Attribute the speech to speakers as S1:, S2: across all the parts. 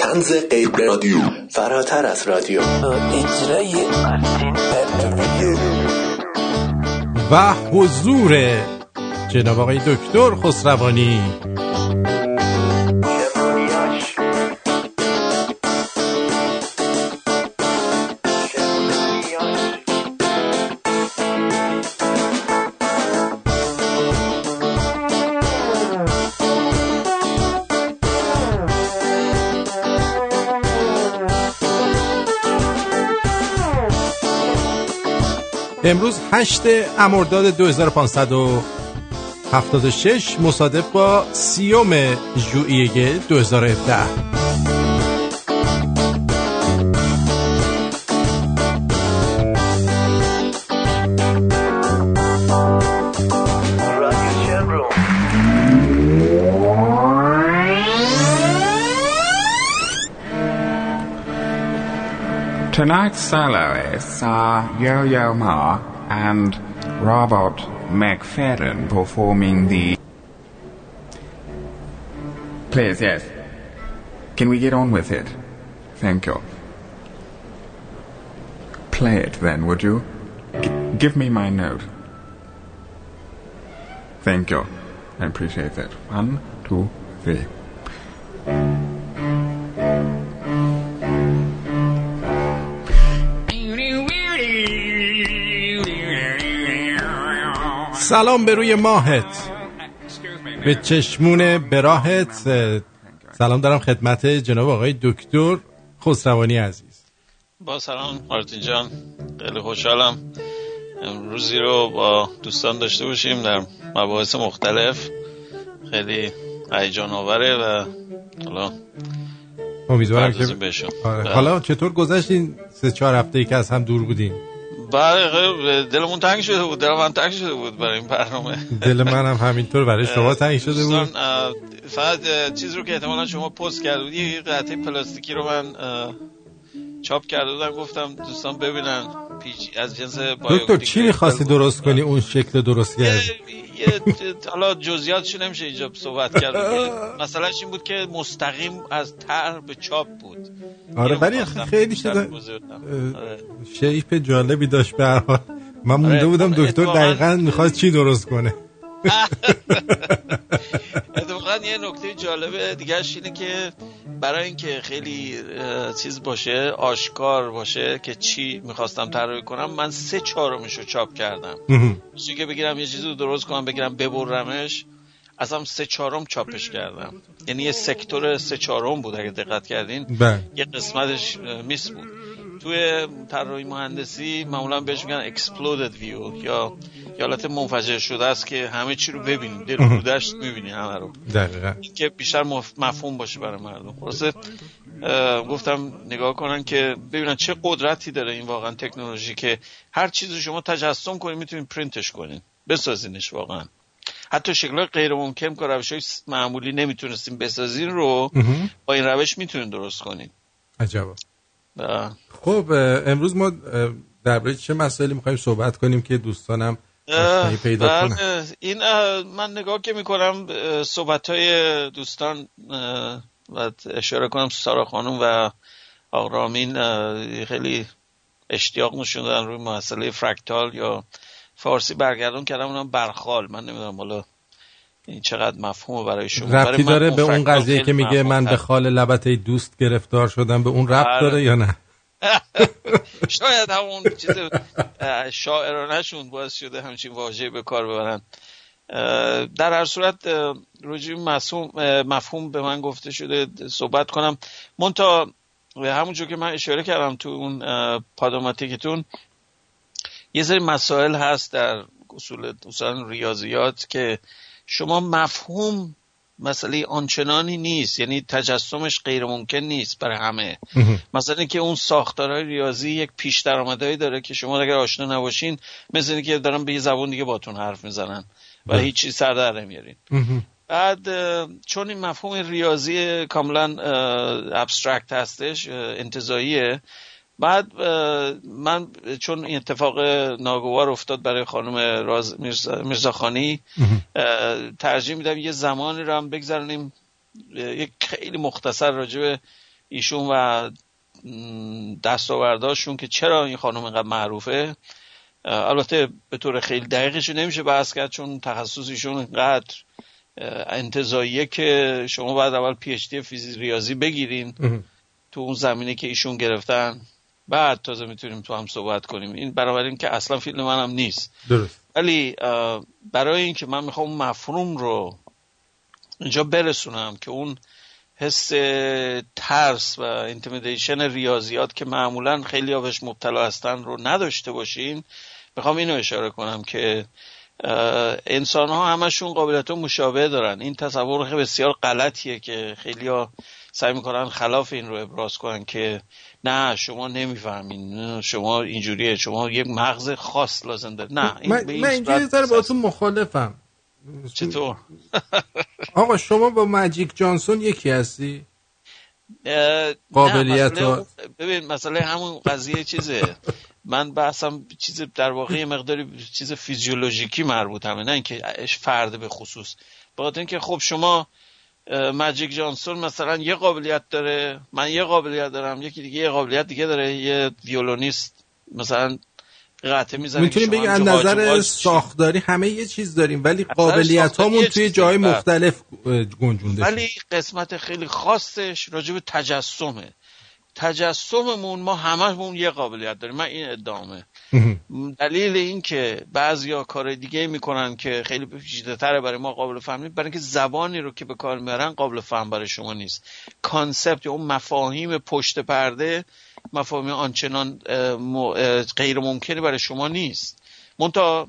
S1: تنز غیر رادیو. فراتر از رادیو.
S2: اجرای
S3: و حضور جناب آقای دکتر خسروانی. امروز 8 امرداد 2576 مصادف با سیوم ژوئیه 2017
S4: Tonight's soloists are Yo-Yo Ma and Robert McFadden performing the... Please, yes. Can we get on with it? Thank you. Play it then, would you? G- give me my note. Thank you. I appreciate that. One, two, three.
S3: سلام به روی ماهت. به چشمون براهت سلام دارم خدمت جناب آقای دکتر خسروانی عزیز.
S5: با سلام مارتین جان. خیلی خوشحالم. امروزی رو با دوستان داشته باشیم در مباحث مختلف. خیلی هیجان آوره و حالا
S3: امیدوارم که. آره.
S5: بله.
S3: حالا چطور گذشت این سه چهار هفته ای که از هم دور بودیم
S5: بله دلمون تنگ شده بود. دل من تنگ شده بود برای این برنامه.
S3: دل منم همینطور برای شما تنگ شده بود.
S5: فقط چیز رو که احتمالا شما پست کرده بودی یه قطعه پلاستیکی رو من چاپ کرده بودم. گفتم دوستان ببینن پیچ از جنس
S3: دکتر چی می‌خواستی درست کنی؟ اون شکل درست
S5: یه,
S3: کرد.
S5: یه حالا جزئیاتش نمیشه اینجا صحبت کرد مثلا این بود که مستقیم از طرح به چاپ بود
S3: آره ولی خیلی شده. اه،
S5: آره.
S3: شیپ جالبی داشت به هر حال من مونده
S5: آره،
S3: بودم
S5: اتفاقاً-
S3: دکتر دقیقا می‌خواد چی درست کنه
S5: اتفاقا یه نکته جالبه دیگرش اینه که برای اینکه خیلی چیز باشه آشکار باشه که چی می‌خواستم طراحی کنم من سه چهارمش رو چاپ کردم. چیزی که بگیرم یه چیزی رو درست کنم بگیرم ببرمش. ازم سه چهارم چاپش کردم. یعنی یه سکتور سه چهارم بود اگه دقت کردین.
S3: بله.
S5: یه قسمتش میس بود. توی طراحی مهندسی معمولا بهش میگن exploded view یا یا حالت منفجر شده است که همه چی رو ببینیم. دل و رودش می‌بینی همه رو.
S3: دقیقا.
S5: که بیشتر مف- مفهوم باشه برای مردم. خلاصه گفتم نگاه کنن که ببینن چه قدرتی داره این واقعا تکنولوژی که هر چیزی رو شما تجسم کنید می‌تونید پرینتش کنید بسازینش واقعا. حتی شکل غیر ممکن که روش های معمولی نمی‌تونستیم بسازین رو. با این روش می‌تونید درست کنید
S3: عجبا. خب امروز ما درباره چه مسائلی می‌خوایم صحبت کنیم که دوستانم پیدا
S5: این من نگاه که می‌کنم صحبت های دوستان و اشاره کنم سارا خانم و آقا رامین اه، خیلی اشتیاق نشون دادن روی مسئله فرکتال یا فارسی برگردون کردم اونم برخال من نمی‌دونم حالا این چقدر مفهومه برای شما
S3: ربطی داره به اون قضیه که میگه من. به خال لبت ای دوست گرفتار شدم به اون ربط
S5: بله.
S3: داره یا نه
S5: شاید همون چیز شاعرانشون باعث شده همچین واژه به کار ببرن. در هر صورت رجوع مفهوم به من گفته شده صحبت کنم. منتها همونجور که من اشاره کردم تو اون پادوماتیکتون یه سری مسائل هست در اصول ریاضیات که شما مفهوم مسئله آنچنانی نیست یعنی تجسمش غیر ممکن نیست برای همه مثلا که اون ساختارهای ریاضی یک پیش درآمدهایی داره که شما اگر آشنا نباشین مثل اینکه دارن به یه زبون دیگه باتون حرف می‌زنن و
S3: بله.
S5: هیچ چیز سر در نمیارین. بعد چون این مفهوم ریاضی کاملا ابسترکت هستش اه، انتزاعیه بعد من چون این اتفاق ناگوار افتاد برای خانم راز میرزا- میرزاخانی ترجیح میدم یه زمانی رو هم بگذرونیم. اه، یک خیلی مختصر راجع به ایشون و دستاورداشون که چرا این خانم اینقدر معروفه. البته به طور خیلی دقیقش نمیشه بحث کرد چون تخصصیشون اینقدر انتزاعیه که شما باید اول PhD فیزیک ریاضی بگیرین. تو اون زمینه که ایشون گرفتن. بعد تازه می‌تونیم تو هم صحبت کنیم. این برابر این که اصلا field منم نیست.
S3: درست.
S5: ولی برای اینکه من می‌خوام مفهوم رو اینجا برسونم که اون حس ترس و intimidation ریاضیات که معمولا خیلی بهش مبتلا هستن رو نداشته باشیم می‌خوام اینو اشاره کنم که انسان ها همشون قابلیت مشابه دارن. این تصور خیلی بسیار غلطیه که خیلی ها سعی می‌کنن خلاف این رو ابراز کنن که نه شما نمی‌فهمین. شما اینجوریه. شما یک مغز خاص لازم داره نه
S3: این من, من اینجوری ذره با تو مخالفم.
S5: چطور؟
S3: آقا شما با ماجیک جانسون یکی هستی؟ قابلیت
S5: ها ببین مسئله همون قضیه چیزه. من بحثم چیز در واقع مقداری چیز فیزیولوژیکی مربوط همه نه اینکه فرد به خصوص. بخاطر اینکه خب شما ماجیک جانسون مثلا یه قابلیت داره. من یه قابلیت دارم. یکی دیگه یه قابلیت دیگه داره. یه ویولونیست مثلا قطعه می‌زنه
S3: می‌تونیم بگیم از نظر ساختاری همه یه چیز داریم ولی قابلیت هامون توی جای مختلف گنجونده
S5: ولی قسمت خیلی خاصش راجع به تجسمه. تجسممون ما هممون یه قابلیت داریم. من این ادامه دلیل این که بعضیا کار دیگه می‌کنن که خیلی پیچیده تره برای ما قابل فهم نیست برای اینکه زبانی رو که به کار میارن قابل فهم برای شما نیست. کانسپت یا اون مفاهیم پشت پرده مفاهیم آنچنان غیر ممکنی برای شما نیست. منتها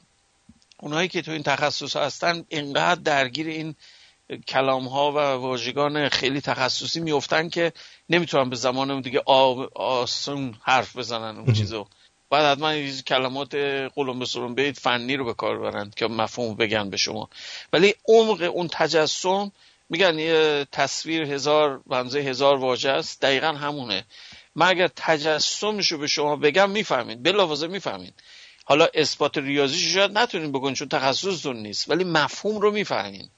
S5: اونایی که تو این تخصص هستن اینقدر درگیر این کلام ها و واژگان خیلی تخصصی میفتن که نمی‌تونن به زمان دیگه آسون حرف بزنن اون چیزو. بعد حتما کلمات قلم به بیت فنی رو به کار برن که مفهوم بگن به شما. ولی عمق اون تجسم میگن یه تصویر هزار بنزه هزار واژه است. دقیقا همونه. من اگر تجسمش رو به شما بگم می‌فهمید. بلافاصله می‌فهمید. حالا اثبات ریاضیش شاید نتونین بکنین چون تخصصتون نیست ولی مفهوم رو می‌فهمین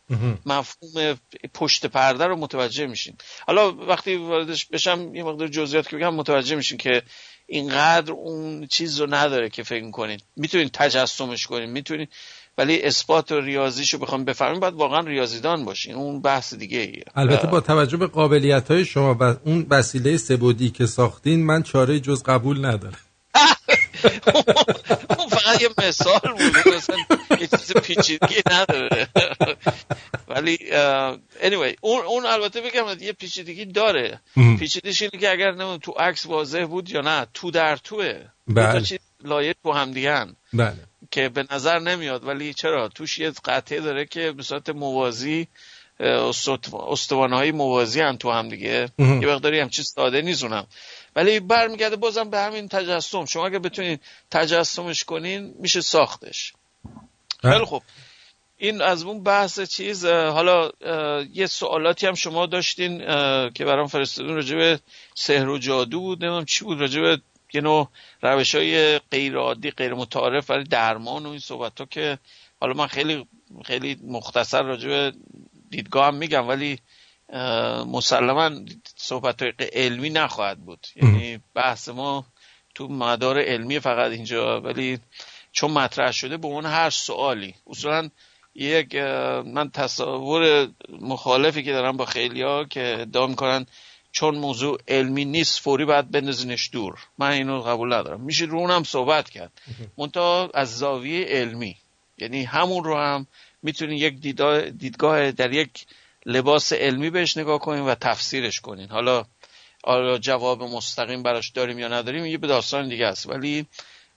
S5: مفهوم پشت پرده رو متوجه میشین حالا وقتی واردش بشم یه مقدار جزئیات که بگم متوجه میشین که اینقدر اون چیز رو نداره که فکر کنید. می‌تونین تجسمش کنین می‌تونین ولی اثبات و ریاضیشو بخوام بفهمین باید واقعا ریاضیدان باشین. اون بحث دیگه ایه.
S3: البته با توجه به قابلیت های شما و اون وسیله سبودی که ساختین من چاره جز قبول ندارم.
S5: فقط یه مثال بود مثلا یه چیز پیچیدگی نداره. ولی anyway اون اون البته بگم یه پیچیدگی داره. پیچیدگیش اینه که اگر نه تو عکس واضح بود یا نه تو در توه.
S3: بله.
S5: چیز لایه تو هم دیگن
S3: بله.
S5: که به نظر نمیاد ولی چرا؟ توش یه قطعه داره که به صورت موازی استوانه های موازی هم تو هم دیگه. یه مقداری هم چیز ساده نیزونم ولی برمیگرده بازم به همین تجسم. شما اگه بتونید تجسمش کنین میشه ساختش. خیلی خوب. این از اون بحث چیز حالا یه سوالاتی هم شما داشتین که برام فرستادون راجع به سحر و جادو بود نمی‌دونم چی بود راجع به یه نوع روش های غیر عادی غیر متعارف برای درمان و این صحبت ها که حالا من خیلی خیلی مختصر راجع به دیدگاه هم میگم ولی مسلما صحبت علمی نخواهد بود. یعنی بحث ما تو مدار علمی فقط اینجا ولی چون مطرح شده به اون هر سوالی. اصولا یک من تصور مخالفی که دارم با خیلیا که ادعا می‌کنن چون موضوع علمی نیست فوری باید بندازینش دور. من اینو قبول ندارم. میشه رو اونم صحبت کرد. منتها از زاویه علمی. یعنی همون رو هم می‌تونین یک دیدگاه در یک لباس علمی بهش نگاه کنین و تفسیرش کنین حالا حالا جواب مستقیم براش داریم یا نداریم یه به داستان دیگه است ولی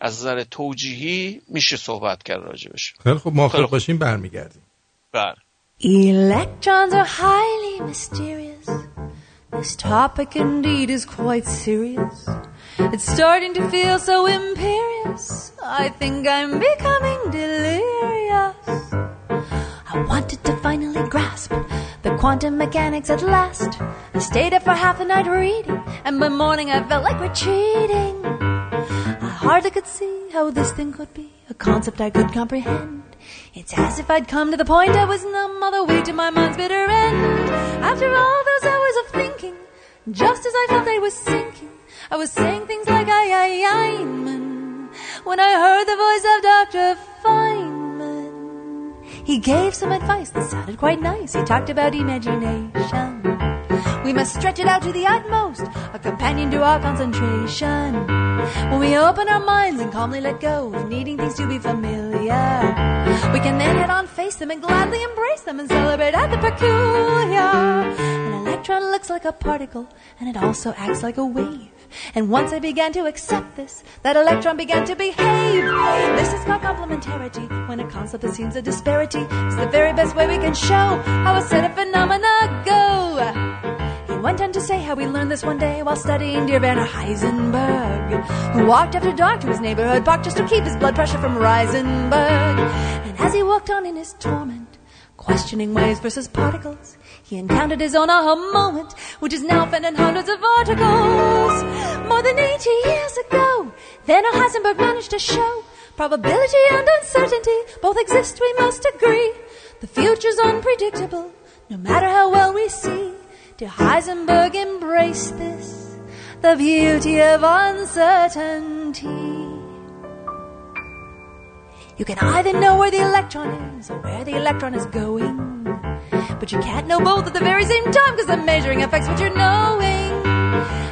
S5: از نظر توجیهی میشه صحبت کرد راجبش
S3: خیلی خب موافق باشیم برمیگردیم
S5: بله
S2: Electrons are highly mysterious. This topic indeed is quite serious. It's starting to feel so imperious. I think I'm becoming delirious. I wanted to finally grasp the quantum mechanics at last. I stayed up for half the night reading, and by morning I felt like retreating. I hardly could see how this thing could be a concept I could comprehend. It's as if I'd come to the point I was numb all the way to my mind's bitter end. After all those hours of thinking, Just as I felt I was sinking, I was saying things like I, I, I'm, when I heard the voice of Dr. Feynman. He gave some advice that sounded quite nice. He talked about imagination. We must stretch it out to the utmost, a companion to our concentration. When we open our minds and calmly let go of needing things to be familiar, we can then head on face them and gladly embrace them and celebrate at the peculiar. An electron looks like a particle, and it also acts like a wave. And once I began to accept this, that electron began to behave. This is called complementarity. When a concept seems a disparity it's the very best way we can show how a set of phenomena go. He went on to say how he learned this one day while studying dear Werner Heisenberg, who walked after dark to his neighborhood park just to keep his blood pressure from Reisenberg. And as he walked on in his torment, questioning waves versus particles, he encountered his own aha moment, which is now found in hundreds of articles. More than 80 years ago, Werner Heisenberg managed to show probability and uncertainty both exist, we must agree. The future's unpredictable, no matter how well we see. Did Heisenberg embrace this? The beauty of uncertainty. You can either know where the electron is or where the electron is going. But you can't know both at the very same time because the measuring affects what you're knowing.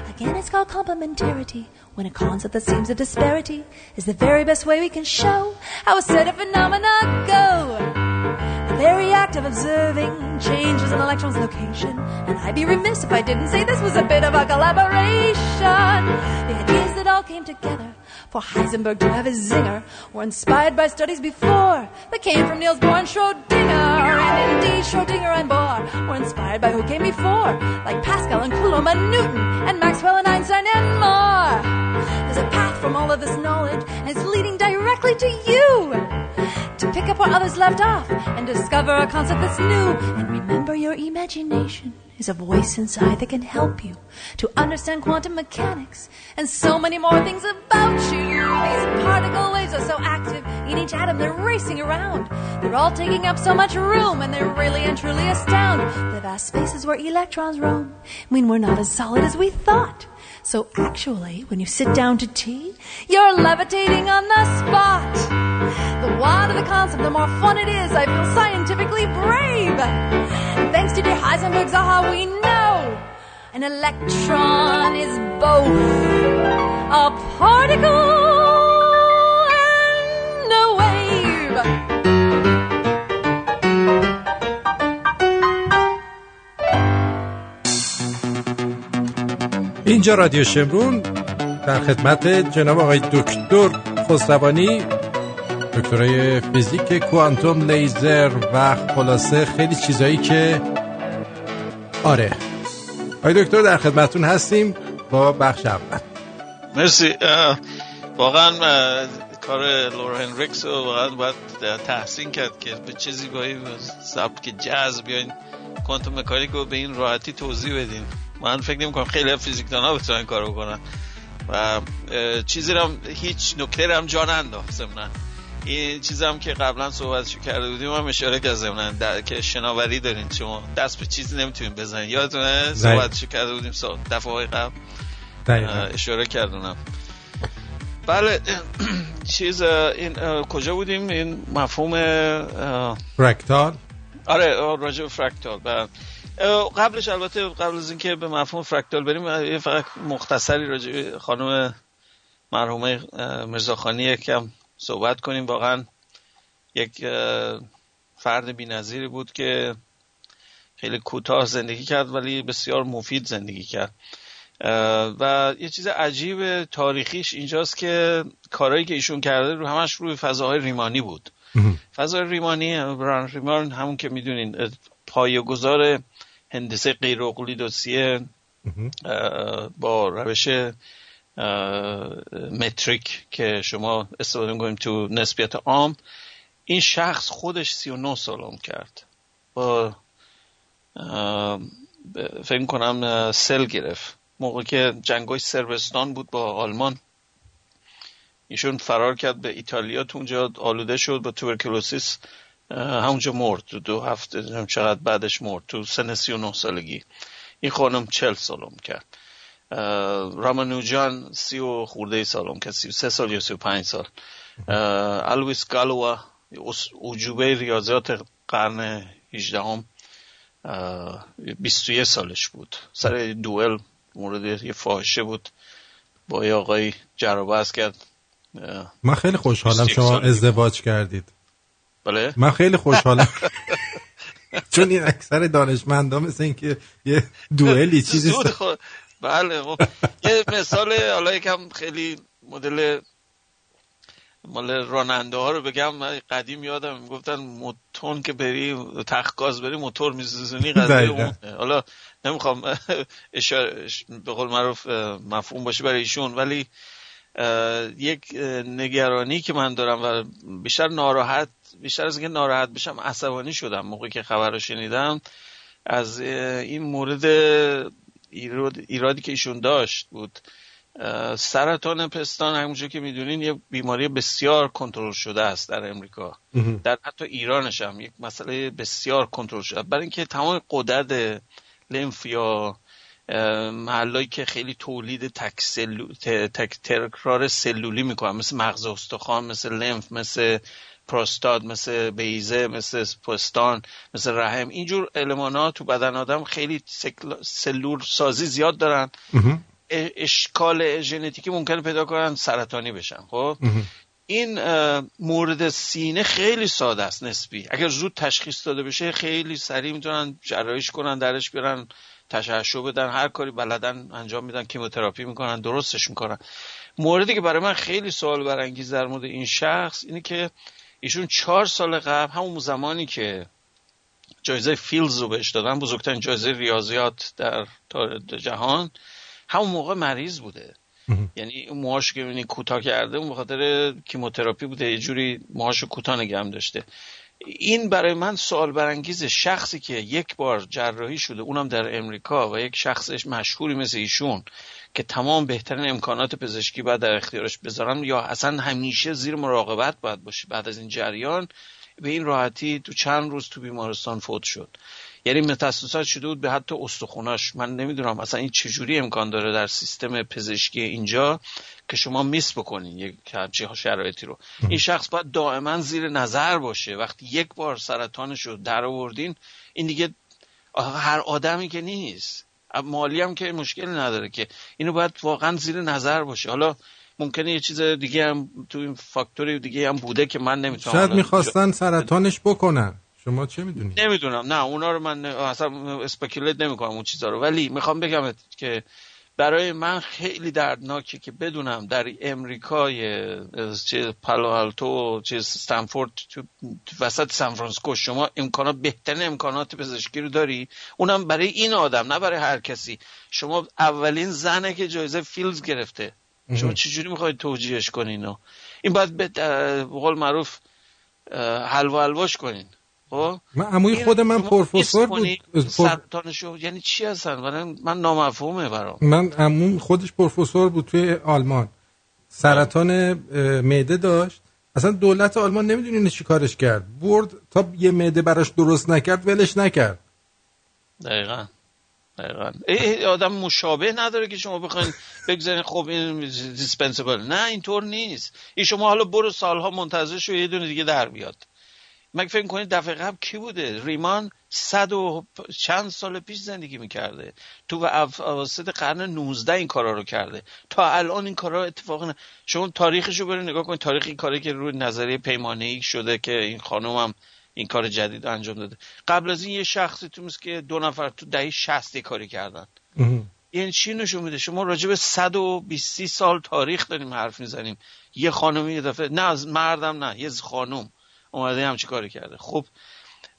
S2: Again, it's called complementarity. When a concept that seems a disparity is the very best way we can show how a set of phenomena go. The very act of observing changes an electron's location. And I'd be remiss if I didn't say this was a bit of a collaboration. The ideas that all came together for Heisenberg to have his zinger were inspired by studies before that came from Niels Bohr and Schrodinger. And indeed, Schrodinger and Bohr were inspired by who came before, like Pascal and Coulomb and Newton and Maxwell and Einstein and more. There's a path from all of this knowledge, and it's leading directly to you to pick up where others left off and discover a concept that's new. And remember, your imagination is a voice inside that can help you to understand quantum mechanics and so many more things about you. These particle waves are so active in each atom, they're racing around. They're all taking up so much room, and they're really and truly astound the vast spaces where electrons roam. Mean, we're not as solid as we thought. So actually, when you sit down to tea, you're levitating on the spot. The wilder the concept, the more fun it is. I feel scientifically brave. Thanks to dear Heisenberg's aha, we know an electron is both a particle and a wave.
S3: اینجا رادیو شمرون در خدمت جناب آقای دکتر خسروانی دکترای فیزیک کوانتوم لیزر و خلاصه خیلی چیزایی که آره. آقای دکتر در خدمتون هستیم با بخش اول.
S5: مرسی. واقعا کار لورا هنریکس رو واقعا باید تحسین کرد که به چه زیبایی سبک جاز بیاین کوانتوم مکانیک رو به این راحتی توضیح بدین. من فکر نمی کنم خیلی فیزیکدان ها بتونن کارو بکنن. و چیزی هم هیچ نکته هم جا ننداخت. این چیزی هم که قبلا صحبتشو کرده بودیم هم اشاره کرد ضمناً در که شناوری دارین شما دست به چیزی نمی‌تونین بزنین یادتونه؟ صحبتشو کرده بودیم دفعه های قبل؟ اشاره کردونم بله چیز این کجا بودیم؟ این مفهوم
S3: فرکتال
S5: آره راجع به فرکتال بله. قبلش البته قبل از اینکه به مفهوم فرکتال بریم یه فقط مختصری راجع به خانم مرحومه میرزاخانی یکم صحبت کنیم. واقعا یک فرد بی‌نظیری بود که خیلی کوتاه زندگی کرد ولی بسیار مفید زندگی کرد. و یه چیز عجیب تاریخیش اینجاست که کارهایی که ایشون کرده رو همش روی فضاهای ریمانی بود. فضای ریمانی بران ریمان همون که می‌دونین پایه‌گذار هندسه غیر اقلیدوسی اه، با روش متریک که شما استفاده می‌کنیم تو نسبیت عام این شخص خودش 39 سال عمر کرد. با فکر کنم سل گرفت. موقع که جنگای سربستان بود با آلمان ایشون فرار کرد به ایتالیا تو اونجا آلوده شد با توبرکلوسیس همونجا مرد. دو هفته چقدر بعدش مرد؟ تو سن 39 سالگی. این خانم چل سالم کرد. رامانوجان سی و خورده سالم کرد سی و سه سال یا سی و پنج سال. الویس گالوا عجوبه ریاضیات قرن 18 هم 21 سالش بود. سر دوئل مورد یه فاحشه بود. با یه آقای جرابست کرد
S3: من خیلی خوشحالم شما ازدواج کردید.
S5: بله؟
S3: من خیلی خوشحالم. چون این اکثر دانشمندا مثل اینکه یه دوئلی چیزی
S5: بله خب. یه مثال حالا یکم خیلی مدل مال راننده ها رو بگم. قدیم یادم می‌گفتن موتون که بری تخت گاز بری موتور میسوزونی قضیه اون. حالا نمی‌خوام به قول معروف مفهوم باشه برای ایشون. ولی یک نگرانی که من دارم و بیشتر ناراحت بیشتر از اینکه ناراحت بشم عصبانی شدم موقعی که خبر رو شنیدم. از این مورد ایرادی که ایشون داشت بود. سرطان پستان همونجور که می‌دونین یه بیماری بسیار کنترل شده است در امریکا. در حتی ایرانش هم یک مسئله بسیار کنترل شده. برای اینکه تمام قدرت لنف یا محلایی که خیلی تولید تک, سلو... تک تکرار سلولی می‌کنن مثل مغز استخوان مثل لنف مثل پروستاد مثل بیزه مثل پستان مثل رحم. اینجور المانات تو بدن آدم خیلی سلول سازی زیاد دارن. اشکال ژنتیکی ممکنه پیدا کنن سرطانی بشن خب؟ این مورد سینه خیلی ساده است نسبی. اگر زود تشخیص داده بشه خیلی سریع می‌تونن جراحیش کنن درش بیارن تشعشع بدن هر کاری بلدن انجام میدن کیموتراپی می‌کنن درستش می‌کنن. موردی که برای من خیلی سوال برانگیز در مورد این شخص اینه که ایشون چهار سال قبل همون زمانی که جایزه فیلز رو بهش دادن بزرگترین جایزه ریاضیات در جهان همون موقع مریض بوده. یعنی اون موهاش که ببینید کوتاه کرده اون بخاطر کیموتراپی بوده یه جوری موهاش کوتاه نگه داشته. این برای من سوال برانگیز شخصی که یک بار جراحی شده اونم در امریکا و یک شخصش مشهوری مثل ایشون. که تمام بهترین امکانات پزشکی باید در اختیارش بذارن یا اصلا همیشه زیر مراقبت باید باشه. بعد از این جریان به این راحتی تو چند روز تو بیمارستان فوت شد. یعنی متاسسات شده بود به حتی استخوناش. من نمی‌دونم اصلا این چجوری امکان داره در سیستم پزشکی اینجا که شما میس بکنین یک همچین شرایطی رو. این شخص باید دائما زیر نظر باشه. وقتی یک بار سرطانش رو در آوردین این دیگه هر آدمی که نیست. مالی هم که مشکلی نداره که اینو باید واقعا زیر نظر باشه. حالا ممکنه یه چیز دیگه هم تو این فاکتوری دیگه هم بوده که من نمی‌تونم
S3: شاید می‌خواستن سرطانش بکنن. شما چه می‌دونید
S5: نمی‌دونم. نه اونا رو من اصلا speculate نمی‌کنم اون چیزا رو. ولی می‌خوام بگم که برای من خیلی دردناکه که بدونم در امریکای چه پالو چه استنفورد تو وسط سان فرانسیسکو شما امکانات بهترین امکانات پزشکی رو داری. اونم برای این آدم نه برای هر کسی. شما اولین زنه که جایزه فیلز گرفته. شما چجوری می‌خواید توجیهش کنین؟ این باید به قول معروف حلوا حلواش کنین. خب؟
S3: من عموی خود من پروفسور بود.
S5: سرطانشو یعنی چی هستن؟ من نامفهومه برام.
S3: من عموم خودش پروفسور بود توی آلمان. سرطان معده داشت. اصلا دولت آلمان نمی‌دونی چی کارش کرد. برد تا یه معده براش درست نکرد ولش نکرد.
S5: دقیقا. دقیقا. ای آدم مشابه نداره که شما بخواین بگذارین. خب این دیسپنسبل نه اینطور نیست. این شما حالا برو سالها منتظر شو یه دونه دیگه در بیاد. مگه فکر کنید دفعه قبل کی بوده؟ ریمان صد و چند سال پیش زندگی می‌کرده. تو و اواسط قرن 19 این کارا رو کرده. تا الان این کارا اتفاق نه شما تاریخش رو برید نگاه کنید تاریخ این کاری که روی نظریه پیمانه ای شده که این خانم هم این کار جدید انجام داده. قبل از این یه شخصی تو که دو نفر تو دهه 60 کاری کردن. این چی نشون میده؟ شما راجع به 120 سال تاریخ داریم حرف می‌زنیم. یه خانمی یه دفعه نه از مردم نه یه خانم اومده همچی کاری کرده. خب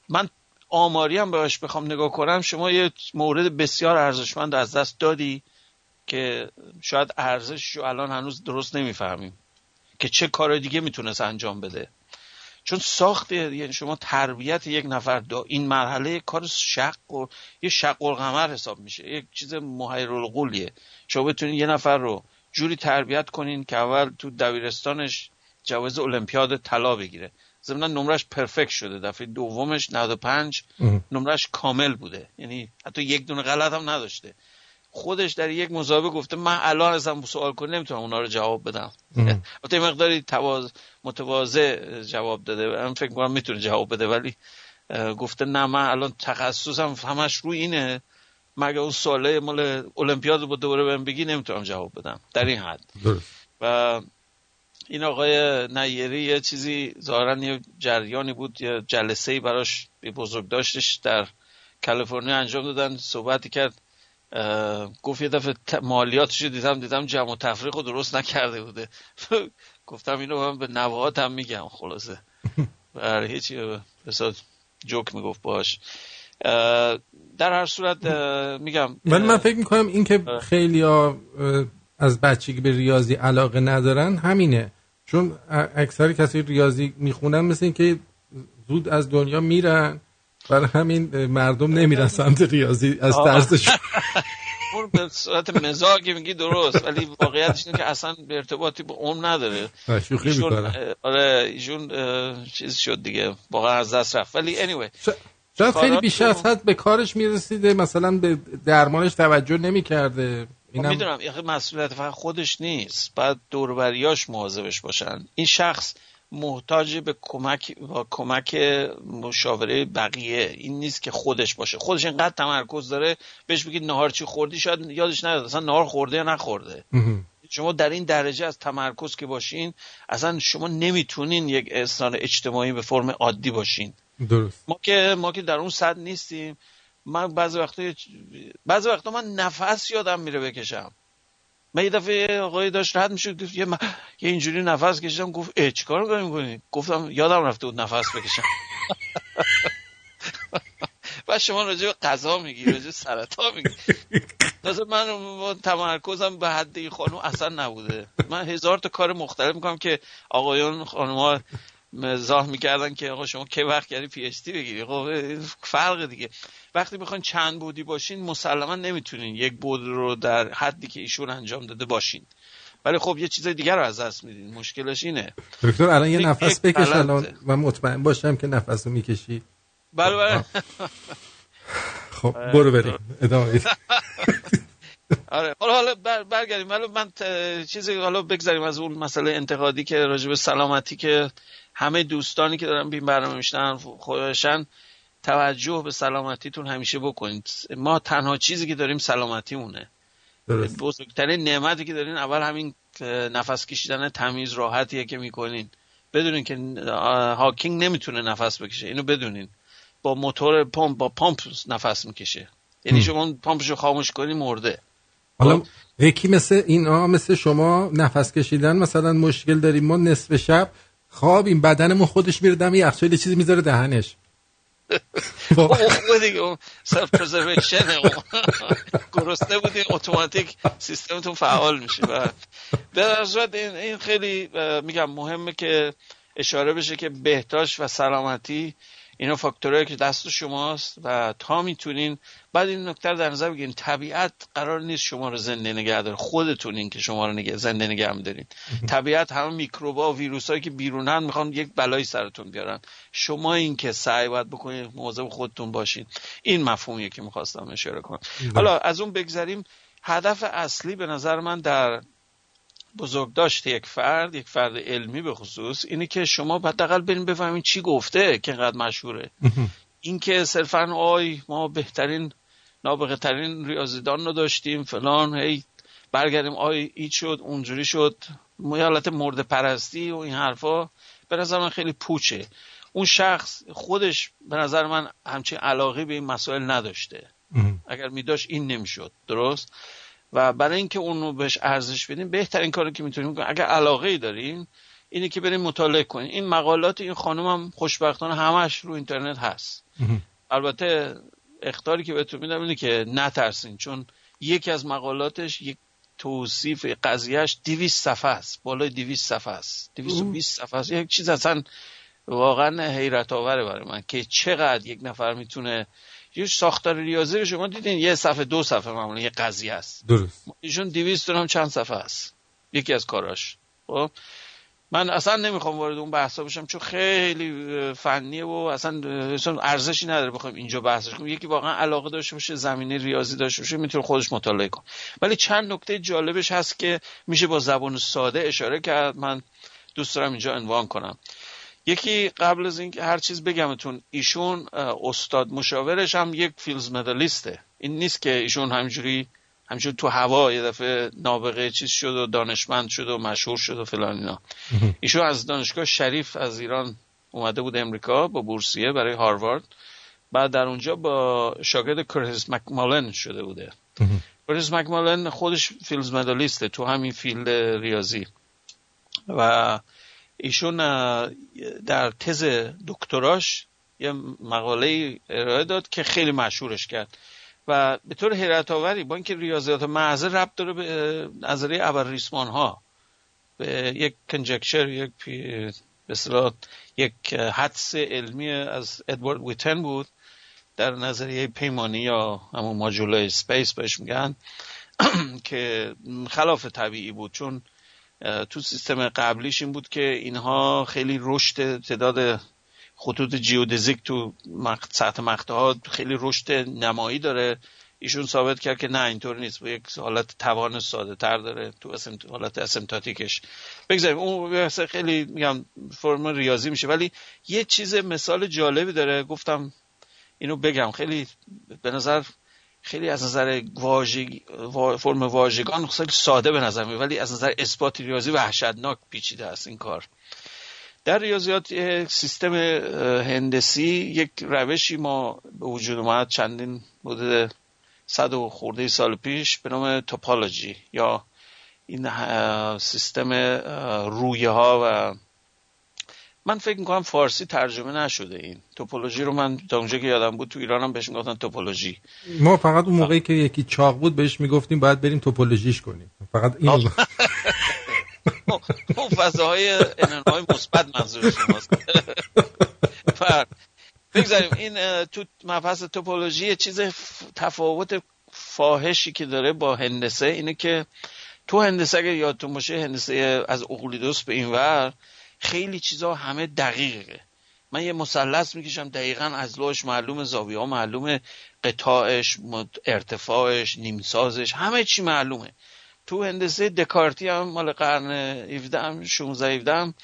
S5: من آماری هم بهش بخوام نگاه کنم. شما یه مورد بسیار ارزشمند از دست دادی که شاید ارزش رو الان هنوز درست نمی‌فهمیم که چه کار دیگه می‌تونست انجام بده. چون ساخت یعنی شما تربیت یک نفر دا این مرحله کار شق و یه شق القمر حساب میشه. یک چیز محیر القولیه شما بتونید یه نفر رو جوری تربیت کنین که اول تو دبیرستانش جواز المپیاد طلا بگیره. ضمن نمرش پرفکت شده. دفعه دومش 95 نمرش کامل بوده. یعنی حتی یک دونه غلط هم نداشته. خودش در یک مصاحبه گفته من الان ازم سوال کنم نمی‌تونم اونا رو جواب بدم. البته مقداری تواز متواضع جواب داده. من فکر کنم می‌تونه جواب بده ولی گفته نه من الان تخصصم همش روی اینه. مگه اون سواله مال المپیاد رو دوباره بهم بگی نمی‌تونم جواب بدم. در این حد. و این آقای نیری یه چیزی ظاهرا یه جریانی بود یه جلسه ای براش بزرگ داشتش در کالیفرنیا انجام دادن صحبتی کرد گفت یه دفعه مالیاتش رو دیدم دیدم جمع و تفریق رو درست نکرده بوده. گفتم اینو من به نوهات هم میگم خلاصه. برای هیچی جوک می‌گفت باش در هر صورت میگم
S3: ولی من فکر می‌کنم این که خیلی ها از بچگی به ریاضی علاقه ندارن همینه. چون اکثر کسی ریاضی می‌خونن مثل این که زود از دنیا میرن برای همین مردم نمیرن سمت ریاضی از ترسشون.
S5: اون به صورت مزاقی میگی درست ولی واقعیتش اینه که اصلا به ارتباطی با اون نداره.
S3: شوخی می‌کنه
S5: آره ایشون چیز شد دیگه واقعا از دست رفت. ولی anyway
S3: شاید خیلی بیشتر از حد به کارش می‌رسیده مثلا به درمانش توجه نمی‌کرده.
S5: اینم... می‌دونم مسئولیت فقط خودش نیست. بعد دوربریاش مواظبش باشن. این شخص محتاج به کمک با کمک مشاوره بقیه. این نیست که خودش باشه. خودش اینقدر تمرکز داره بهش بگید نهار چی خوردی؟ شاید یادش نیاد اصلا نهار خورده یا نخورده. شما در این درجه از تمرکز که باشین اصلا شما نمی‌تونین یک انسان اجتماعی به فرم عادی باشین.
S3: درست.
S5: ما که ما که در اون صد نیستیم. من بعضی وقتا بعضی وقتا من نفس یادم میره بکشم. من یه دفعه آقای داشت رد می‌شد گفت یه. یه اینجوری نفس کشیدم گفت اه چیکار می‌کنی می‌کنی؟ گفتم یادم رفته بود نفس بکشم. و شما راجع به غذا میگی راجع به سرطان میگی. تازه من تمرکزم به حد این اصلا نبوده. من هزار تا کار مختلف می‌کنم که آقایان خانم‌ها مزاح می‌کردن که آقا شما کی وقت کردی پی اچ بگیری؟ خب فرق دیگه. وقتی می‌خواین چند بودی باشین مسلما نمی‌تونین یک بود رو در حدی که ایشون انجام داده باشین. ولی خب یه چیز دیگر رو از دست میدین. مشکلش اینه.
S3: دکتر الان یه نفس بکش الان. و مطمئن باشم که نفس رو می‌کشی.
S5: بله بله.
S3: خب برو بریم. ادامه
S5: آره حالا حالا بر برگردیم. ولی من چیزی حالا بگذاریم از اون مسئله انتقادی که راجع به سلامتی که همه دوستانی که دارن بین برنامه میشنن خودشن توجه به سلامتیتون همیشه بکنید. ما تنها چیزی که داریم سلامتیمونه. بزرگترین نعمتی که دارین اول همین نفس کشیدن تمیز راحتیه که می‌کنین. بدونین که هاکینگ نمی‌تونه نفس بکشه. اینو بدونین. با موتور پمپ با پمپ نفس می‌کشه. یعنی شما پمپشو خاموش کنی مرده.
S3: حالا یکی مثل اینا مثل شما نفس کشیدن مثلا مشکل داریم ما نصف شب خواب این بدنمون خودش میره دم یخچال چیزی می‌ذاره دهنش.
S5: دیگه self preservation گرسنه بودین اتوماتیک سیستمتون فعال میشه. و در صورت این خیلی میگم مهمه که اشاره بشه که بهداشت و سلامتی اینا فاکتورهایی که دست شماست و تا می‌تونین بعد این نکته در نظر بگیرین طبیعت قرار نیست شما رو زنده نگه داره خودتون این که شما رو نگه زنده نگه میدارین. طبیعت همه میکروبا و ویروسایی که بیرونن می‌خوان یک بلایی سرتون بیارن. شما این که سعی باید بکنید مواظب خودتون باشین. این مفهومیه که می‌خواستم اشاره کنم. حالا از اون بگذریم. هدف اصلی به نظر من در بزرگ داشت یک فرد یک فرد علمی به خصوص اینه که شما حداقل بریم بفهمین چی گفته که اینقدر مشهوره. این که صرفا آی ما بهترین نابغه ترین ریاضیدان رو داشتیم فلان هی برگردیم آی این شد اونجوری شد. حالت مرد پرستی و این حرفا به نظر من خیلی پوچه. اون شخص خودش به نظر من همچین علاقه به این مسائل نداشته. اگر می داشت این نمی‌شد. درست؟ و برای اینکه اون رو بهش ارزش بدیم بهترین کاری که می‌تونیم کنیم اگر علاقه ای دارین اینه که بریم مطالعه کنیم. این مقالات این خانم هم خوشبختانه همش رو اینترنت هست. البته اختاری که بهتون میدم اینه که نترسین چون یکی از مقالاتش یک توصیف قضیهش دیویس صفحه است. بالای دیویس صفحه است. دیویس و بیست صفحه است. یک چیز اصلا واقعا حیرت آوره برای من که چقدر یک نفر می‌تونه یه ساختار ریاضی رو شما دیدین یه صفحه دو صفحه معمولا یه قضیه است
S3: درست.
S5: ایشون 200 هم چند صفحه است یکی از کاراش. خب؟ من اصلا نمی‌خوام وارد اون بحثا بشم چون خیلی فنیه و اصلا ارزشی نداره بخوایم اینجا بحثش کنیم یکی واقعا علاقه داشته باشه زمینه ریاضی داشته باشه می‌تونه خودش مطالعه کنه. ولی چند نکته جالبش هست که میشه با زبان ساده اشاره کرد. من دوست دارم اینجا عنوان کنم. یکی قبل از اینکه هر چیز بگمتون ایشون استاد مشاورش هم یک Fields Medalist ه. این نیست که ایشون همینجوری همچون تو هوا یه دفعه نابغه چیز شد و دانشمند شد و مشهور شد و فلان اینا. ایشون از دانشگاه شریف از ایران اومده بود امریکا با بورسیه برای هاروارد. بعد در اونجا با شاگرد کرتیس مک‌مالن شده بوده. کرتیس مک‌مالن خودش Fields Medalist ه تو همین field ریاضی. و ایشون در تز دکتراش یه مقاله ارائه داد که خیلی مشهورش کرد. و به طور حیرت آوری با اینکه ریاضیات محض ربط داره به نظریه اول ریسمان ها به یک conjecture یک به یک حدس علمی از ادوارد ویتن بود در نظریه پیمانه‌ای یا همون moduli space بهش میگن که خلاف طبیعی بود. چون تو سیستم قبلیش این بود که اینها خیلی رشد تعداد خطوط جیودزیک تو سطح مقطع ها خیلی رشد نمایی داره. ایشون ثابت کرد که نه اینطور نیست. با یک حالت توان ساده تر داره تو حالت اسمتاتیکش. بگذاریم. اون خیلی میگم فرم ریاضی میشه. ولی یه چیز مثال جالبی داره. گفتم اینو بگم. خیلی به نظر خیلی از نظر واژگی فرم واژگان خیلی ساده به نظر میاد ولی از نظر اثبات ریاضی وحشتناک پیچیده است این کار. در ریاضیات سیستم هندسی یک روشی ما به وجود اومد چندین مدت صد و خورده سال پیش به نام توپولوژی یا این سیستم رویه ها و من فکر می‌کنم فارسی ترجمه نشده این. توپولوژی رو من تا اونجا که یادم بود تو ایران هم بهش می‌گفتن توپولوژی.
S3: ما فقط اون موقعی که یکی چاق بود بهش می‌گفتیم باید بریم توپولوژیش کنیم. فقط این
S5: اون فضاهای انرهای مثبت منظور شماست. بگذاریم. این تو مبحث توپولوژی چیز تفاوت فاحشی که داره با هندسه اینه که تو هندسه اگه یادتون باشه هندسه از اقلیدوس به این ور خیلی چیزا همه دقیقه. من یه مثلث می‌کشم دقیقا از لوش معلوم زاویه ها معلومه قطاعش ارتفاعش نیمسازش همه چی معلومه. تو هندسه دکارتی هم مال قرن 17 هم 16 17 هم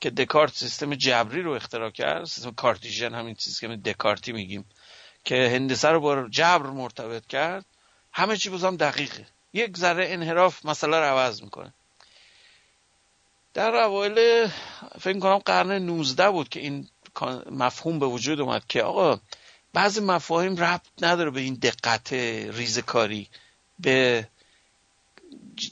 S5: که دکارت سیستم جبری رو اختراع کرد سیستم کارتیژن همین چیزی که دکارتی میگیم که هندسه رو با جبر مرتبط کرد همه چی بازم دقیقه. یک ذره انحراف مسئله رو عوض می‌کنه. در اوایل فکر کنم قرن 19 بود که این مفهوم به وجود اومد که آقا بعضی مفاهیم ربط نداره به این دقت ریزکاری به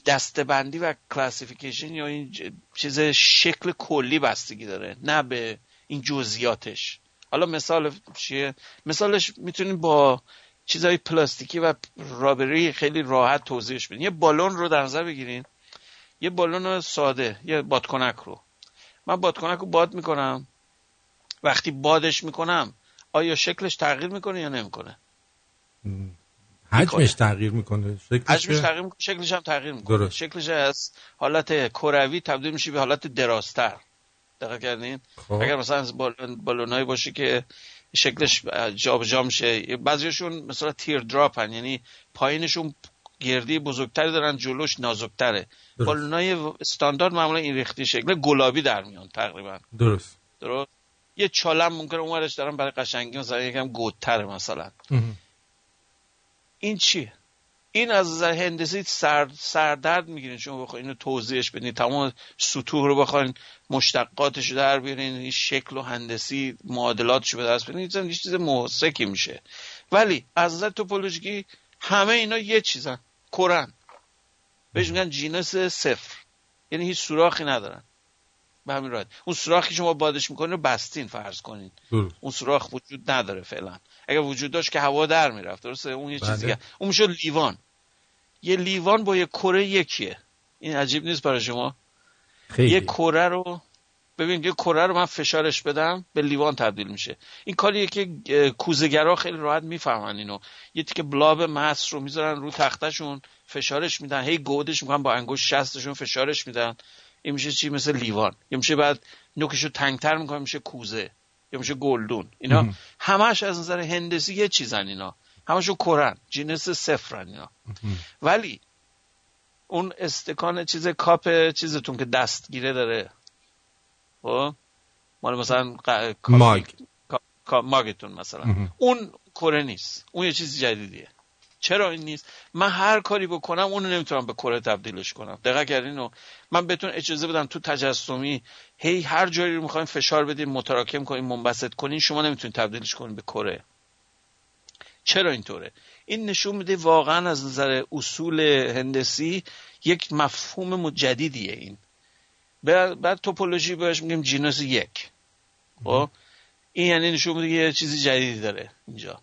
S5: دستبندی و کلاسیفیکیشن یا این چیز شکل کلی بستگی داره نه به این جزئیاتش. حالا مثال چیه؟ مثالش می‌تونیم با چیزهای پلاستیکی و رابری خیلی راحت توضیحش بدین یه بالون رو در نظر بگیرین. یه بالون ساده یه بادکنک رو. من بادکنک رو باد می‌کنم. وقتی بادش می‌کنم آیا شکلش تغییر می‌کنه یا نمی‌کنه؟
S3: حجمش تغییر می‌کنه؟
S5: حجمش تغییر می‌کنه. شکلش هم تغییر می‌کنه. درست. شکلش از حالت کروی تبدیل میشه به حالت درازتر. دقیق کردین؟ خب. اگر مثلا از بالونایی باشه که شکلش جابجا میشه بعضیشون مثلا تیر دراپ هن. یعنی پایینشون گردی بزرگتری دارن جلوش نازکتره. بالونای استاندارد معمولا این ریختی شکل گلابی در میان تقریبا.
S3: درست.
S5: درست. یه چالم ممکنه اونورش دارن برای قشنگی مثلا یکم گودتره مثلا. این چیه این از نظر هندسی سر، سردرد می‌گیرین. شما بخواین اینو توضیحش بدین. تمام سطوح رو بخواین مشتقاتش رو در بیارین این شکل و هندسی معادلاتش رو به دست بیارین. یه چیز محسکی میشه. ولی از نظر توپولوژیکی همه اینا یه چیزن. کرن بهش میگن جینس صفر. یعنی هیچ سوراخی ندارن. به همین راحت. اون سوراخی شما بادش می‌کنه بستین فرض کنین. اون سوراخ وجود نداره فعلا. اگر وجود داشت که هوا در می‌رفت. درسته؟ اون یه چیزی بله. اون میشه لیوان. یه لیوان با یه کره یکیه. این عجیب نیست برای شما؟ خیلی. یه کره رو ببین یه کره رو من فشارش بدم به لیوان تبدیل میشه. این کاریه که کوزگرا خیلی راحت می‌فهمن اینو. یه تیکه بلاب مس رو می‌ذارن رو تختشون فشارش میدن. هی گودش می‌کنن با انگشت شستشون فشارش میدن. این میشه چی؟ مثل لیوان. یا میشه بعد نوکشو تنگتر می‌کنه میشه کوزه. یا میشه گلدون. اینا همش از نظر هندسی یه چیزن اینا. همشون کرن جنس صفرن اینا. ولی اون استکان چیز کاپ چیزتون که دستگیره داره. خب؟ مال مثلا
S3: ماگ.
S5: ماگتون مثلا. اون کره نیست. اون یه چیز جدیدیه. چرا این نیست؟ من هر کاری بکنم اونو نمی‌تونم به کره تبدیلش کنم. دقیق کردین من بهتون اجازه بدم تو تجسمی هی هر جایی رو می‌خواین فشار بدین متراکم کنین منبسط کنین شما نمی‌تونین تبدیلش کنین به کره. چرا اینطوره؟ این نشون میده واقعا از نظر اصول هندسی یک مفهوم جدیدیه این. بعد توپولوژی بهش میگیم جینوس یک. خب؟ این یعنی نشون میده یه چیزی جدیدی داره اینجا.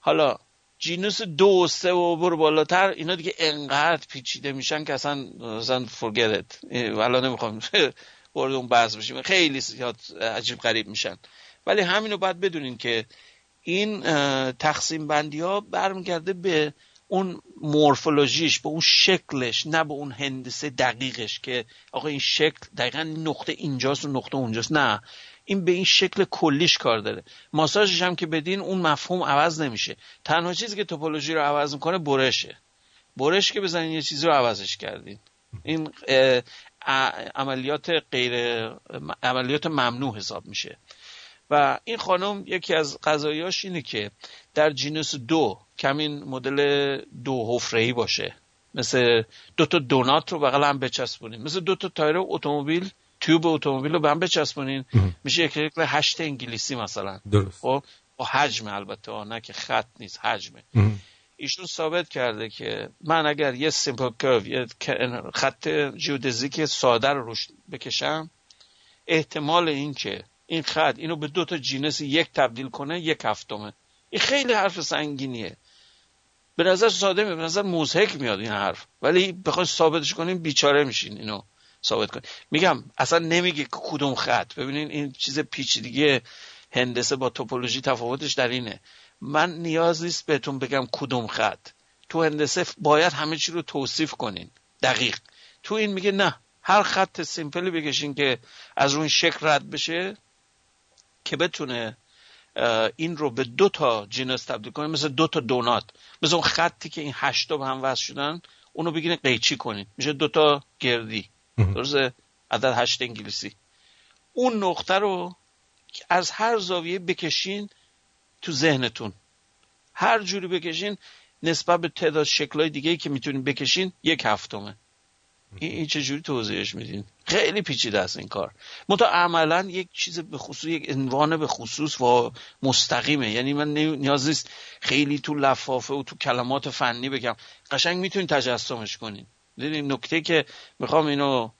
S5: حالا جینوس دو و سه و برو بالاتر اینا دیگه انقدر پیچیده میشن که اصلا اصلا it. والا نمی‌خوام وارد اون بحث بشیم. خیلی عجیب غریب میشن. ولی همینو باید بدونین که این تقسیم بندی ها برمیگرده به اون مورفولوژیش به اون شکلش نه به اون هندسه دقیقش که آقا این شکل دقیقا نقطه اینجاست و نقطه اونجاست. نه این به این شکل کلیش کار داره. ماساژش هم که بدین اون مفهوم عوض نمیشه. تنها چیزی که توپولوژی رو عوض می‌کنه برشه. برش که بزنین یه چیزی رو عوضش کردین. این عملیات غیر عملیات ممنوع حساب میشه. و این خانم یکی از قضایاش اینه که در genus دو کمین مدل دو حفره باشه. مثل دو تا دونات رو بغل هم بچسبونیم مثل دو تا تایر اتومبیل تیوب اتومبیل رو به هم بچسبونین. میشه یک شکل هشت انگلیسی مثلا.
S3: درست.
S5: خب؟ با حجم البته نه که خط نیست حجمه. ایشون ثابت کرده که من اگر یه simple curve یه خط geodesic ساده رو روش بکشم احتمال این که این خط اینو به دو تا genus یک تبدیل کنه یک هفتمه. این خیلی حرف سنگینیه. به نظر ساده می به نظر موزهک میاد این حرف. ولی بخوای ثابتش کنیم بیچاره میشین اینو ثابت کنیم میگم اصلا نمیگه کدوم خط. ببینین این چیز پیچیدگی هندسه با توپولوژی تفاوتش در اینه. من نیاز نیست بهتون بگم کدوم خط. تو هندسه باید همه چی رو توصیف کنین. دقیق. تو این میگه نه هر خط سیمپلی بکشین که از روی شکل رد بشه که بتونه این رو به دو تا جنس تبدیل کنه مثل دو تا دونات. مثل اون خطی که این هشتا به هم وصل شدن اونو بگیرین قیچی کنین. میشه دو تا گردی. درسته؟ عدد هشت انگلیسی. اون نقطه رو از هر زاویه بکشین تو ذهنتون. هر جوری بکشین نسبت به تعداد شکلهای دیگه که می‌تونین بکشین یک هفتمه. این چجوری توضیحش میدین؟ خیلی پیچیده است این کار. منتها عملا یک چیز به خصوص یک عنوان به خصوص و مستقیمه. یعنی من نیاز نیست خیلی تو لفافه و تو کلمات فنی بگم. قشنگ می‌تونین تجسمش کنین. دیدین نکته که می‌خوام اینو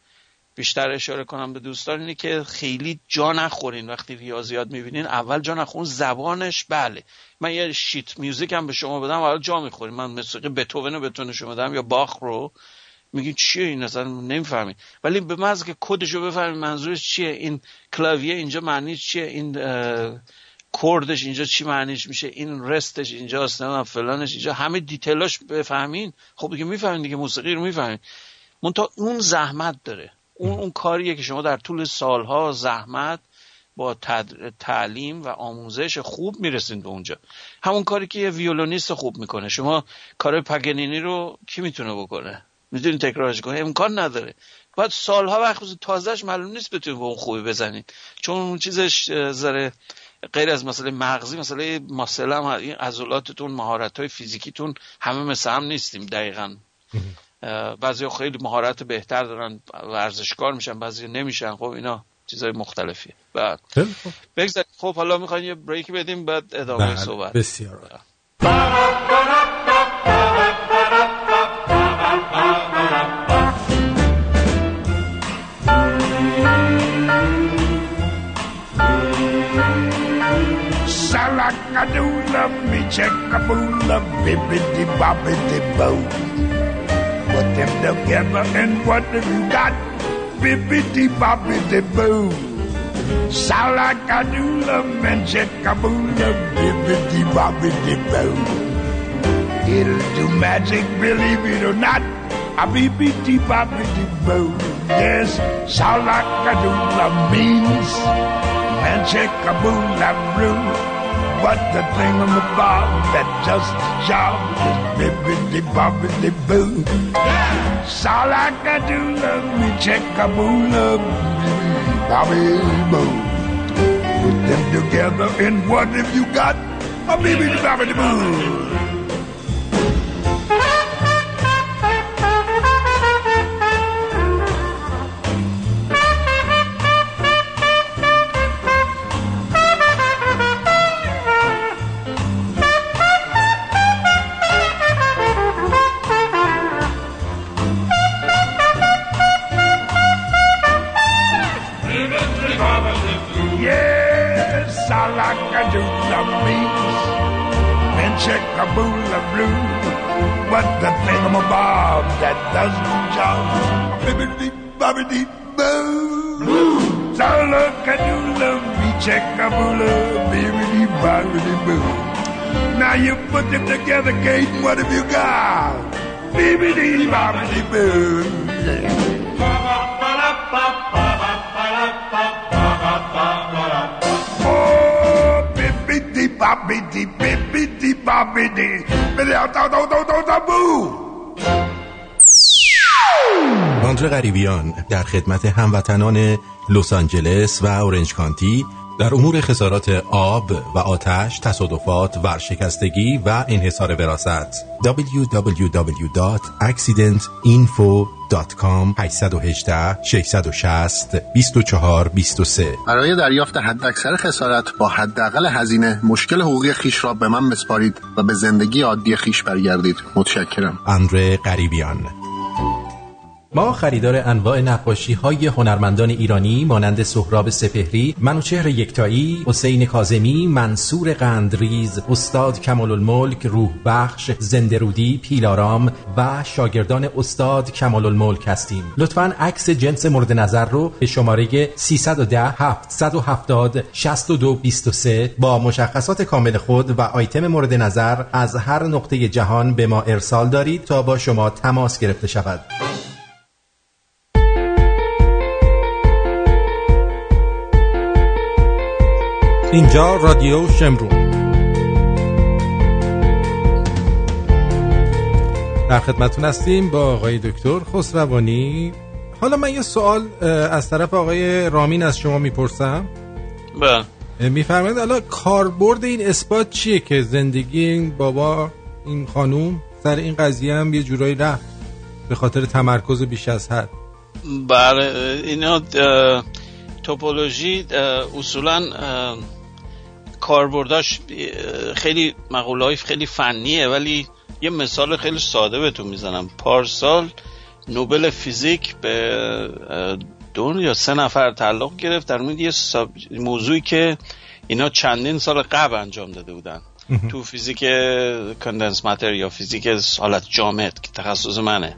S5: بیشتر اشاره کنم به دوستان اینه که خیلی جا نخورین. وقتی ریاضیات می‌بینین اول جا نخورین زبانش بله. من یه شیت میوزیک هم به شما بدم اول جا می‌خورین. من موسیقی بتوون رو بتونه شما بدم یا باخ رو. میگین چیه این اصلا؟ نمی‌فهمید ولی به محض که کدش رو بفهمید منظورش چیه؟ این کلاویه اینجا معنیش چیه؟ این کردش اینجا چی معنیش میشه؟ این رستش اینجاست نه فلانش اینجا. همه دیتیلاش بفهمین. خب دیگه می‌فهمین دیگه موسیقی رو می‌فهمین. منتها اون زحمت داره. اون اون کاریه که شما در طول سالها زحمت با تعلیم و آموزش خوب می‌رسین به اونجا. همون کاری که یه ویولونیست خوب می‌کنه. شما کار پگنینی رو کی می‌تونه بکنه؟ می‌تونی تکرارش کنی؟ امکان نداره. باید سالها وقت تازهش معلوم نیست بتونی به اون خوبی بزنید چون اون چیزش ذره غیر از مسئله مغزی مسئله مسئله هم این عضلاتتون مهارت های فیزیکیتون همه مثل هم نیستیم دقیقا. بعضی خیلی مهارت بهتر دارن ورزشکار میشن بعضی نمیشن. خب اینا چیزای مختلفیه. بعد بگذاریم. خب حالا می‌خوایم یه بریک بدیم بعد ادامه
S3: بله،
S5: صحبت.
S3: بسیار
S6: cock-a-doodle, me check-a-boola, bibbidi-bobbidi-boo. Put them together and what have you got? Bibbidi-bobbidi-boo. Salakadoola, and check-a-boola, bibbidi-bobbidi-boo. It'll do magic, believe it or not. A bibbidi-bobbidi-boo. Yes, salakadoola means and check-a-boola brew what the thing on the bar that just job is bibbity bobbity boo. Yeah. It's all I can do, love me, check a boo, love me, bobby boo. Put them together, and what have you got? A bibbity bobbity boo. And check a boola blue. But the thingamabob that does the job, bibbidi bobbidi boo. So look a do love me check a boola, bibbidi bobbidi boo. Now you put them together, Kate, what have you got? Bibbidi bobbidi boo. Oh, bibbidi bobbidi, bibbidi boo.
S7: آندره غریبیان در خدمت هموطنان لس آنجلس و اورنج کانتی در امور خسارات آب و آتش، تصادفات، ورشکستگی و انحصار وراثت. www.accidentinfo.com 818 660 24 23
S8: برای دریافت حداکثر خسارت با حداقل هزینه مشکل حقوقی خیش را به من بسپارید و به زندگی عادی خیش برگردید. متشکرم.
S7: اندره غریبیان
S9: ما خریدار انواع نقاشی های هنرمندان ایرانی مانند سهراب سپهری، منوچهر یکتایی، حسین کازمی، منصور قندریز، استاد کمال الملک، روح بخش، زندرودی، پیلارام و شاگردان استاد کمال الملک هستیم. لطفاً عکس جنس مورد نظر رو به شماره 310 770 6223 با مشخصات کامل خود و آیتم مورد نظر از هر نقطه جهان به ما ارسال دارید تا با شما تماس گرفته شود.
S3: اینجا رادیو شمرون. در خدمتون هستیم با آقای دکتر خسروانی. حالا من یه سوال از طرف آقای رامین از شما می‌پرسم.
S5: بله.
S3: میفرمایید حالا کاربرد این اثبات چیه که زندگی این بابا این خانوم سر این قضیه هم یه جورایی رفت به خاطر تمرکز بیش از حد؟
S5: بله اینا توپولوژی اصولا کاربرداش خیلی مقوله های خیلی فنیه ولی یه مثال خیلی ساده بهتون می‌زنم. پارسال نوبل فیزیک به دو یا سه نفر تعلق گرفت. در مورد یه ساب- موضوعی که اینا چندین سال قبل انجام داده بودن. تو فیزیک کندنس ماتر یا فیزیک حالت جامد که تخصص منه.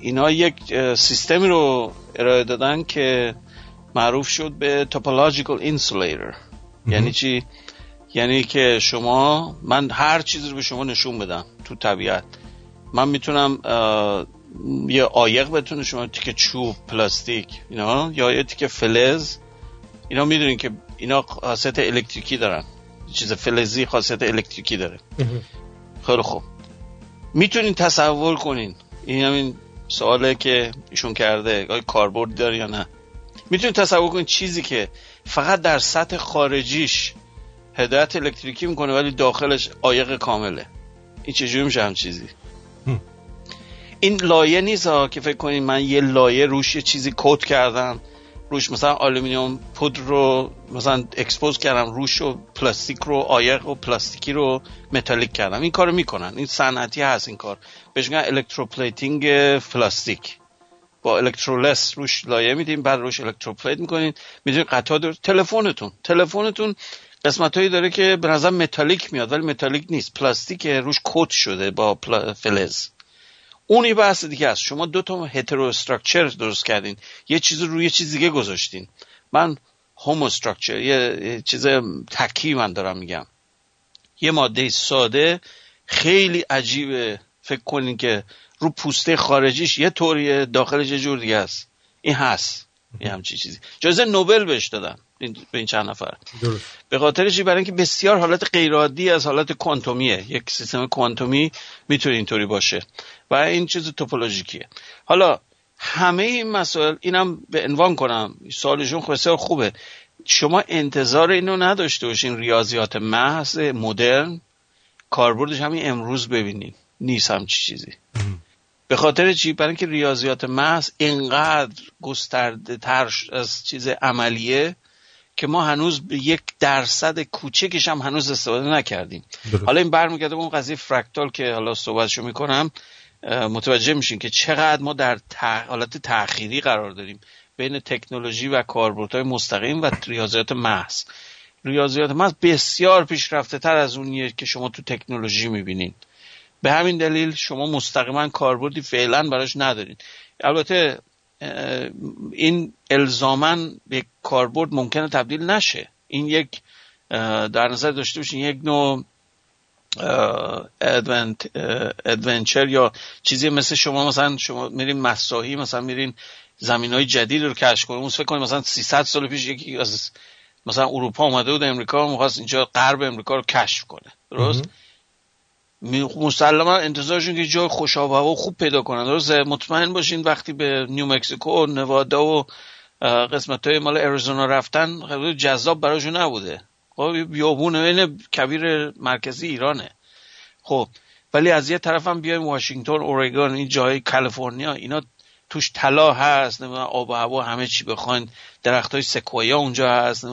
S5: اینا یک سیستمی رو ارائه دادن که معروف شد به توپولوژیکال اینسولیتر یعنی چی؟ یعنی که شما من هر چیزی رو به شما نشون بدم تو طبیعت. من می‌تونم یه آیق بتونه شما تیکه چوب پلاستیک اینا یا یه تیکه فلز. اینا می‌دونین که اینا خاصیت الکتریکی دارن. چیز فلزی خاصیت الکتریکی داره. خیلی خوب. می‌تونین تصور کنین. این همین سواله که ایشون کرده آیا کاربرد داره یا نه. می‌تونین تصور کنین چیزی که فقط در سطح خارجیش هدایت الکتریکی می‌کنه ولی داخلش عایق کامله. این چجوری میشه همچین چیزی؟ این لایه نیست ها که فکر کنین من یه لایه روش یه چیزی coat کردم. روش مثلا آلومینیوم پودر رو مثلا expose کردم روش رو پلاستیک رو عایق و پلاستیکی رو metallic کردم. این کارو می‌کنن. این صنعتی هست این کار. بهش میگن electroplating plastic. با electroless روش لایه میدیم بعد روش electroplate می‌کنین. می‌دونین قطعات رو تلفنتون. تلفنتون قسمت هایی داره که به نظر metallic میاد ولی metallic نیست. پلاستیک روش coat شده با. فلز. اون یه بحث دیگه است. شما دو تا heterostructure درست کردین. یه چیز رو روی یه چیز دیگه گذاشتین. من هومو یه چیز تکی من دارم میگم. یه ماده ساده خیلی عجیبه. فکر کنین که رو پوسته خارجیش یه طوریه داخلش یه جور دیگه است. این هست. یه همچی چیزی. جایزه نوبل بهش دادن. به این چند نفر.
S3: درست.
S5: به خاطر چی؟ برای اینکه بسیار حالت غیرعادی از حالت کوانتومیه. یک سیستم کوانتومی می‌تونه اینطوری باشه. و این چیز توپولوژیکیه. حالا همه این مسائل اینم به عنوان کنم. سوالشون بسیار خوبه. شما انتظار اینو نداشته باشین. ریاضیات محض مدرن. کاربردش همین امروز ببینین. نیست همچی چیزی. به خاطر چی؟ برای اینکه ریاضیات محض اینقدر گسترده تر از چیز عملیه که ما هنوز به یک درصد کوچکش هم هنوز استفاده نکردیم.
S3: درست.
S5: حالا این برمیگرده به اون قضیه فرکتال که حالا صحبتشو می‌کنم متوجه میشین که چقدر ما در تح... حالت تأخیری قرار داریم بین تکنولوژی و کاربردهای مستقیم و ریاضیات محض. ریاضیات محض بسیار پیشرفته تر از اونیه که شما تو تکنولوژی می‌بینین. به همین دلیل شما مستقیما کاربردی فعلا براش ندارین. البته این الزاما یک کاربرد ممکنه تبدیل نشه. این یک در نظر داشته باشین یک نوع adventure یا چیزی مثل شما مثلا شما میرین مساحی مثلا میرین زمین های جدید رو کشف کنیم اون فکر کنید مثلا 300 سال پیش یکی از مثلا اروپا اومده بود امریکا می‌خواست اینجا غرب امریکا رو کشف کنه. درست؟ مسلما انتظارشون که جای خوش آب و هوا خوب پیدا کنن. درست مطمئن باشین وقتی به نیو مکزیکو و نوادا و قسمت های مال اریزونا رفتن جذاب براشون نبوده. خب بیابون عین کویر مرکزی ایرانه. خب ولی از یه طرف هم بیایم واشنگتن اورگان این جای کالیفرنیا اینا توش طلا هست نمی‌دونم آب و هوا همه چی بخواین. درخت های سکویا اونجا هست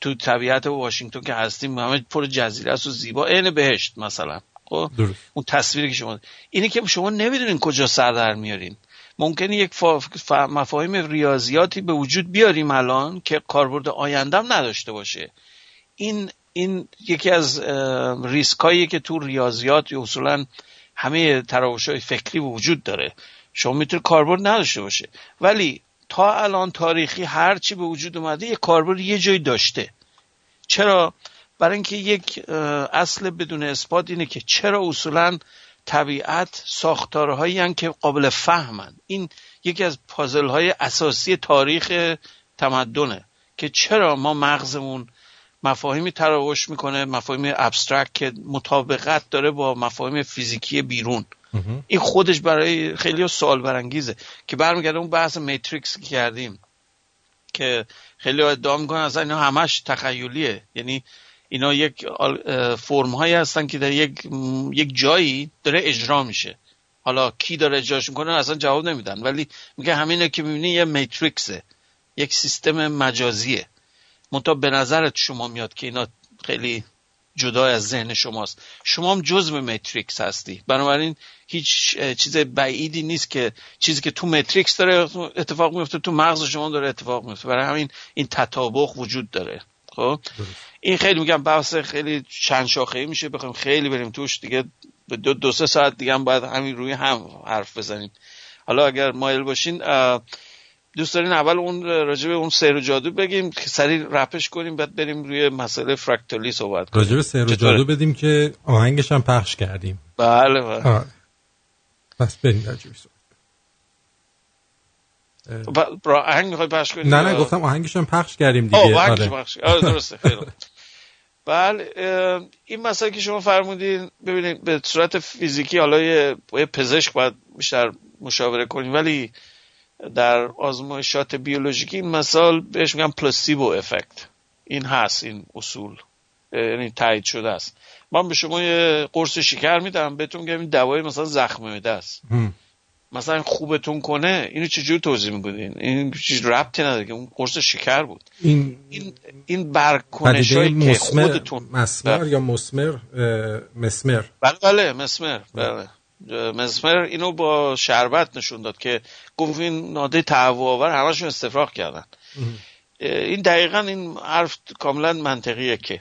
S5: تو طبیعت واشنگتن که هستیم همه پر جزیره است و زیبا. عین بهشت مثلا. خب
S3: درست.
S5: اون تصویری که شما اینه که شما نمی‌دونین کجا سر در میارین. ممکنه یک مفاهیم ریاضیاتی به وجود بیاریم الان که کاربرد آیندهم نداشته باشه. این این یکی از ریسک هایی که تو ریاضیات یا اصولا همه تراوش های فکری وجود داره. شما می‌تونه کاربرد نداشته باشه. ولی تا الان تاریخی هر چی به وجود اومده یه کاربرد یه جایی داشته. چرا؟ برای اینکه یک اصل بدون اثبات اینه که چرا اصولا طبیعت ساختارهایی هن که قابل فهمن این یکی از پازل های اساسی تاریخ تمدنه که چرا ما مغزمون مفاهیمی تراوش می‌کنه مفاهیم abstract که مطابقت داره با مفاهیم فیزیکی بیرون. این خودش برای خیلی سوال برانگیزه که برمیگرده اون بحث Matrix که کردیم که خیلی ادعا می‌کنن اصلا اینا همش تخیلیه. یعنی اینا یک فرم هایی هستن که در یک یک جایی داره اجرا میشه. حالا کی داره اجراش می‌کنه اصلا جواب نمیدن. ولی میگه همینه که می‌بینی یه میتریکسه. یک سیستم مجازیه. منتها به نظرت شما میاد که اینا خیلی جدا از ذهن شماست. شما هم جزء ماتریکس هستی. بنابراین هیچ چیز بعیدی نیست که چیزی که تو ماتریکس داره اتفاق میفته تو مغز شما داره اتفاق میفته. برای همین این تطابق وجود داره. خب؟ این خیلی میگم بحث خیلی چند شاخه‌ای میشه بخوایم خیلی بریم توش دیگه به دو, دو سه ساعت دیگه هم باید همین روی هم حرف بزنیم. حالا اگر مایل باشین دوست دارین اول اون راجع اون سیر و جادو بگیم که سریع رپش کنیم بعد بریم روی مسئله فرکتالی صحبت کنیم.
S3: راجع به سر و؟ جادو بدیم که آهنگش هم پخش کردیم.
S5: بله بله.
S3: پس بریم راجع
S5: برا آهنگ می‌خوای پخش کنیم
S3: نه نه گفتم آهنگش هم پخش کردیم دیگه.
S5: آه آهنگ
S3: آره.
S5: پخش آره درسته خیلی. بله این مسئله که شما فرمودین ببینید به صورت فیزیکی حالا یه پزشک باید بیشتر مشاوره کنیم ولی در آزمایشات بیولوژیکی مثال بهش میگن پلاسیبو افکت این هست این اصول. یعنی تایید شده است. من به شما یه قرص شکر میدم بهتون میگم این دوای مثلا زخم معده است. مثلا خوبتون کنه اینو چجوری توضیح می‌کنین این چیز ربطی نداره که اون قرص شکر بود.
S3: این
S5: این این برکنش که
S3: مسمر
S5: خودتون
S3: مسمر یا مسمر مسمر؟
S5: بله بله مسمر بله. مسمر اینو با شربت نشون داد که گفت این ناده تهوع آور همشون استفراغ کردن. این دقیقا این حرف کاملا منطقیه که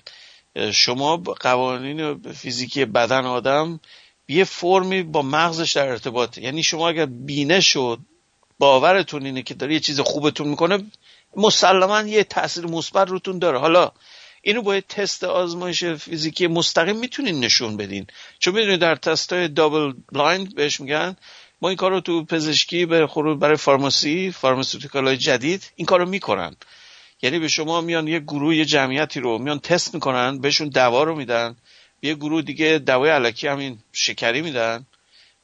S5: شما قوانین فیزیکی بدن آدم یه فرمی با مغزش در ارتباطه. یعنی شما اگر بینه شد باورتون اینه که داره یه چیز خوبتون می‌کنه مسلما یه تاثیر مثبت روتون داره. حالا اینو باید تست آزمایش فیزیکی مستقیم می‌تونین نشون بدین. چون می‌دونید در تست های double blind بهش میگن ما این کار رو تو پزشکی بخصوص برای pharmacy pharmaceutical های جدید این کار رو می‌کنن. یعنی به شما میان یه گروه یه جمعیتی رو میان تست می‌کنن بهشون دوا رو میدن. یه گروه دیگه دوای الکی همین شکری میدن.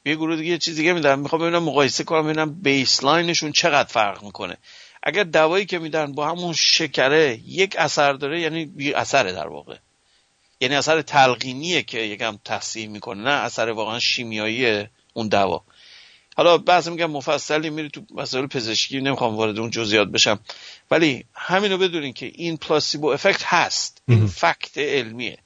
S5: یه گروه دیگه چیز دیگه میدن. می‌خوام ببینم مقایسه کنم ببینم بیسلاینشون چقدر فرق می‌کنه. اگر دوایی که میدن با همون شکره یک اثر داره یعنی بی اثره در واقع. یعنی اثر تلقینیه که یکم تحصیل می‌کنه نه اثر واقعا شیمیایی اون دوا حالا بعضی میگم مفصلی میری تو مسائل پزشکی نمی‌خوام وارد اون جزئیات بشم. ولی همینو بدونین که این پلاسیبو افکت هست. این فکت علمیه.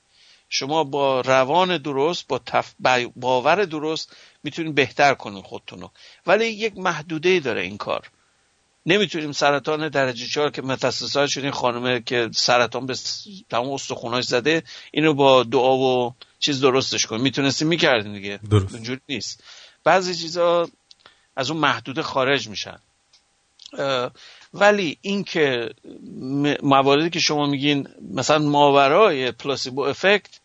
S5: شما با روان درست با تف... باور درست می‌تونین بهتر کنین خودتونو. ولی یک محدوده داره این کار. نمی‌تونیم سرطان درجه چهار که متاسسات شدین خانمه که سرطان به تمام استخوناش زده اینو با دعا و چیز درستش کنیم می‌تونستیم می‌کردیم دیگه.
S3: درست.
S5: اونجوری نیست. بعضی چیزا از اون محدوده خارج میشن. ولی اینکه مواردی که شما میگین مثلا ماورای پلاسیبو افکت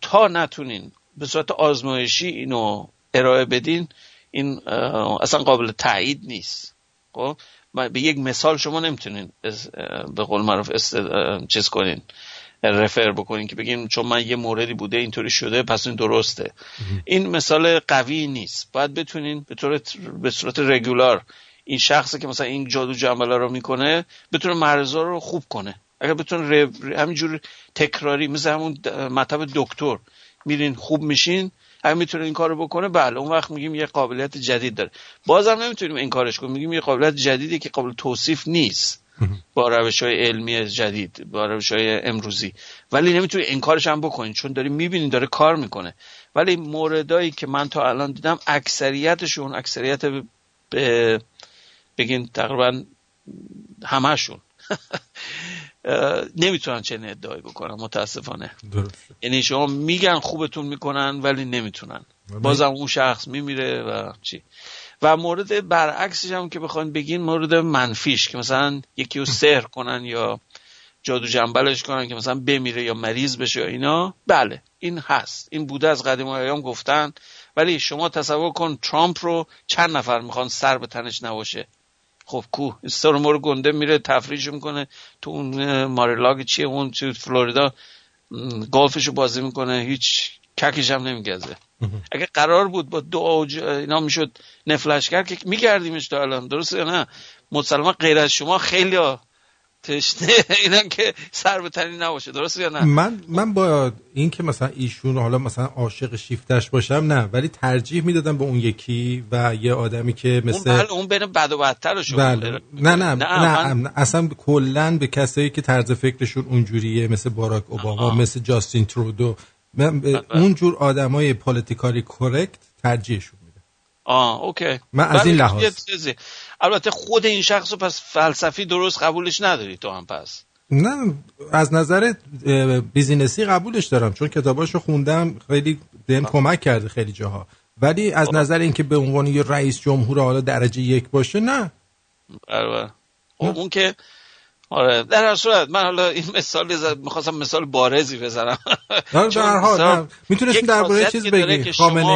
S5: تا نتونین به صورت آزمایشی اینو ارائه بدین این اصلا قابل تایید نیست. خب؟ به یک مثال شما نمی‌تونین به قول معروف چیز کنین رفر بکنین که بگین چون من یه موردی بوده اینطوری شده پس این درسته. این مثال قوی نیست. باید بتونین به, طور به صورت رگولار این شخصی که مثلا این جادو جنبلا رو می‌کنه بتونه مرزا رو خوب کنه. اگر بتونه همینجور تکراری مثل همون مطب دکتر میرین خوب میشین اگه می‌تونه این کارو بکنه بله اون وقت میگیم یه قابلیت جدید داره. بازم نمی‌تونیم این کارش کنیم میگیم یه قابلیت جدیدی که قابل توصیف نیست با روش های علمی جدید با روش های امروزی. ولی نمی‌تونی انکارش هم بکنین چون داری می‌بینین داره کار می‌کنه. ولی موردایی که من تا الان دیدم اکثریتشون اکثریت به بگین تقریبا همهشون. نمی‌تونن چنین ادعایی بکنن متاسفانه. یعنی شما میگن خوبتون می‌کنن ولی نمی‌تونن. بازم اون شخص میمیره و چی. و مورد برعکسش هم که بخواین بگین مورد منفیش که مثلا یکی رو سحر کنن یا جادو جنبلش کنن که مثلا بمیره یا مریض بشه یا اینا بله این هست. این بوده از قدیم ایام گفتن. ولی شما تصور کن ترامپ رو چند نفر می‌خوان سر به تنش نباشه. خب کو استرمور گنده میره تفریج می‌کنه. تو اون ماریلاگ چیه؟ اون تو فلوریدا گلفشو بازی می‌کنه. هیچ ککش هم نمیگزه. اگه قرار بود با دعا و اینا می‌شد نفلش کرد که میکردیمش تا الان. درسته یا نه؟ مسلمان غیر از شما خیلی تشنه اینا که سر به تنی نباشه. درسته یا نه؟
S3: من من با این که مثلا ایشون حالا مثلا عاشق شیفتش باشم نه. ولی ترجیح می‌دادم به اون یکی و یه آدمی که مثل
S5: اون, بله اون بین بد و بدتر شما
S3: بله. نه نه. نه, نه, نه, اصلا کلا به کسایی که طرز فکرشون اونجوریه مثل باراک اوباما مثل جاستین ترودو من اونجور آدمای politically correct ترجیحشون میدم
S5: آه okay.
S3: من از این لحاظ.
S5: البته خود این شخص رو پس فلسفی درست قبولش نداری تو هم پس.
S3: نه از نظر بیزینسی قبولش دارم چون کتاباشو خوندم خیلی بهم کمک کرده خیلی جاها. ولی از نظر اینکه به عنوان یه رئیس جمهور حالا درجه یک باشه نه.
S5: بله اون که آره. در هر صورت من حالا این مثال می‌خواستم مثال بارزی بزنم.
S3: در هر حال می‌تونستیم درباره چیز بگی ای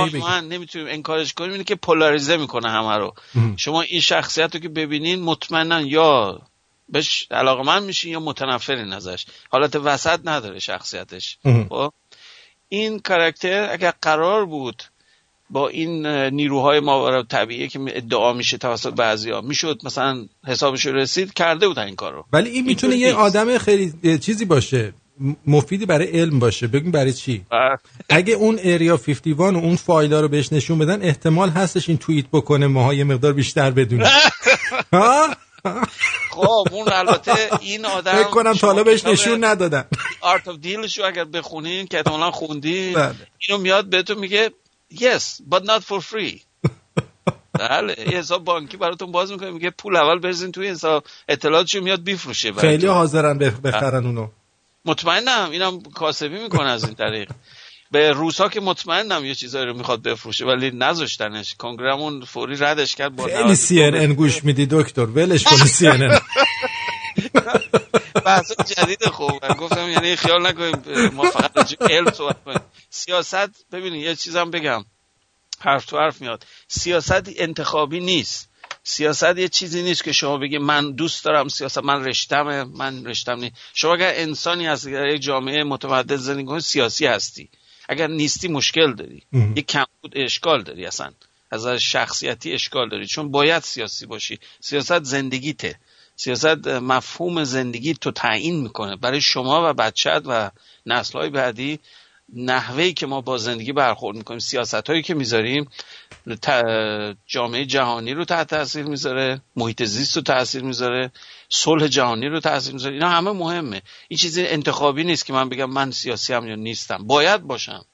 S3: بگی
S5: من نمی‌تونیم انکارش کنیم اینه که پولاریزه می‌کنه همه رو. شما این شخصیت رو که ببینین مطمئنا یا بهش علاقه من میشین یا متنفرین ازش. حالت وسط نداره شخصیتش. خب؟ این کاراکتر اگر قرار بود با این نیروهای ماورا طبیعی که ادعا میشه توسط بعضیا. می‌شد مثلا حسابش رسید کرده بودن این کارو.
S3: ولی این می‌تونه یه آدم خیلی چیزی باشه. مفیدی برای علم باشه. بگیم برای چی؟ اگه اون اریا 51 و اون فایل ها رو بهش نشون بدن احتمال هستش این توییت بکنه ماها یه مقدار بیشتر بدونه
S5: خب اون البته این آدم
S3: فکر کنم تا بهش نشون ندادن.
S5: آرت اف دیلش رو اگر بخونین که احتمالا خوندین اینو میاد بهتون میگه yes but not for free. بله حساب بانکی براتون باز می‌کنه میگه پول اول بریزین توی حساب اطلاعاتشو میاد بیفروشه
S3: خیلی حاضرن بخرن اونو.
S5: مطمئنم اینم کاسبی می‌کنه از این طریق. به روسا که مطمئنم یه چیزایی رو می‌خواد بفروشه ولی نذاشتنش. کنگرمون فوری ردش کرد با
S3: خیلی سی ان گوش میدی دکتر ولش کن سی ان.
S5: بحث جدید خوب گفتم یعنی خیال نکنیم ما فقط علم صحبت کنیم. سیاست ببینید یه چیزم بگم. حرف تو حرف میاد. سیاست انتخابی نیست. سیاست یه چیزی نیست که شما بگی من دوست دارم سیاست من رشتمه من رشتم نیست. شما اگر انسانی از یک جامعه متمدد زندگی کنی سیاسی هستی. اگر نیستی مشکل داری. یک کمبود اشکال داری اصلا. از شخصیتی اشکال داری. چون باید سیاسی باشی. سیاست زندگیته. سیاست مفهوم زندگی تو تعیین می‌کنه. برای شما و بچت و نسلهای بعدی نحوهی که ما با زندگی برخورد می‌کنیم سیاست هایی که می‌ذاریم جامعه جهانی رو تحت تاثیر می‌ذاره محیط زیست رو تاثیر می‌ذاره صلح جهانی رو تاثیر می‌ذاره اینا همه مهمه. این چیزی انتخابی نیست که من بگم من سیاسی هم یا نیستم. باید باشم.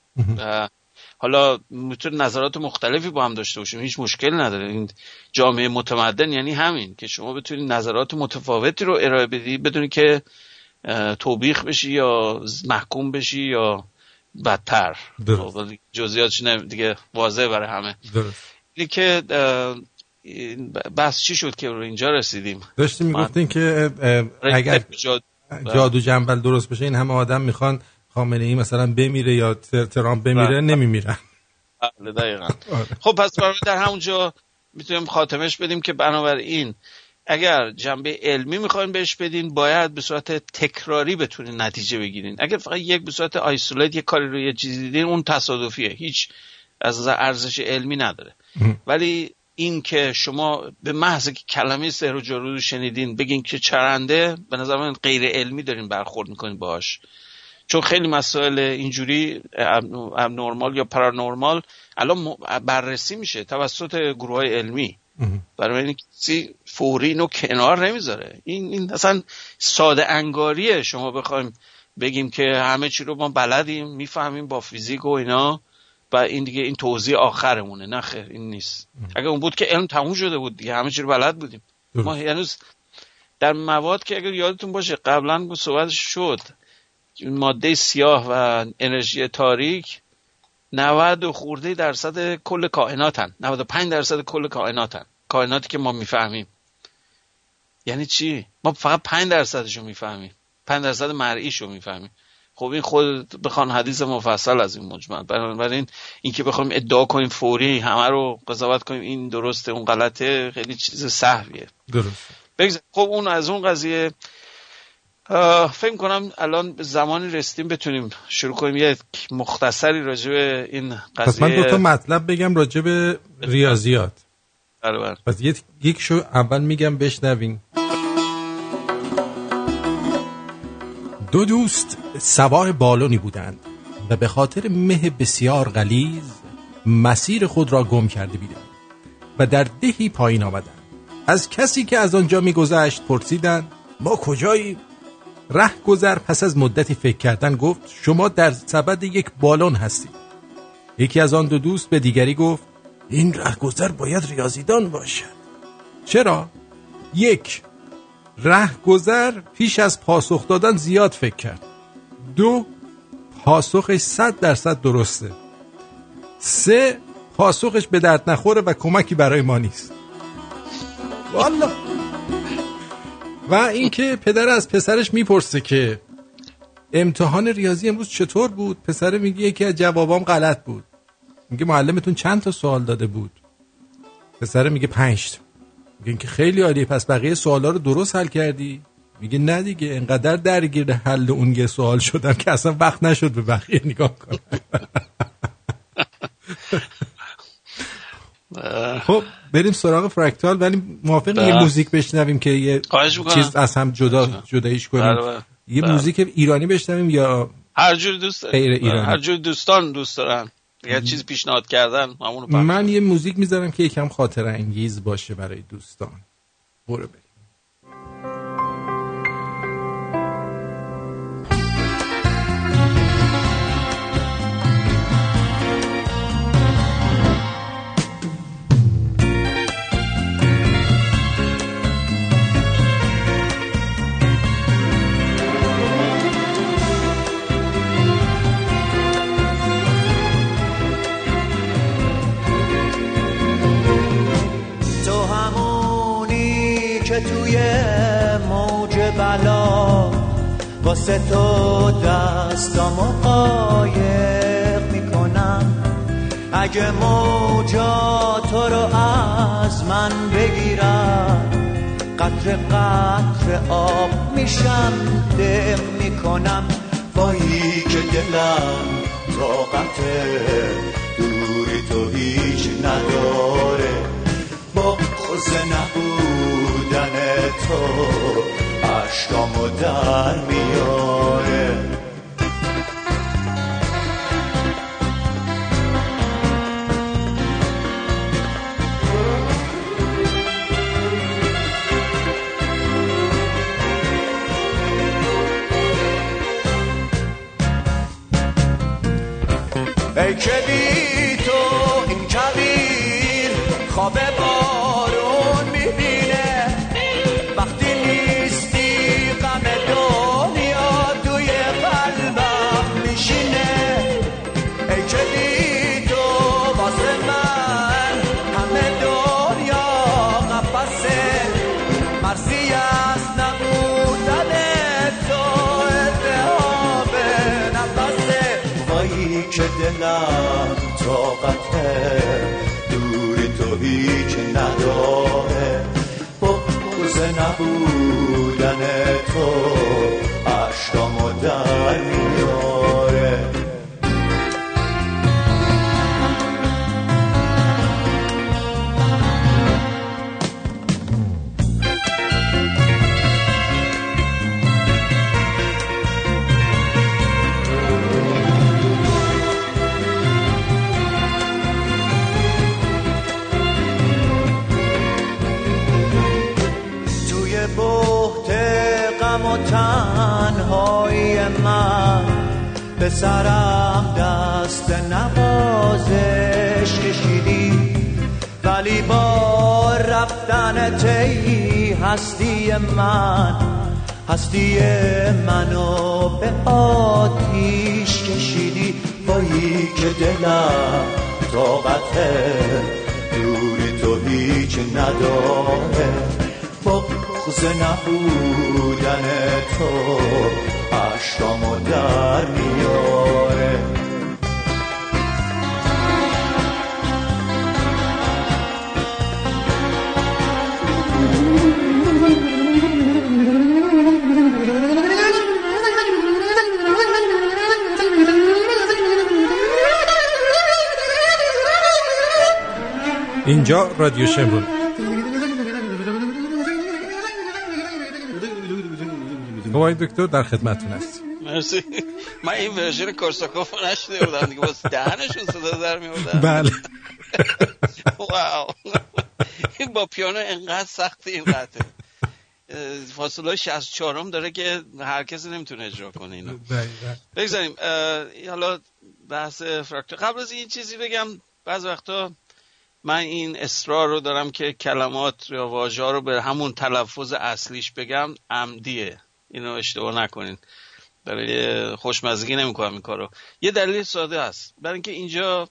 S5: حالا می‌تونه نظرات مختلفی با هم داشته باشیم هیچ مشکل نداره. این جامعه متمدن یعنی همین که شما بتونی نظرات متفاوتی رو ارائه بدی بدونی که توبیخ بشی یا محکوم بشی یا بدتر. خب، جزئیاتش دیگه واضح برای همه. اینی که بحث چی شد که رو اینجا رسیدیم؟
S3: داشتیم می‌گفتین که اگر
S5: جاد...
S3: جادو جنبل درست بشه این همه آدم می‌خوان خامنه ای مثلا بمیره یا تر- ترامپ بمیره
S5: بله.
S3: نمیمیرن.
S5: بله دقیقا. خب پس برای در همونجا می‌تونیم خاتمش بدیم که بنابراین اگر جنبه علمی می‌خواین بهش بدین باید به صورت تکراری بتونین نتیجه بگیرین. اگر فقط یک به صورت آیسولیت یک کاری رو یه چیزی دیدین اون تصادفیه. هیچ از نظر ارزش علمی نداره. ولی این که شما به محض که کلمه سحر و رو شنیدین بگین که چرنده به نظر من غیر علمی دارین برخورد می‌کنین باهاش. چون خیلی مسائل اینجوری نورمال یا پارانورمال الان بررسی میشه توسط گروه های علمی برای این کسی فوری اینو کنار نمی‌ذاره. این, این اصلا ساده انگاریه. شما بخوایم بگیم که همه چی رو ما بلدیم می‌فهمیم با فیزیک و اینا. و این دیگه این توضیح آخرمونه. نه خیر این نیست. اگه اون بود که علم تموم شده بود دیگه همه چی رو بلد بودیم. ما هنوز در مواد که اگر یادتون باشه قبلا صحبت شد. ماده سیاه و انرژی تاریک 90 و خورده درصد کل کائناتن. 95 درصد کل کائناتن. کائناتی که ما می‌فهمیم. یعنی چی؟ ما فقط 5 درصدش رو می‌فهمیم. 5 درصد مرئیش رو می‌فهمیم. خب این خود بخوان حدیث مفصل از این مجمل. بنابراین اینکه بخوایم ادعا کنیم فوری همه رو قضاوت کنیم این درسته اون غلطه خیلی چیز سهویه.
S3: درست
S5: بگذار خب اون از اون قضیه فکر کنم الان به زمانی رسیدیم بتونیم شروع کنیم یه مختصری راجع به این قضیه
S3: پس من دو تا مطلب بگم راجع به ریاضیات.
S5: بله بله.
S3: پس یک یکشو اول میگم بشنوین دو دوست سوار بالونی بودند و به خاطر مه بسیار غلیظ مسیر خود را گم کرده بودند و در دهی پایین آمدند. از کسی که از آنجا میگذشت پرسیدند ما کجاییم؟ ره گذر پس از مدتی فکر کردن گفت شما در سبد یک بالون هستید. یکی از آن دو دوست به دیگری گفت این رهگذر باید ریاضیدان باشد. چرا؟ یک رهگذر پیش از پاسخ دادن زیاد فکر کرد. دو پاسخش صد درصد درسته. سه پاسخش به درد نخوره و کمکی برای ما نیست. والا و اینکه پدر از پسرش می‌پرسه که امتحان ریاضی امروز چطور بود؟ پسر میگه یکی از جوابام غلط بود. میگه معلمتون چند تا سوال داده بود؟ پسر میگه پنج تا. میگه اینکه خیلی عالیه پس بقیه سوالا رو درست حل کردی؟ میگه نه دیگه انقدر درگیر حل اون یه سوال شدم که اصلا وقت نشد به بقیه نگاه کنم. خب بریم سراغ فرکتال ولی موافق یه
S5: بله.
S3: موزیک بشنویم که یه. چیز از هم جدا جداییش کنیم
S5: بله، بله.
S3: یه
S5: بله.
S3: موزیک ایرانی بشنویم یا
S5: هر جور دوست.
S3: غیر ایرانی.
S5: هر جور دوستان دوست دارن اگر چیز پیشنهاد کردن
S3: من یه موزیک می‌ذارم که یکم خاطر انگیز باشه برای دوستان برو بریم
S10: واسه تو دستامو قایق می‌کنم. اگه موجا تو رو از من بگیرم قطر قطر آب میشم دق می‌کنم. وایی که دلم طاقت دوری تو هیچ نداره. بغز نبودن تو عشقامو در میاره. ای که طاقت دوری تو هیچ نداره. بغز نبودن تو. عشقامو در میاره سرم دست نوازش کشیدی. ولی با رفتن تی هستی من هستی منو به آتیش کشیدی. بایی که دلم طاقت دوری تو هیچ نداره. بغز نبودن تو عشقامو در میاره.
S3: اینجا رادیو شمرون. آقای دکتر در خدمتتون است
S5: مرسی. من این ورژن کورساکوف رو نشده بودم. دیگه باز دهنشون صدا در میوردن
S3: بله.
S5: واو. با پیانو انقدر سخته این قطعه. فاصله 64 م داره که هر کسی نمی‌تونه اجرا کنه اینو.
S3: دقیقاً.
S5: بگذاریم. اه، حالا بحث فراکتور. قبل از این چیزی بگم بعض وقتا من این اصرار رو دارم که کلمات یا واژه رو به همون تلفظ اصلیش بگم عمدیه. اینو اشتباه نکنین. برای خوشمزگی نمی‌کنم این کارو. یه دلیل ساده است برای اینکه اینجا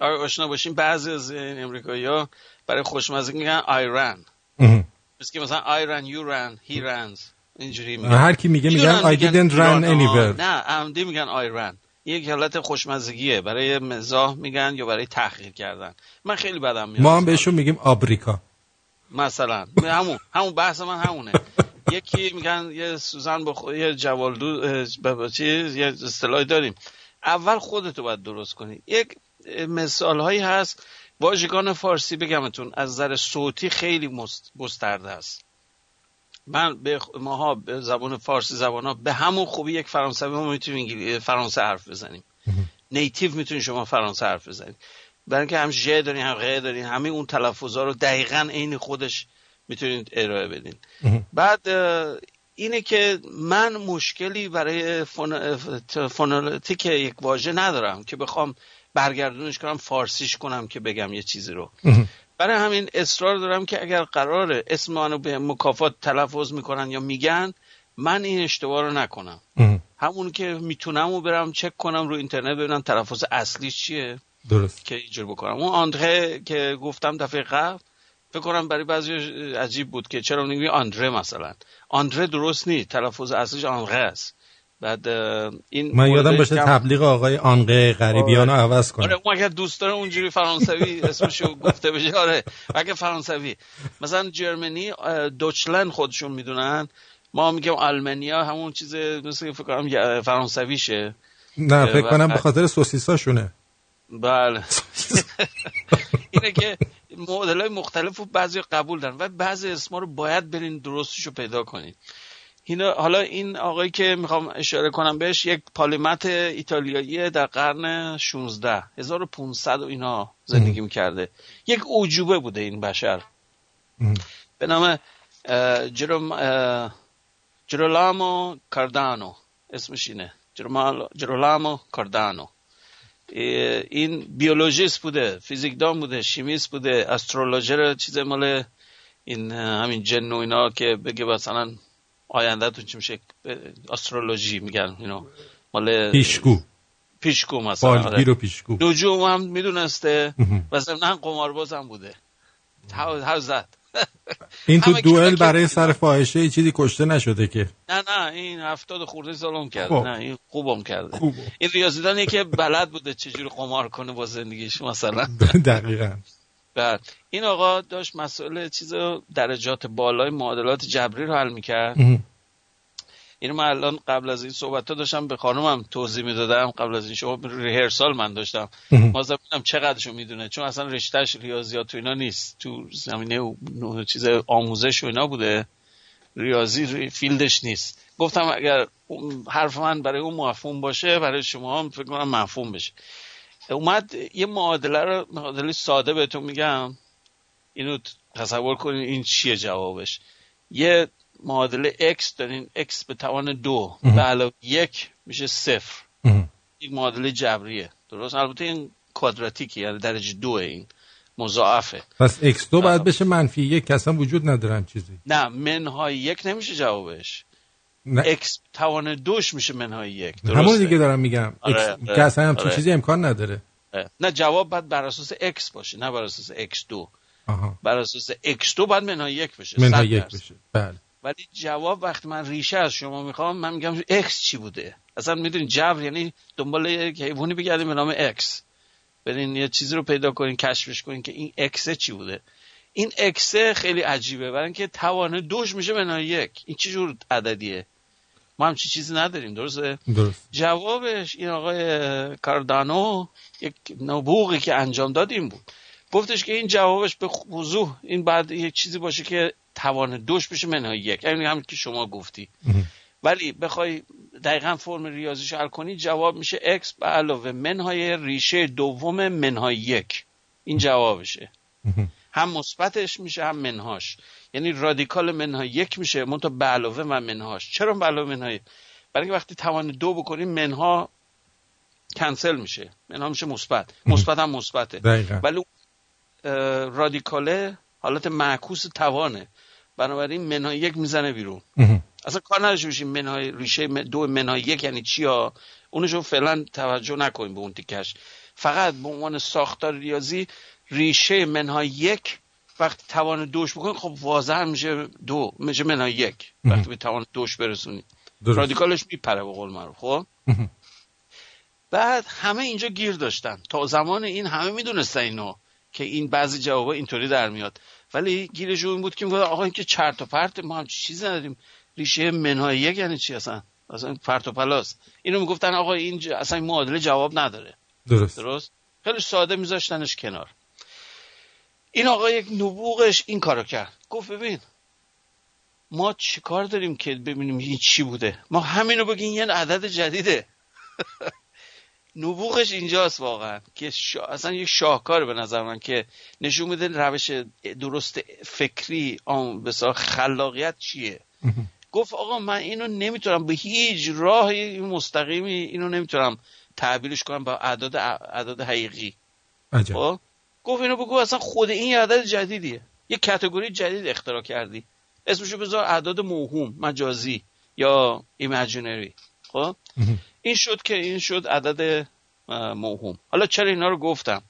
S5: آشنا باشیم بعضی از این امریکایی ها برای خوشمزگی میگن آیران.
S3: اه.
S5: مثل که مثلا I ran, you ran, he runs اینجوری میگن.
S3: هر کی میگه میگن I didn't run anywhere.
S5: نه عمدی میگن I ran یک حالت خوشمزگیه. برای مزاح میگن یا برای تحقیر کردن. من خیلی بدم میاد.
S3: ما هم بهشون میگیم آبریکا.
S5: مثلا. همون همون بحث من همونه. یکی میگن یه سوزن بخ... یه جوالدو چیز یه اصطلاحی داریم. اول خودتو باید درست کنی. یک مثال هایی هست. واژگان فارسی بگمتون از نظر صوتی خیلی مست- گسترده است. من به ماها به زبان فارسی زبان ها به همون خوبی یک فرانسوی ما می‌تونیم انگلی- فرانسه حرف بزنیم. نیتیو می‌تونید شما فرانسه حرف بزنید برای اینکه هم ژ دارین هم غ دارین همه اون تلفظ ها رو دقیقا عین خودش می‌تونید ارائه بدین. بعد اینه که من مشکلی برای فون... ف- phonologic یک واژه ندارم که بخوام برگردونش کنم فارسیش کنم که بگم یه چیزی رو. برای همین اصرار دارم که اگر قرار اسم منو به مکافات تلفظ می‌کنن یا میگن من این اشتباه رو نکنم. همون که می‌تونم و برم چک کنم رو اینترنت ببینم تلفظ اصلیش چیه.
S3: درست.
S5: که اینجور بکنم. اون آندره که گفتم دفعه قبل فکر کنم برای بعضی عجیب بود که چرا نمیگی آندره مثلا. آندره درست نیست تلفظ اصلیش آنقه است. بعد این
S3: من یادم باشه
S5: کم-
S3: تبلیغ آقای آنقه غریبیان رو عوض کنه.
S5: آره اون اگر دوست داره اونجوری فرانسوی اسمشو گفته بشه. آره اگه فرانسوی. مثلا جرمنی دوچلند خودشون می‌دونن. ما میگیم آلمانیا همون چیز مثل فکر کنم فرانسویشه.
S3: نه فکر کنم به خاطر سوسیساشونه.
S5: بله. اینه که مدل های مختلف رو بعضی قبول دارن و بعضی اسما رو باید برین درستش رو پیدا کنین. اینا حالا این آقایی که می‌خوام اشاره کنم بهش یک پالیمت ایتالیایی در قرن 16 1500 و اینا زندگی می‌کرده. یک اوجوبه بوده این بشر. به نام اه، جرولامو کاردانو. اسمش اینه. جرولامو کاردانو. این بیولوژیست بوده فیزیکدان بوده شیمیست بوده استرولوژر چیز مال این همین جن و اینا که بگه مثلا آیندهتون چی میشه استرولوژی میگن اینو مال
S3: پیشگو.
S5: پیشگو مثلا آره.
S3: بالگیر و پیشگو.
S5: نجوم هم می‌دونسته. و ضمنا قمارباز هم بوده. how's that؟
S3: این تو دوئل برای سر فاحشه چیزی کشته نشده که.
S5: نه نه این هفتاد خورده سالم کرده.
S3: خب.
S5: نه این خوبم کرده.
S3: خوب.
S5: این ریاضیدانی که بلد بوده چجوری قمار کنه با زندگیش مثلا.
S3: دقیقا.
S5: بعد این آقا داشت مسئله چیز درجات بالای معادلات جبری رو حل می‌کرد. اینو من الان قبل از این صحبت ها داشتم به خانومم توضیح می‌دادم. قبل از این شما ریهرسال من داشتم. مازم ببینم چقدرشو می‌دونه؟ چون اصلا رشتهش ریاضیات و اینا نیست. تو زمینه چیز آموزش و اینا بوده. ریاضی ری- فیلدش نیست. گفتم اگر حرف من برای اون مفهوم باشه برای شما هم فکر کنم مفهوم بشه. اومد یه معادله رو معادله ساده بهتون میگم. اینو تصور کنین این چیه جوابش. یه معادله x دارین x به توان دو. به علاوه یک میشه صفر. این معادله جبریه. درست؟ البته این کوادراتیکی یعنی درجه دو این. مضاعفه.
S3: پس x2 باید بشه منفی یک اصلا وجود ندارم چیزی.
S5: نه منهای یک نمیشه جوابش.
S3: نه.
S5: X توان دوش میشه منهای یک. درسته؟
S3: همون دیگه دارم میگم.
S5: آره،
S3: X-
S5: آره،
S3: که اصلا همچین
S5: آره.
S3: چیزی امکان نداره.
S5: اه. نه جواب باید بر اساس x باشه نه بر اساس x2
S3: آها.
S5: بر اساس x2 باید منهای یک بشه.
S3: منها
S5: صد
S3: یک. بشه. بله.
S5: ولی جواب وقتی من ریشه از شما می‌خوام من میگم x چی بوده؟ اصلا می‌دونین جبر یعنی دنبال یک حیوانی بگردیم به نام x. برین یه چیزی رو پیدا کنین کشفش کنین که این x چی بوده. این x خیلی عجیبه برای اینکه توان دوش میشه منهای یک. این چه جور عددیه؟ ما هم چی چیزی نداریم درسته؟
S3: درست.
S5: جوابش این آقای کاردانو یک نبوغی که انجام داد این بود. گفتش که این جوابش به وضوح این بعد یک چیزی باشه که توان دوش بشه منهای یک. یعنی همین که شما گفتی. ولی بخوای دقیقا فرم ریاضیش حل کنی جواب میشه x به علاوه منهای ریشه دوم منهای یک. این جوابشه. هم مثبتش میشه هم منهاش. یعنی رادیکال منهای یک میشه منتها به علاوه و منهاش. چرا به علاوه منهای؟ برای اینکه وقتی توان دو بکنیم منها کنسل میشه. منها میشه مثبت. مثبت هم مثبته. ولی رادیکاله حالت معکوس توانه. بنابراین منهای یک می‌زنه بیرون. اصلا کار نداشته باشیم منهای ریشه دو منهای یک یعنی چی ها اونشو فعلا توجه نکنیم به اون تیکش. فقط به عنوان ساختار ریاضی ریشه منهای یک وقتی توان دوش بکنید خب واضح میشه دو میشه منهای یک. وقتی به توان دوش برسونید.
S3: درست.
S5: رادیکالش میپره به قول معروف خب؟ بعد همه اینجا گیر داشتن. تا زمان این همه می‌دونستن اینو که این بعضی جوابا اینطوری در میاد. ولی گیرشون این بود که آقا این که چرت و پرت ما هم چیزی نداریم. ریشه منهای یک یعنی چی اصلا؟ اصلا پرت و پلاست. اینو می‌گفتن آقا این ج- اصلا این معادله جواب نداره.
S3: درست.
S5: درست؟ خیلی ساده میذاشتنش کنار. این آقا یک نبوغش این کارو کرد. گفت ببین ما چیکار داریم که ببینیم این چی بوده؟ ما همینو بگین یه عدد جدیده. نبوغش اینجاست واقعا. که شا... اصلا یک شاهکار به نظر من که نشون میده روش درست فکری آن بسیار خلاقیت چیه. گفت آقا من اینو نمی‌تونم به هیچ راه مستقیمی اینو نمی‌تونم تعبیرش کنم با اعداد اعداد حقیقی.
S3: عجب.
S5: خب؟ گفت اینو بگو اصلا خود این یه عدد جدیدیه. یه کتگوری جدید اختراع کردی. اسمشو بذار اعداد موهوم مجازی یا imaginary. خب؟ این شد که این شد عدد موهوم. حالا چرا اینا رو گفتم؟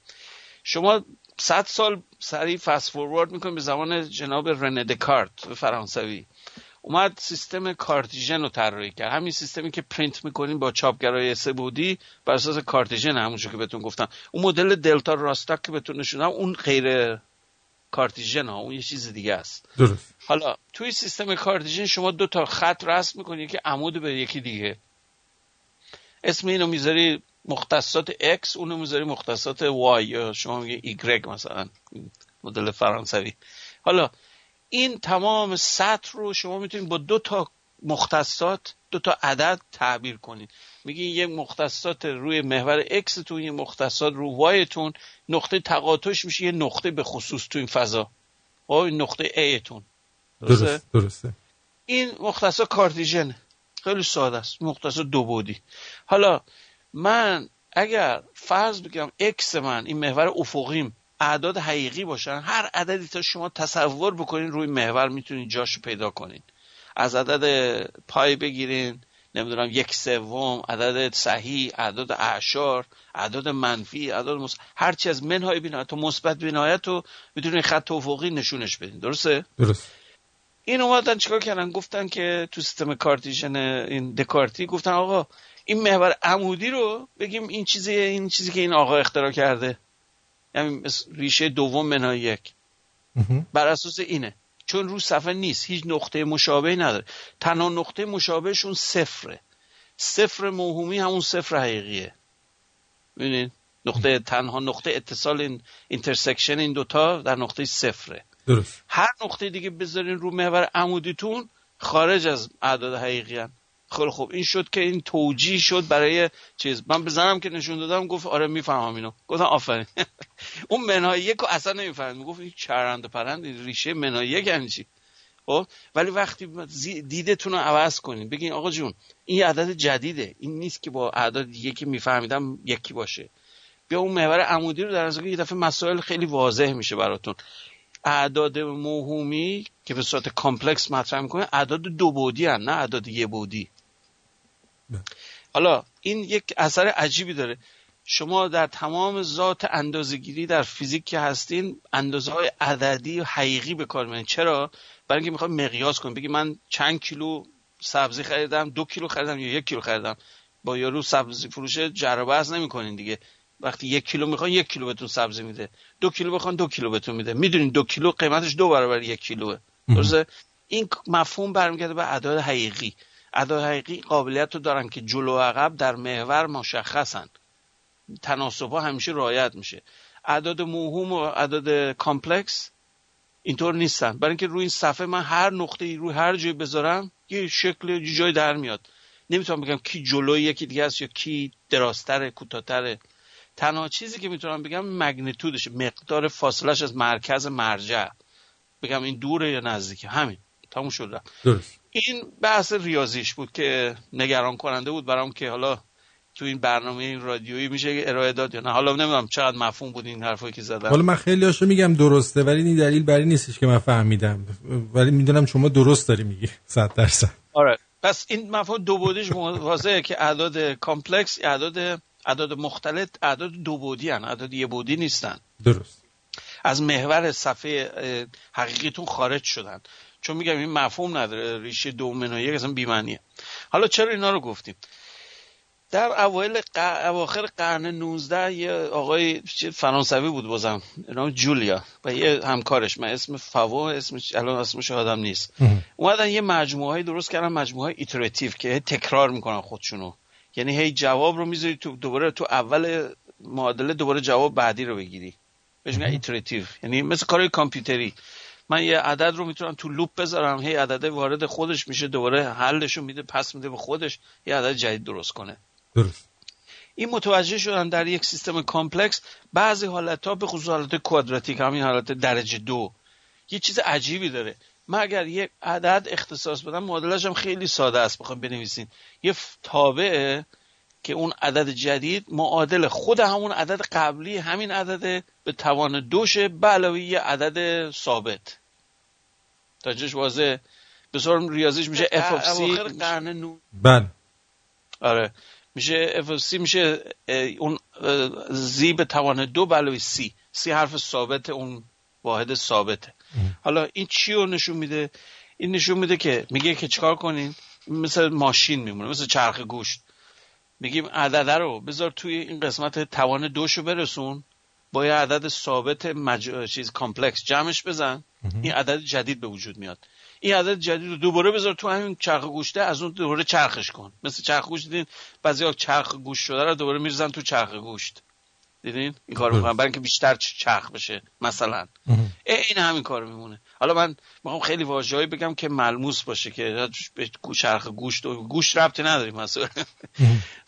S5: شما صد سال سریع fast forward می‌کنیم به زمان جناب رنه دکارت فرانسوی. اومد سیستم Cartesian رو طراحی کرد. همین سیستمی که پرینت می‌کنیم با چاپگرای سه بعدی بر اساس Cartesian همونجور که بهتون گفتم. اون مدل دلتا راستاک که بهتون نشونم اون غیر Cartesian ها اون یه چیز دیگه است.
S3: درست.
S5: حالا توی سیستم Cartesian شما دو تا خط رسم می‌کنی که عمود به یکی دیگه. اسم اینو می‌ذاری مختصات X اونو می‌ذاری مختصات Y. یا شما میگه Y مثلا مدل فرانسوی. حالا این تمام سطر رو شما می‌تونید با دو تا مختصات دو تا عدد تعبیر کنید. میگی یک مختصات روی محور X تون یه مختصات رو Y تون نقطه تقاطعش میشه یه نقطه به خصوص تو این فضا. با این نقطه A تون
S3: درست درسته.
S5: این مختصات کارتیژن. خیلی ساده است. مختصات دو بودی. حالا من اگر فرض بگم X من این محور افقیم اعداد حقیقی باشن هر عددی تا شما تصور بکنین روی محور می‌تونین جاشو پیدا کنین. از عدد پای بگیرین نمی‌دونم یک سوم عدد صحیح عدد اعشار عدد منفی عدد مص... هرچی از منهای بینایت و مثبت بینایت رو می‌تونین خط افقی نشونش بدین. درسته؟
S3: درست.
S5: این اومدن چیکار کردن؟ گفتن که تو سیستم کارتیژن این دکارتی گفتن آقا این محور عمودی رو بگیم این چیزی این چیزی که این آقا اختراع کرده. یعنی ریشه دوم منهای یک. بر اساس اینه. چون رو صفحه نیست. هیچ نقطه مشابه نداره. تنها نقطه مشابهشون صفره. صفر موهومی همون صفر حقیقیه. ببینید نقطه تنها نقطه اتصال این intersection این دوتا در نقطه صفره.
S3: درست.
S5: هر نقطه دیگه بذارین رو محور عمودیتون خارج از اعداد حقیقی هن. خیلی خوب. این شد که این توجیه شد برای چیز. من بزنم که نشون دادم گفت آره می‌فهمم اینو. گفتم آفرین. اون منهای یک رو اصلا نمی‌فهمم گفت این چرند پرند ریشه منهای یک یعنی چی؟ خب؟ ولی وقتی دیدتون رو عوض کنین بگین آقا جون این عدد جدیده. این نیست که با اعداد که میفهمیدم یکی باشه. بیا اون محور عمودی رو در نظر یه دفعه مسائل خیلی واضح میشه براتون. اعداد موهومی که به صورت complex مطرح می‌کنه اعداد دو بودی هن نه اعداد یه بودی. حالا این یک اثر عجیبی داره. شما در تمام ذات اندازه‌گیری در فیزیک که هستین اندازه های عددی و حقیقی به کار می‌برین. چرا؟ برای اینکه می‌خوام مقیاس کنم. بگی من چند کیلو سبزی خریدم دو کیلو خریدم یا یک کیلو خریدم. با یارو سبزی فروش جرابه نمی‌کنین دیگه. وقتی یک کیلو می‌خوان یک کیلو بهتون سبزی میده. دو کیلو بخوان دو کیلو بهتون میده. می‌دونین دو کیلو قیمتش دو برابر یک کیلوه. درسته؟ این مفهوم برمیگرده به اعداد حقیقی. اعداد حقیقی قابلیت رو دارن که جلو و عقب در محور مشخصن. تناسب ها همیشه رعایت میشه. اعداد موهوم و اعداد complex اینطور نیستن. برای اینکه روی این صفحه من هر نقطه ای روی هر جایی بذارم یه شکل یه جای در میاد. نمی‌تونم بگم کی جلوی یکی دیگه است یا کی دراستره کوتاهتره. تنها چیزی که می‌تونم بگم magnitude ش مقدار فاصلش از مرکز مرجع. بگم این دوره یا نزدیکه همین. تموم شد
S3: درست.
S5: این بحث ریاضیش بود که نگران کننده بود برام که حالا تو این برنامه این رادیویی میشه ارائه داد یا نه. حالا نمی‌دونم چقدر مفهوم بود این حرفایی که زدم.
S3: حالا من خیلی هاشو میگم درسته ولی این دلیل برای نیستش که من فهمیدم. ولی می‌دونم شما درست داری میگی 100 درصد.
S5: آره. پس این مفهوم دو بودیش واضحه که اعداد complex اعداد اعداد مختلط اعداد دو بودی هن اعداد یه بودی نیستن.
S3: درست.
S5: از محور صفحه حقیقیتون خارج شدن. چون میگم این مفهوم نداره ریشه دو منهای اصلا بی‌معنیه حالا چرا اینا رو گفتیم؟ در اوایل ق... اواخر قرن 19 یه آقای فرانسوی بود به نام جولیا و یه همکارش. من اسم فاو اسمش الان اسمش یادم نیست. اومدن یه مجموعه درست کردن مجموعه iterative که تکرار می‌کنن خودشونو. یعنی هی جواب رو می‌ذاری تو دوباره تو اول معادله دوباره جواب بعدی رو بگیری. بهش میگن iterative یعنی مثل کارهای کامپیوتری. من یه عدد رو می‌تونم تو loop بذارم هی عدد وارد خودش میشه دوباره حلش رو میده پس میده به خودش یه عدد جدید درست کنه.
S3: درست.
S5: این متوجه شدن در یک سیستم complex بعضی حالت ها به خصوص حالت quadratic همین حالت درجه دو یه چیز عجیبی داره. من اگر یک عدد اختصاص بدم معادلش هم خیلی ساده است بخوام بنویسین. یه تابعه که اون عدد جدید معادل خود همون عدد قبلی همین عدد به توان دوشه به علاوه یه عدد ثابت. تا جش واضح. به صورت ریاضیش میشه f of c قرن نو.
S3: بله.
S5: آره. میشه f of c میشه اون زی به توان دو به علاوه سی سی حرف ثابت اون واحد ثابته. حالا این چی رو نشون میده؟ این نشون میده که میگه که چیکار کنین مثل ماشین میمونه مثل چرخ گوشت. میگیم عدده رو بذار توی این قسمت توان دوشو برسون. با یه عدد ثابت مج... چیز complex جمعش بزن. این عدد جدید به وجود میاد. این عدد جدید رو دوباره بذار تو همین چرخ گوشته از اون دوباره چرخش کن. مثل چرخ گوشت دیدین بعضی چرخ گوشت شده رو دوباره میریزن تو چرخ گوشت. دیدین؟ این کار می‌کنن برای اینکه بیشتر چرخ بشه مثلا. این همین کار میمونه. حالا من می‌خوام خیلی واژه‌ای بگم که ملموس باشه که به چرخ گوشت و گوشت ربطی نداریم مثلا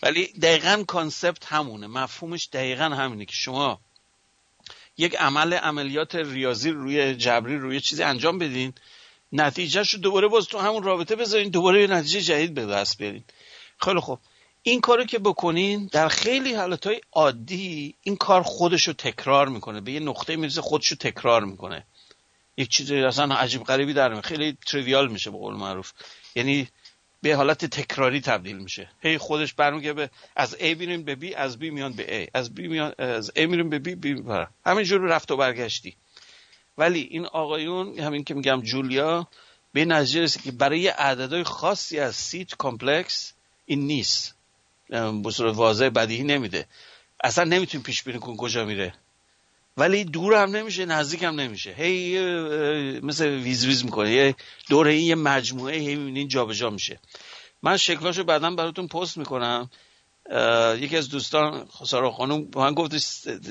S5: ولی دقیقا concept همونه. مفهومش دقیقا همینه که شما یک عمل عملیات ریاضی روی جبری روی چیزی انجام بدین نتیجهش رو دوباره باز تو همون رابطه بذارین دوباره یه نتیجه جدید به دست بیارین. خیلی خوب. این کارو که بکنین در خیلی حالتهای عادی این کار خودش رو تکرار می‌کنه. به یه نقطه می‌رسه خودش رو تکرار می‌کنه. یک چیز اصلا عجیب غریبی در خیلی trivial میشه به قول معروف. یعنی به حالت تکراری تبدیل میشه. هی خودش برمیگه به از A میریم به B از B میان به A. از B میان از A میریم به B B همینجور رفت و برگشتی. ولی این آقایون همین که میگم جولیا به رسید که برای عددهای خاصی از set complex این نیست. به صورت واضح بدیهی نمیده. اصلا نمی‌تونی پیش بینی کن کجا میره. ولی دور هم نمیشه نزدیک هم نمیشه. هی مثل ویز ویز می‌کنه. یه دور این یه مجموعه هی می‌بینین جابجا میشه. من شکلاشو بعدا براتون پست می‌کنم. یکی از دوستان سارا خانم من گفت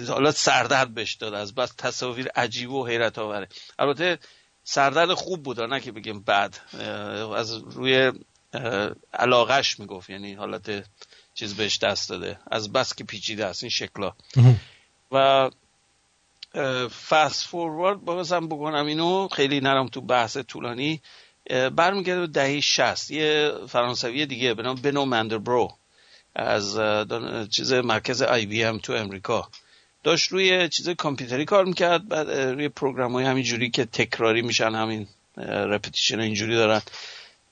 S5: حالا سردرد بهش داد. از بس تصاویر عجیب و حیرت آوره البته سردرد خوب بود نه که بگیم بعد از روی علاقش می‌گفت. یعنی حالت چیز بهش دست داده. از بس که پیچیده است این شکلا. و fast forward بازم بکنم اینو. خیلی نرم تو بحث طولانی. برمیگرده به دهه شست. یه فرانسوی دیگه به نام بنو مندلبرو. از چیز مرکز آی بی ام تو امریکا. داشت روی چیز کامپیوتری کار می‌کرد. بعد روی program های همین جوری که تکراری میشن همین repetition اینجوری دارن.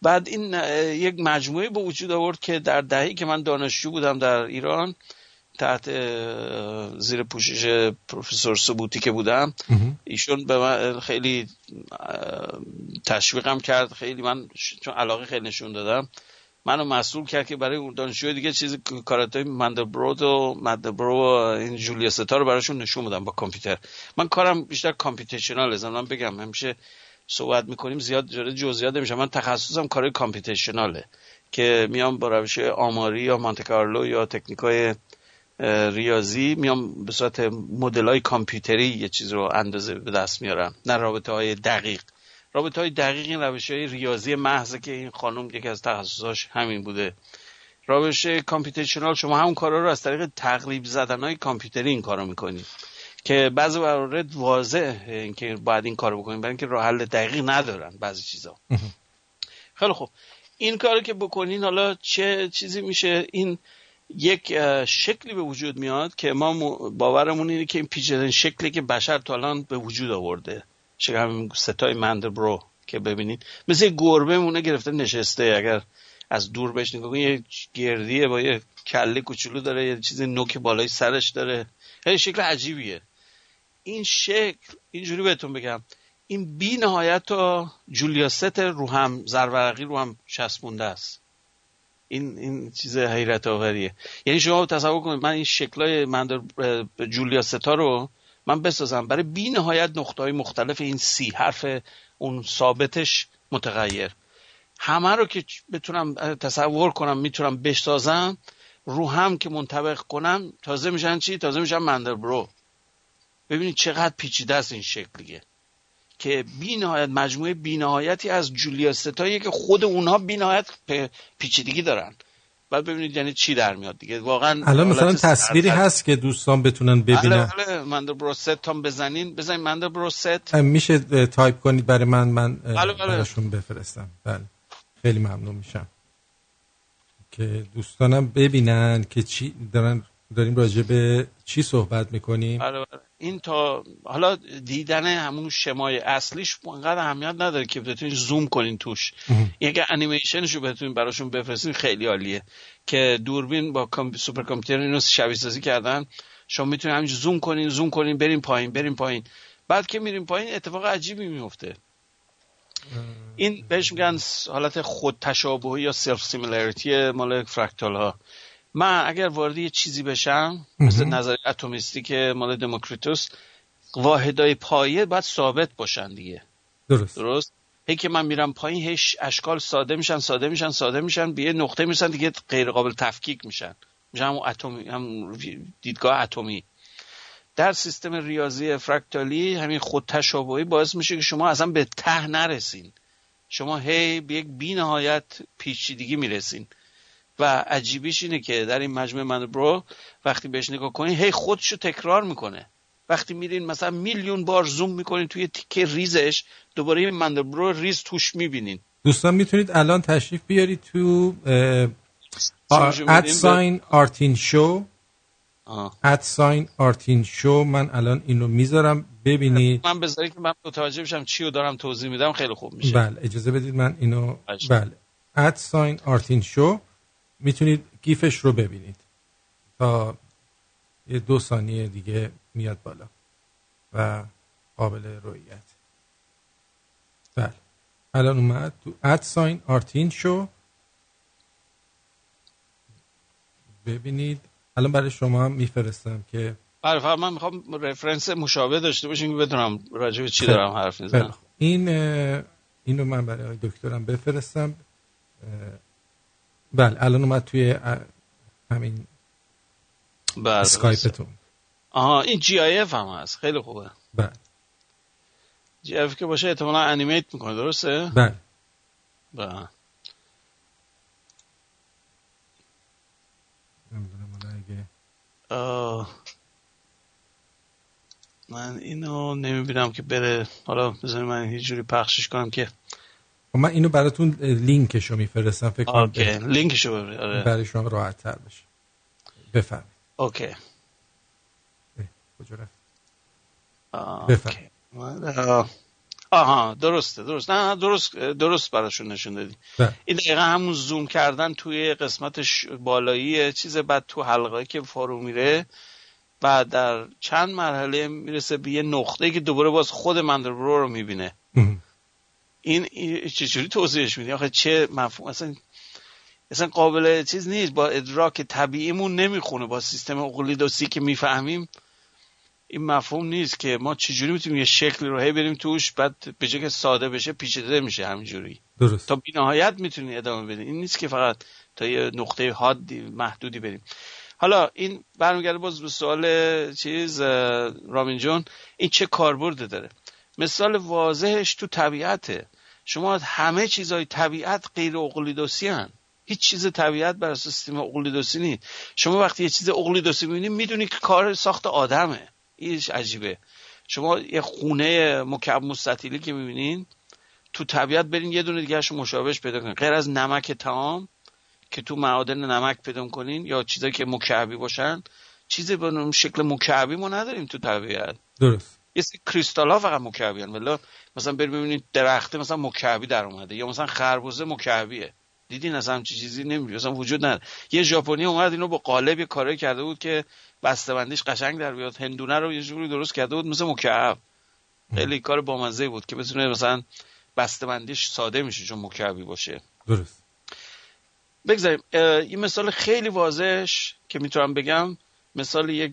S5: بعد این یک مجموعه به وجود آورد که در دهه‌ای که من دانشجو بودم در ایران تحت زیر پوشش پروفسور سبوتی که بودم ایشون به من خیلی تشویقم کرد خیلی من چون علاقه خیلی نشون دادم. منو مسئول کرد که برای دانشجوی دیگه چیز کاراتای مندبرود و مندبرو و این جولیا ستا رو براشون نشون بدم با کامپیوتر. من کارم بیشتر کامپیوتیشنال من بگم همیشه صحبت می‌کنیم زیاد جوره جزئیات نمیشه من تخصصم کار کامپیوتیشناله که میام با روش آماری یا مانتکارلو یا تکنیکای ریاضی میام به صورت مدل های کامپیوتری یه چیز رو اندازه به دست میارم. نه رابطه های دقیق. رابطه های دقیق این روش های ریاضی محض که این خانم یکی از تخصصاش همین بوده. روش کامپیوتیشنال شما همون کارا رو از طریق تقریب زدن های کامپیوتری این کارو می‌کنید که بعضی موارد واضح اینکه باید این کارو بکنید برای اینکه راه حل دقیق ندارن بعضی چیزا. خیلی خوب. این کارو که بکنین حالا چه چیزی میشه؟ این یک شکلی به وجود میاد که ما باورمون اینه که این پیچیدن شکلی که بشر تا الان به وجود آورده. شکل همین ستای مندبرو که ببینید مثل گربه مونه گرفته نشسته. اگر از دور بهش نگاه یه گردیه با یه کله کوچولو داره یه چیز نوک بالای سرش داره. خیلی شکل عجیبیه. این شکل اینجوری بهتون بگم. این بی نهایت تا جولیاست رو هم زرورقی رو هم چسبونده است. این این چیز حیرت آوریه. یعنی شما تصور کنید من این شکلای مندر جولیا ستا رو من بسازم. برای بی نهایت نقطه های مختلف این سی حرف اون ثابتش متغیر. همه رو که بتونم تصور کنم می‌تونم بسازم رو هم که منطبق کنم تازه میشن چی؟ تازه میشن مندربرو ببینید چقدر پیچیده است این شکلیه. که بی نهایت مجموعه بی نهایتی از Julia set هایی که خود اونها بی نهایت پیچیدگی دارن. بعد ببینید یعنی چی در میاد دیگه. واقعا
S3: الان مثلا تصویری هست که دوستان بتونن ببینن.
S5: بله بله Mandelbrot set تام بزنین بزنین Mandelbrot set
S3: میشه تایپ کنید برای من. من
S5: بله بله.
S3: براشون بفرستم. بله. خیلی ممنون میشم. که دوستانم ببینن که چی دارن داریم راجع به چی صحبت می‌کنیم.
S5: بله بله. این تا حالا دیدن همون شمای اصلیش انقدر اهمیت نداره که بتونید زوم کنین توش. یک انیمیشنش رو بتونین براشون بفرستین خیلی عالیه که دوربین با super computer اینو شبیه سازی کردن. شما می‌تونید همینجور زوم کنین زوم کنین بریم پایین بریم پایین. بعد که میریم پایین اتفاق عجیبی میفته این بهش میگن حالت خود تشابهی یا self-similarity مال fractal ها من اگر وارد یه چیزی بشم مثل نظر اتمیستی که مال دموکریتوس واحدای پایه باید ثابت باشن دیگه.
S3: درست.
S5: درست؟ هی که من میرم پایین هیچ اشکال ساده میشن ساده میشن ساده میشن به یه نقطه می‌رسن دیگه غیر قابل تفکیک میشن. میشن همون اتمی هم دیدگاه اتمی. در سیستم ریاضی فرکتالی همین خود تشابهی باعث میشه که شما اصلا به ته نرسین. شما هی به یک بی نهایت پیچیدگی می‌رسین. و عجیبیش اینه که در این مجموعه من برو وقتی بهش نگاه کنین هی خودشو تکرار می‌کنه. وقتی میرین مثلا میلیون بار زوم می‌کنین توی تیکه ریزش دوباره این مندبرو ریز توش می‌بینین.
S3: دوستان می‌تونید الان تشریف بیارید تو اد ساین آرتین شو. اد ساین آرتین شو. من الان اینو می‌ذارم. ببینید.
S5: من بذارید که من متوجه بشم چی رو دارم توضیح میدم خیلی خوب میشه.
S3: بله اجازه بدید من اینو بله. اد ساین آرتین شو. می‌تونید گیفش رو ببینید. تا یه دو ثانیه دیگه میاد بالا و قابل رویت بله. الان اومد تو اد ساین آرتین شو. ببینید. الان برای شما هم میفرستم که
S5: بله فقط من می‌خوام رفرنس مشابه داشته باشیم که بدونم راجع به چی دارم حرف می‌زنم.
S3: این اینو من برای دکترم بفرستم. بله الان اومد توی همین
S5: بله
S3: اسکایپتون
S5: آها این GIF هم هست. خیلی خوبه.
S3: بله.
S5: GIF که باشه احتمالا animate می‌کنه درسته؟
S3: بله.
S5: بله. من اینو نمی‌بینم که بره. حالا بذاریم من یه جوری پخشش کنم که
S3: من اینو براتون لینکشو میفرستم فکر کنم
S5: okay لینکشو آره.
S3: برای شما راحت تر بشه. بفرمایید.
S5: Okay.
S3: کجا رفت
S5: بفرمایید. آها درسته درست. نه درست درست براشون نشون دادی. این دقیقا همون زوم کردن توی قسمت بالایی چیز بعد تو حلقه که فرو میره و در چند مرحله می‌رسه به یه نقطه که دوباره باز خود مندربرو رو می‌بینه. این چجوری توضیحش میدی؟ آخه چه مفهوم اصلا اصلا قابل چیز نیست. با ادراک طبیعیمون نمی‌خونه. با سیستم اقلیدوسی که می‌فهمیم این مفهوم نیست که ما چجوری می‌تونیم یه شکلی رو هی بریم توش بعد به که ساده بشه پیچیده میشه همینجوری.
S3: درست.
S5: تا بینهایت می‌تونی ادامه بدیم این نیست که فقط تا یه نقطه حادی محدودی بریم. حالا این برمیگرده باز به سوال چیز رامین جون. این چه کاربرد داره؟ مثال واضحش تو طبیعته. شما همه چیزهای طبیعت غیر اقلیدوسی هن. هیچ چیز طبیعت بر سیستم اقلیدوسی نیست. شما وقتی یه چیز اقلیدوسی می‌بینید می‌دونی که کار ساخت آدمه. اینش عجیبه. شما یه خونه مکعب مستطیلی که می‌بینین تو طبیعت برین یه دونه دیگهش مشابهش پیدا کنین. غیر از نمک تمام که تو معادن نمک پیدا کنین یا چیزایی که مکعبی باشن چیزی به شکل مکعبی ما نداریم تو طبیعت.
S3: درست.
S5: یه سری کریستال ها فقط مکعبی هن ولی مثلا بریم ببینید درخته مثلا مکعبی در اومده یا مثلا خربوزه مکعبیه. دیدین اصلا همچی چیزی نمیشه مثلا وجود نداره. یه ژاپنی اومد اینو با قالب یه کاری کرده بود که بسته‌بندیش قشنگ در بیاد. هندونه رو یه جوری درست کرده بود مثل مکعب. خیلی کار بامزه بود که بتونه مثلا بسته‌بندیش ساده میشه چون مکعبی باشه.
S3: درست.
S5: بگذاریم. این مثال خیلی واضحش که می‌تونم بگم. مثال یک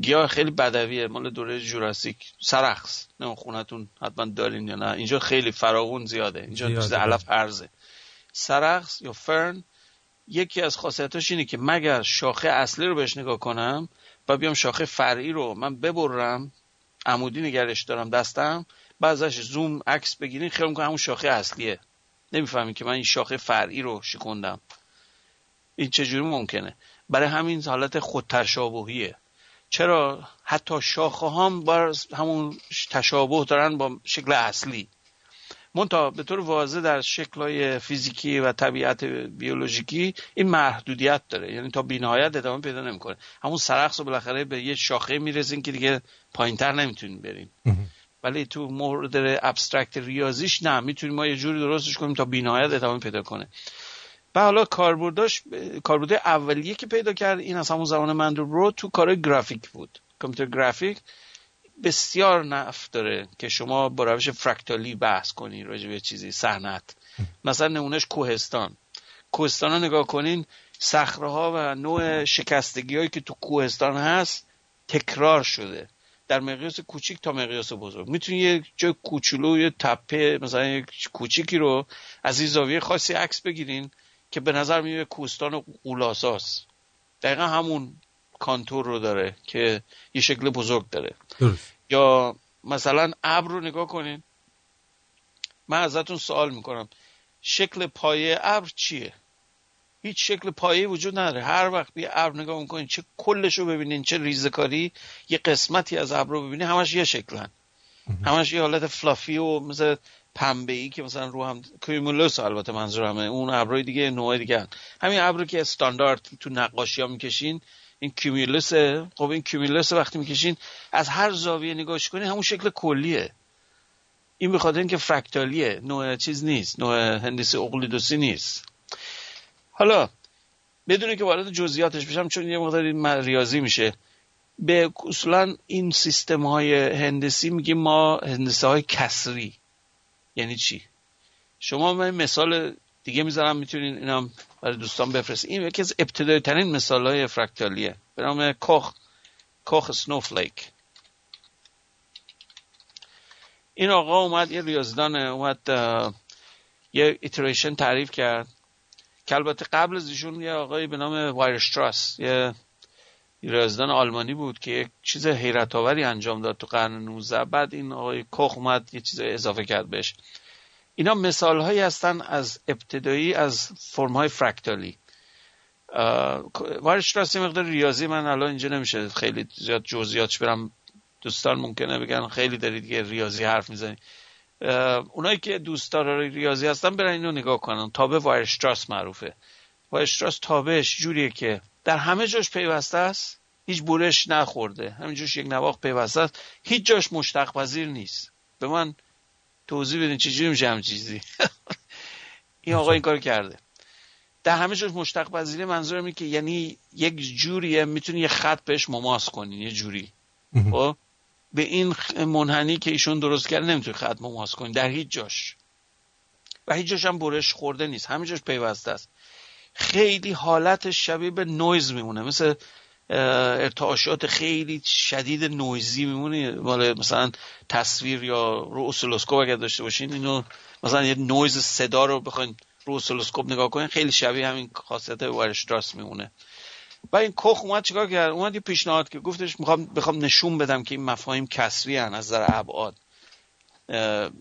S5: گیاه خیلی بدویه مال دوره جوراسیک. سرخص نه خونتون حتما دارین یا نه. اینجا خیلی فراغون زیاده. اینجا چیز علف ارزه. سرخص یا فرن یکی از خاصیتاش اینه که مگر شاخه اصلی رو بهش نگاه کنم و بیام شاخه فرعی رو من ببرم عمودی نگرش دارم دستم بعضش زوم عکس بگیرین خیلی می‌کنم همون شاخه اصلیه. نمی‌فهمین که من این شاخه فرعی رو شکندم این چجوری ممکنه؟ برای همین حالت خود تشابهیه چرا؟ حتی شاخه هم بر همون تشابه دارن با شکل اصلی. منتها به طور واضح در شکلهای فیزیکی و طبیعت بیولوژیکی این محدودیت داره. یعنی تا بینهایت ادامه پیدا نمی‌کنه. همون سرخس و بالاخره به یه شاخه می‌رسین که دیگه پایینتر نمی‌تونین برین. ولی تو مورد abstract ریاضیش نه. می‌تونیم ما یه جوری درستش کنیم تا بینهایت ادامه پیدا کنه. و حالا کاربرداش کاربرد اولیه که پیدا کرد این از همون زمان مندلبرو رو تو کار گرافیک بود. computer graphic بسیار نفع داره که شما با روش فرکتالی بحث کنی راجع به چیزی صحنت مثلا نمونهش کوهستان. کوهستان ها نگاه کنین صخره ها و نوع شکستگی هایی که تو کوهستان هست تکرار شده. در مقیاس کوچیک تا مقیاس بزرگ. می‌تونی یه جای کوچولو یه تپه مثلا یک کوچیکی رو از این زاویه خاصی عکس بگیرین. که به نظر میاد کوهستان قولاساس دقیقا همون کانتور رو داره که یه شکل بزرگ داره. یا مثلا ابر رو نگاه کنین. من ازتون سوال می‌کنم. شکل پایه ابر چیه؟ هیچ شکل پایه وجود نداره. هر وقت یه ابر نگاه می‌کنین چه کلش رو ببینین چه ریزکاری یه قسمتی از ابر رو ببینین همش یه شکلن. همش یه حالت فلافی و مثل پنبه ای که مثلا رو هم کریمولوس البته منظورمه اون ابرای دیگه نوع دیگه هن. همین ابر که استاندارد تو نقاشی ها می‌کشین این کیمیولوسه خب این کیمیولوس وقتی می‌کشین از هر زاویه نگاهش کنین همون شکل کلیه. این به خاطر اینکه فرکتالیه نوع چیز نیست. نوع هندسی اقلیدوسی نیست. حالا بدون که وارد جزئیاتش بشم چون یه مقداری ریاضی میشه به اصولا این سیستم های هندسی میگیم ما هندسه های کسری. یعنی چی؟ شما من مثال دیگه می‌ذارم می‌تونین اینم برای دوستان بفرست این یکی از ابتدایی ترین مثال های فرکتالیه به نام کوخ کوخ سنوفلیک این آقا اومد یه ریاضدان اومد یه ایتریشن تعریف کرد. که البته قبل از ایشون یه آقایی به نام وایرشتراس یه ریاضدان آلمانی بود که یک چیز حیرت آوری انجام داد تو قرن 19 بعد این آقای کوخ اومد یه چیز اضافه کرد بهش. اینا مثال هایی هستن از ابتدایی از فرم های فرکتالی وایرشتراس یه مقدار ریاضی من الان اینجا نمیشه خیلی زیاد جزئیاتش برم. دوستان ممکنه بگن خیلی دارید که ریاضی حرف می‌زنید. اونایی که دوستدار ریاضی هستن برن اینو نگاه کنن. تابع وایرشتراس معروفه. وایرشتراس تابعش جوریه که در همه جاش پیوسته است. هیچ بورش نخورده. همینجوش یک نواخ پیوسته است. هیچ جاش مشتق پذیر نیست. به من توضیح بدین چجوری میشه هم چیزی؟ این آقا این کار کرده. در همه جاش مشتق پذیری منظورم که یعنی یک جوریه می‌تونی یه خط بهش مماس کنین یه جوری. خب؟ به این منحنی که ایشون درست کرده نمی‌تونی خط مماس کنی. در هیچ جاش. و هیچ جاش هم برش خورده نیست. همه جاش پیوسته است. خیلی حالتش شبیه به نویز میمونه. مثل ارتعاشات خیلی شدید نویزی میمونه. مال مثلا تصویر یا رو اسیلوسکوپ اگر داشته باشین اینو مثلا یه نویز صدا رو بخواین رو اسیلوسکوپ نگاه کنین خیلی شبیه همین خاصیت وایرشتراس میمونه. و این کخ اومد چیکار کرد؟ اومد یه پیشنهاد که گفتش می‌خوام بخوام نشون بدم که این مفاهیم کسری هن از نظر ابعاد.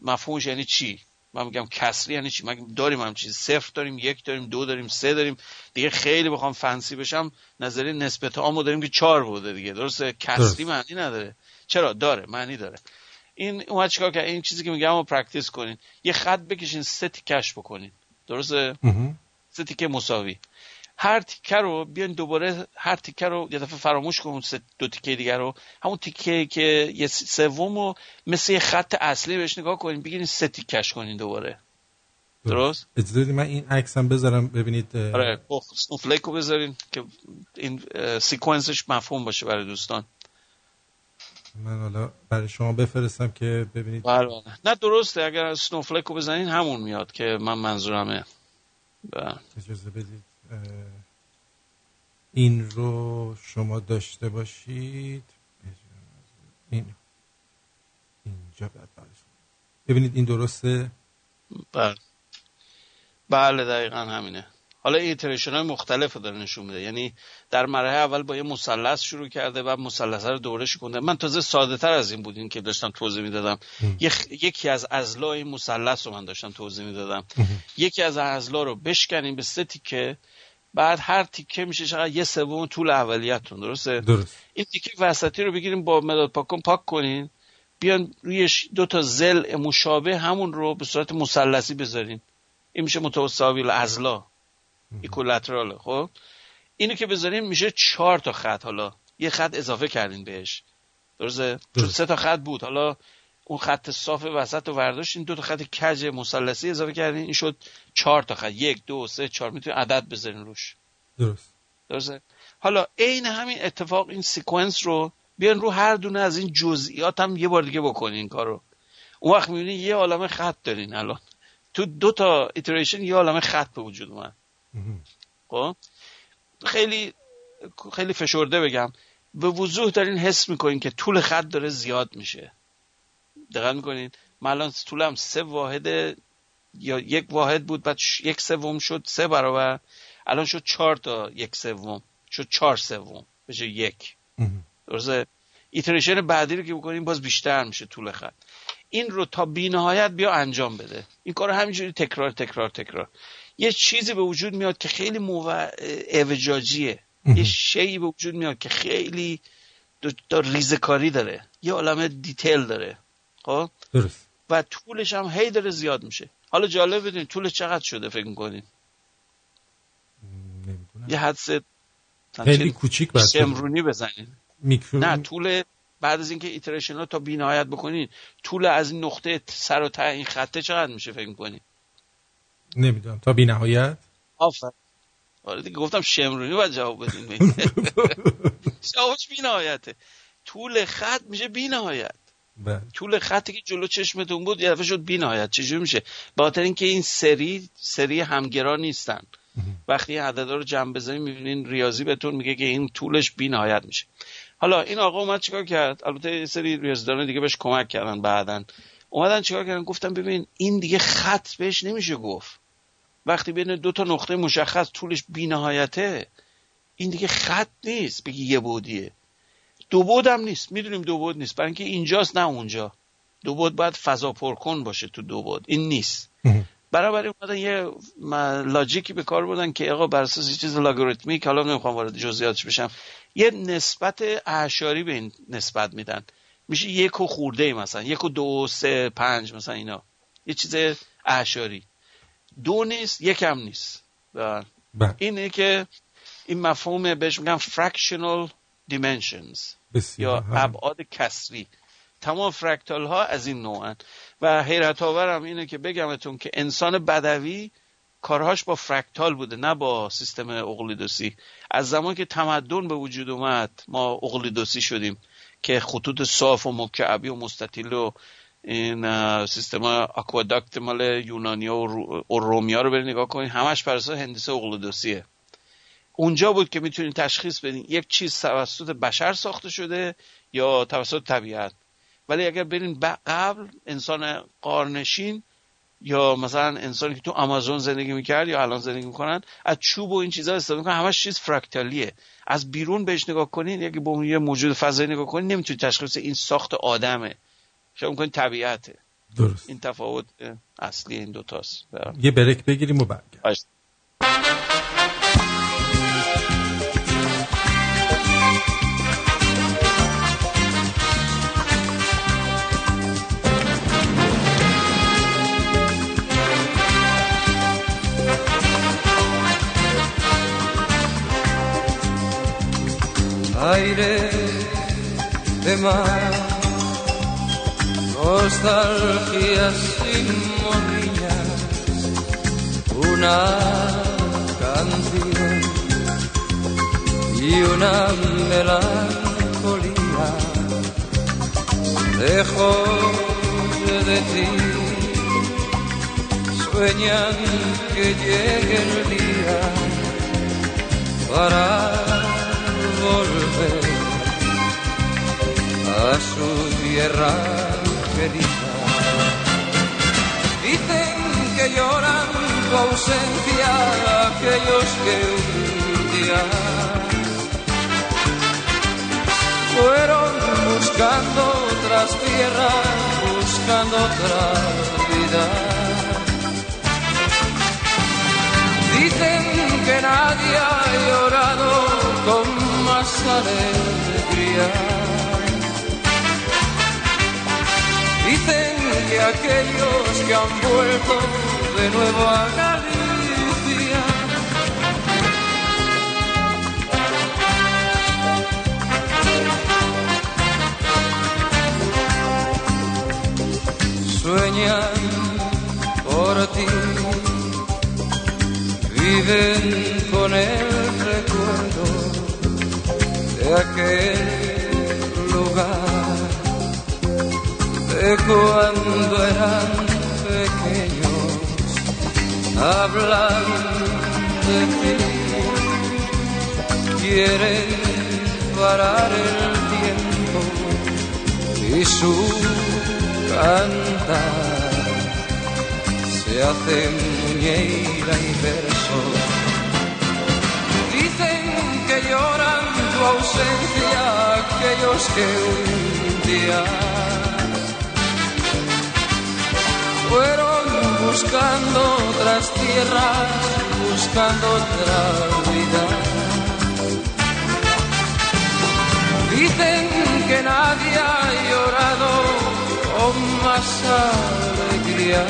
S5: مفهومش یعنی چی؟ من میگم کسری یعنی چی؟ من داریم هم چیز صفر داریم یک داریم دو داریم سه داریم. دیگه خیلی بخوام fancy بشم نظریه نسبت عامو داریم که چهار بعده دیگه. درسته؟ کسری معنی نداره. چرا؟ داره معنی داره. این اومد چیکار کرد؟ این چیزی که میگم رو practice کنین. یه خط بکشین سه تیکش بکنین. درسته؟ سه تیکه مساوی. هر تیکه رو بیان دوباره هر تیکه رو یه دفعه فراموش کن دو تیکه دیگر رو. همون تیکه که یه سوم رو مثل یه خط اصلی بهش نگاه کنین بگیرین سه تیکش کنین دوباره. درست؟
S3: اجازه من این عکس هم بذارم ببینید
S5: آره snowflake رو بذارین که این سیکونسش مفهوم باشه برای دوستان.
S3: من حالا برای شما بفرستم که ببینید.
S5: بله نه درسته. اگر سنوفلیک رو بزنین همون میاد که من منظورمه.
S3: اجازه بدید. این رو شما داشته باشید. این اینجا ببینید این درسته؟
S5: بله. بله دقیقا همینه. حالا ایتریشن های مختلف داره نشون میده. یعنی در مرحله اول با یه مثلث شروع کرده و مثلث رو دورش کنده من تازه ساده تر از این بود این که داشتم توضیح می‌دادم. یکی از ازلا این مثلث رو من داشتم توضیح می‌دادم. یکی از ازلا رو بشکنیم به سه تیکه. بعد هر تیکه میشه چقدر یه سوم طول اولیتون. درسته؟
S3: درست.
S5: این تیکه وسطی رو بگیریم با مداد پاکن پاک کنین. بیان روی دو تا ضلع مشابه همون رو به صورت مثلثی بذارین. این میشه متساوی الاضلاع equilateral خب؟ اینو که بذاریم میشه چهار تا خط. حالا یه خط اضافه کردین بهش. درسته؟ چون سه تا خط بود. حالا اون خط صاف وسط رو برداشتین دو تا خط کج مثلثی اضافه کردین. این شد چهار تا خط. یک دو سه چهار. می‌تونید عدد بزنین روش.
S3: درست.
S5: درسته؟ حالا عین همین اتفاق این sequence رو بیان رو هر دونه از این جزئیات هم یه بار دیگه بکنین این کارو. اون وقت می‌بینی یه عالمه خط دارین الان. تو دو تا ایتریشن یه عالمه خط به وجود اومد. خب؟ خیلی خیلی فشرده بگم. به وضوح دارین حس می‌کنین که طول خط داره زیاد میشه. دقت می‌کنین؟ من الان طولم سه واحد یا یک واحد بود بعد یک سوم شد سه برابر. الان شد چهار تا یک سوم. شد چهار سوم. بشه یک. درسته؟ iteration بعدی رو که بکنیم باز بیشتر میشه طول خط. این رو تا بینهایت بیا انجام بده. این کار همینجوری تکرار تکرار تکرار. یه چیزی به وجود میاد که خیلی موع... اعوجاجیه. یه شیئی به وجود میاد که خیلی دو... ریزکاری داره. یه عالم detail داره. خب؟
S3: درست.
S5: و طولش هم هی داره زیاد میشه. حالا جالب بدین طول چقدر شده فکر می‌کنین یه حدس
S3: خیلی کوچیک بس
S5: شمرونی بزنین
S3: میکرون...
S5: نه طول بعد از اینکه ایتریشن ها تا بینهایت بکنین طول از نقطه سر و ته این خطه چقدر میشه فکر می‌کنین
S3: نمی‌دونم. تا بینهایت؟
S5: آفر آره دیگه گفتم شمرونی باید جواب بدین جوابش بینهایته. طول خط میشه بینهایت.
S3: بله.
S5: طول خطی که جلو چشمتون بود یه دفعه شد بینهایت. چجوری میشه؟ به خاطر اینکه این سری سری همگرا نیستن. وقتی این عددا رو جمع بزنید می‌بینین ریاضی بهتون میگه که این طولش بینهایت میشه. حالا این آقا اومد چیکار کرد؟ البته یه سری ریاضیدان دیگه بهش کمک کردن بعدن اومدن چیکار کردن؟ گفتم ببین این دیگه خط بهش نمیشه گفت. وقتی بین دو تا نقطه مشخص طولش بینهایته این دیگه خط نیست بگی یه بودیه. دو بود هم نیست. می‌دونیم دو بود نیست. برای اینکه اینجاست نه اونجا. دو بود باید فضا پرکن باشه تو دو بود. این نیست. برابر اومدن یه لاجیکی به کار بردن که آقا بر اساس چیز لاگوریتمیک حالا نمی‌خوام وارد جزئیاتش بشم. یه نسبت اعشاری به این نسبت میدن. میشه یک و خورده مثلا. یک و دو سه پنج مثلا اینا. یه چیز اعشاری. دو نیست یکم نیست. اینه که این مفهوم بهش میگن fractional dimensions یا ابعاد کسری. تمام فرکتال ها از این نوعن. و حیرت آورم اینه که بگمتون که انسان بدوی کارهاش با فرکتال بوده نه با سیستم اقلیدسی. از زمان که تمدن به وجود اومد ما اقلیدسی شدیم که خطوط صاف و مکعبی و مستطیل و این سیستم aqueduct مال یونانیا و رومیا رو برید نگاه کنید. همش بر هندسه اقلیدسیه اونجا بود که می‌تونید تشخیص بدین یک چیز توسط بشر ساخته شده یا توسط طبیعت. ولی اگر برین قبل انسان قارنشین یا مثلا انسانی که تو آمازون زندگی می‌کرد یا الان زندگی می‌کنن از چوب و این چیزا استفاده می‌کنن. همش چیز فرکتالیه از بیرون بهش نگاه کنین یکی به یه موجود فضایی نگاه کنین نمی‌تونید تشخیص این ساخت آدمه. شما می‌کنین طبیعته.
S3: درست.
S5: این تفاوت اصلی این دوتاست.
S3: یه بریک بگیریم و برگرد.
S11: aire de mar, nostalgias sin morriñas, una canción y una melancolía. Lejos de ti, sueñan que llegue el día para volver a su tierra Dicen que lloran tu ausencia aquellos que un día fueron buscando otras tierras, buscando otra vida. Dicen que nadie ha llorado con más alegría. de aquellos que han vuelto de nuevo a Galicia. Sueñan por ti, viven con el recuerdo de aquel lugar de cuando eran pequeños, hablan de ti, quieren parar el tiempo y su cantar se hace muñeira y verso. Dicen que lloran tu ausencia aquellos que un día fueron buscando otras tierras, buscando otra vida. Dicen que nadie ha llorado con más alegría.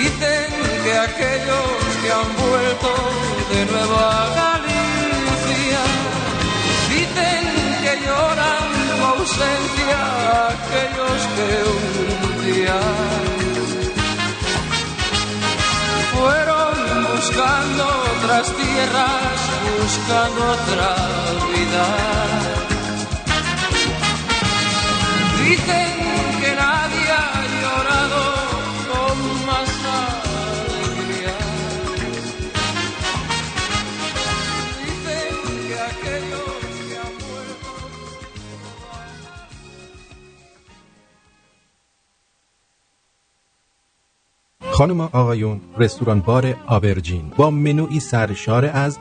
S11: Dicen que aquellos que han vuelto de nuevo a Galicia, dicen que lloran ausencia aquellos que un día fueron buscando otras tierras, buscando otra vida. Dicen
S9: خانم آقایون رستوران بار آبرجین. با منوی سرشار از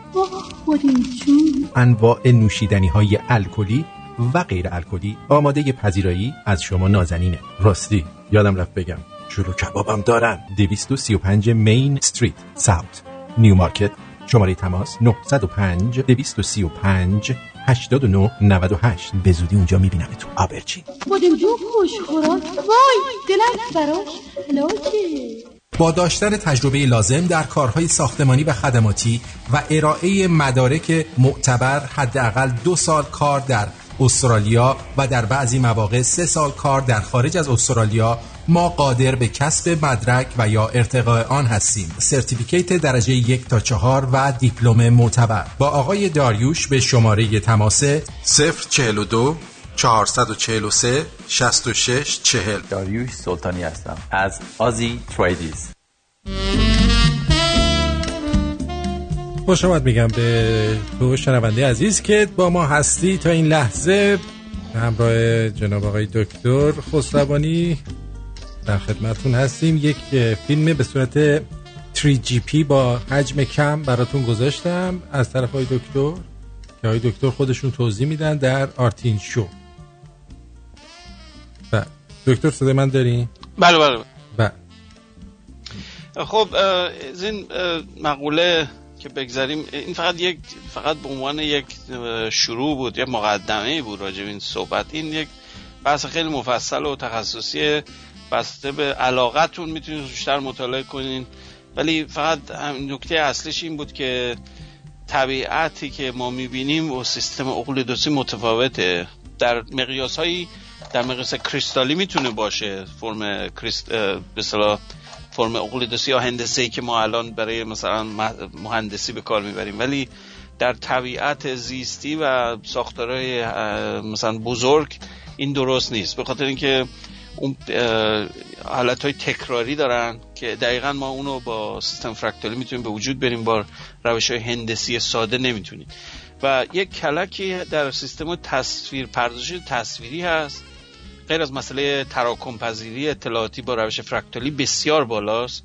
S9: انواع نوشیدنی های الکلی و غیر الکلی آماده پذیرایی از شما نازنینه. راستی یادم رفت بگم شلو کبابم دارن. 235 مین استریت ساوت نیو مارکت شماره تماس 905 235 89 98 به زودی اونجا می‌بینم تو آبرجین.
S12: بادم جون خوش خوراک. وای دلم براش. لاکه
S9: با داشتن تجربه لازم در کارهای ساختمانی و خدماتی و ارائه مدارک معتبر حداقل دو سال کار در استرالیا و در بعضی مواقع سه سال کار در خارج از استرالیا ما قادر به کسب مدرک و یا ارتقاء آن هستیم. سرتیفیکیت درجه یک تا چهار و دیپلم معتبر. با آقای داریوش به شماره تماس
S7: 042 443 66 40
S13: داریوش سلطانی هستم. از آزی تریدیز.
S3: خوش آمد میگم به تو شنونده عزیز که با ما هستی تا این لحظه. همراه جناب آقای دکتر خسروانی در خدمتون هستیم. یک فیلم به صورت 3GP با حجم کم براتون گذاشتم. از طرف های دکتر که های دکتر خودشون توضیح میدن در آرتین شو. دکتر صدای من داری؟
S5: بله بله.
S3: بله.
S5: خب از این مقوله که بگذاریم این فقط یک فقط به عنوان یک شروع بود یک مقدمه بود راجع این صحبت. این یک بحث خیلی مفصل و تخصصی بسته به علاقتون می‌تونید بیشتر مطالعه کنین. ولی فقط نکته اصلیش این بود که طبیعتی که ما می‌بینیم و سیستم اقلیدوسی متفاوته. در مقیاس هایی در مقیاس کریستالی می‌تونه باشه. فرم کریست به اصطلاح فرم اقلیدوسی یا هندسه ای که ما الان برای مثلا مه- مهندسی به کار می‌بریم. ولی در طبیعت زیستی و ساختارهای مثلا بزرگ این درست نیست. به خاطر اینکه اون حالت های تکراری دارن که دقیقا ما اونو با سیستم فرکتالی می‌تونیم به وجود بریم. با روش های هندسی ساده نمی‌تونیم. و یک کلکی در سیستم تصویر پردازش تصویری هست. غیر از مسئله تراکم پذیری اطلاعاتی با روش فرکتالی بسیار بالاست.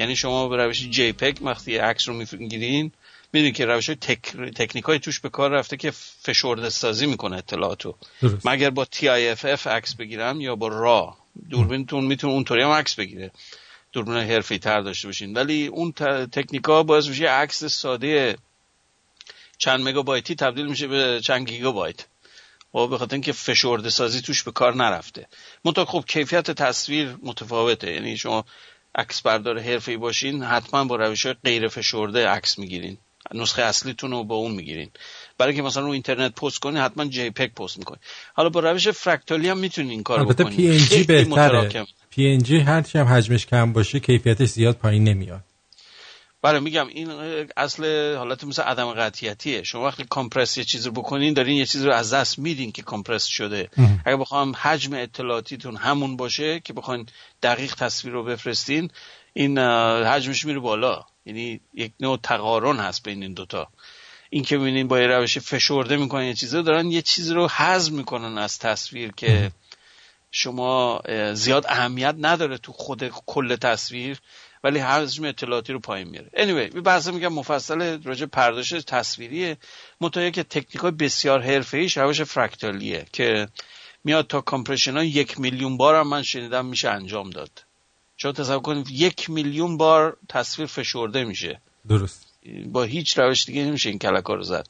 S5: یعنی شما به روش جی پک وقتی عکس رو می‌گیرین می‌دونید که روش های تک... تکنیک های توش به کار رفته که فشرده سازی می‌کنه اطلاعاتو.
S3: درست.
S5: من اگر با TIFF عکس بگیرم یا با را دوربینتون می‌تونه اونطوری هم عکس بگیره. دوربین حرفی تر داشته باشین. ولی اون ت... تکنیکا باعث میشه عکس ساده چند مگابایتی تبدیل میشه به چند گیگابایت. و به خاطر اینکه فشرده سازی توش به کار نرفته. منتها خب کیفیت تصویر متفاوته. یعنی شما عکس بردار حرفه‌ای باشین حتما با روش های غیر فشرده عکس می‌گیرین. نسخه اصلیتون رو با اون می‌گیرین. برای که مثلا رو اینترنت پست کنین حتما JPEG پست می‌کنین حالا با روش فرکتالی هم می‌تونین این کارو
S3: البته
S5: بکنین PNG
S3: بهتره. PNG هرچی هم حجمش کم باشه کیفیتش زیاد پایین نمیاد.
S5: بله میگم این اصل حالت مثل عدم قطعیتیه. شما وقتی compress یه چیز رو بکنین دارین یه چیز رو از دست میدین که compress شده. اگه بخوام حجم اطلاعاتیتون همون باشه که بخواین دقیق تصویر رو بفرستین این حجمش میره بالا. یعنی یک نوع تقارن هست بین این دوتا. این که می‌بینین با یه روش فشرده می‌کنن یه چیزی رو دارن یه چیزی رو حذف می‌کنن از تصویر که شما زیاد اهمیت نداره تو خود کل تصویر. ولی حجم اطلاعاتی رو پایین میاره. Anyway این بحث میگم مفصل راجع پردازش تصویریه. منتها که تکنیک های بسیار حرفه‌ای روش فرکتالیه که میاد تا کامپرشن های یک میلیون بار هم من شنیدم میشه انجام داد. شما تصور کنید یک میلیون بار تصویر فشرده میشه.
S3: درست.
S5: با هیچ روش دیگه نمیشه این کلکا رو زد.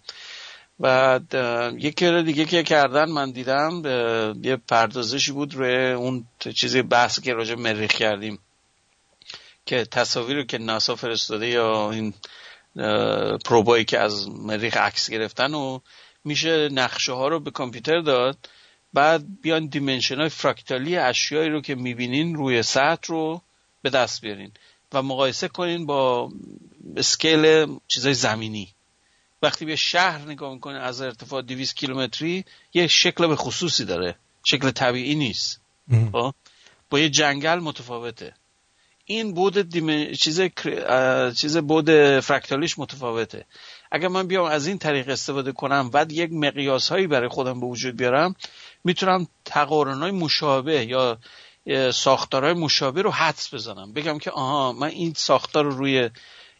S5: بعد اه، یک کار دیگه که کردن من دیدم یه پردازشی بود روی اون چیزی بحث که راجع مریخ کردیم. که تصاویر رو که ناسا فرستاده یا این پروبایی که از مریخ عکس گرفتن و میشه نقشه ها رو به کامپیوتر داد بعد بیان دیمنشن های فراکتالی اشیایی رو که می‌بینین روی سطح رو به دست بیارین و مقایسه کنین با اسکیل چیزای زمینی. وقتی به شهر نگاه می‌کنین از ارتفاع 200 کیلومتری یه شکل به خصوصی داره. شکل طبیعی نیست. خب؟ با یه جنگل متفاوته. این بود دیمن... چیز چیز بود فرکتالیش متفاوته. اگر من بیام از این طریق استفاده کنم بعد یک مقیاس هایی برای خودم به وجود بیارم می‌تونم تقارن های مشابه یا ساختارهای مشابه رو حدس بزنم. بگم که آها من این ساختار رو روی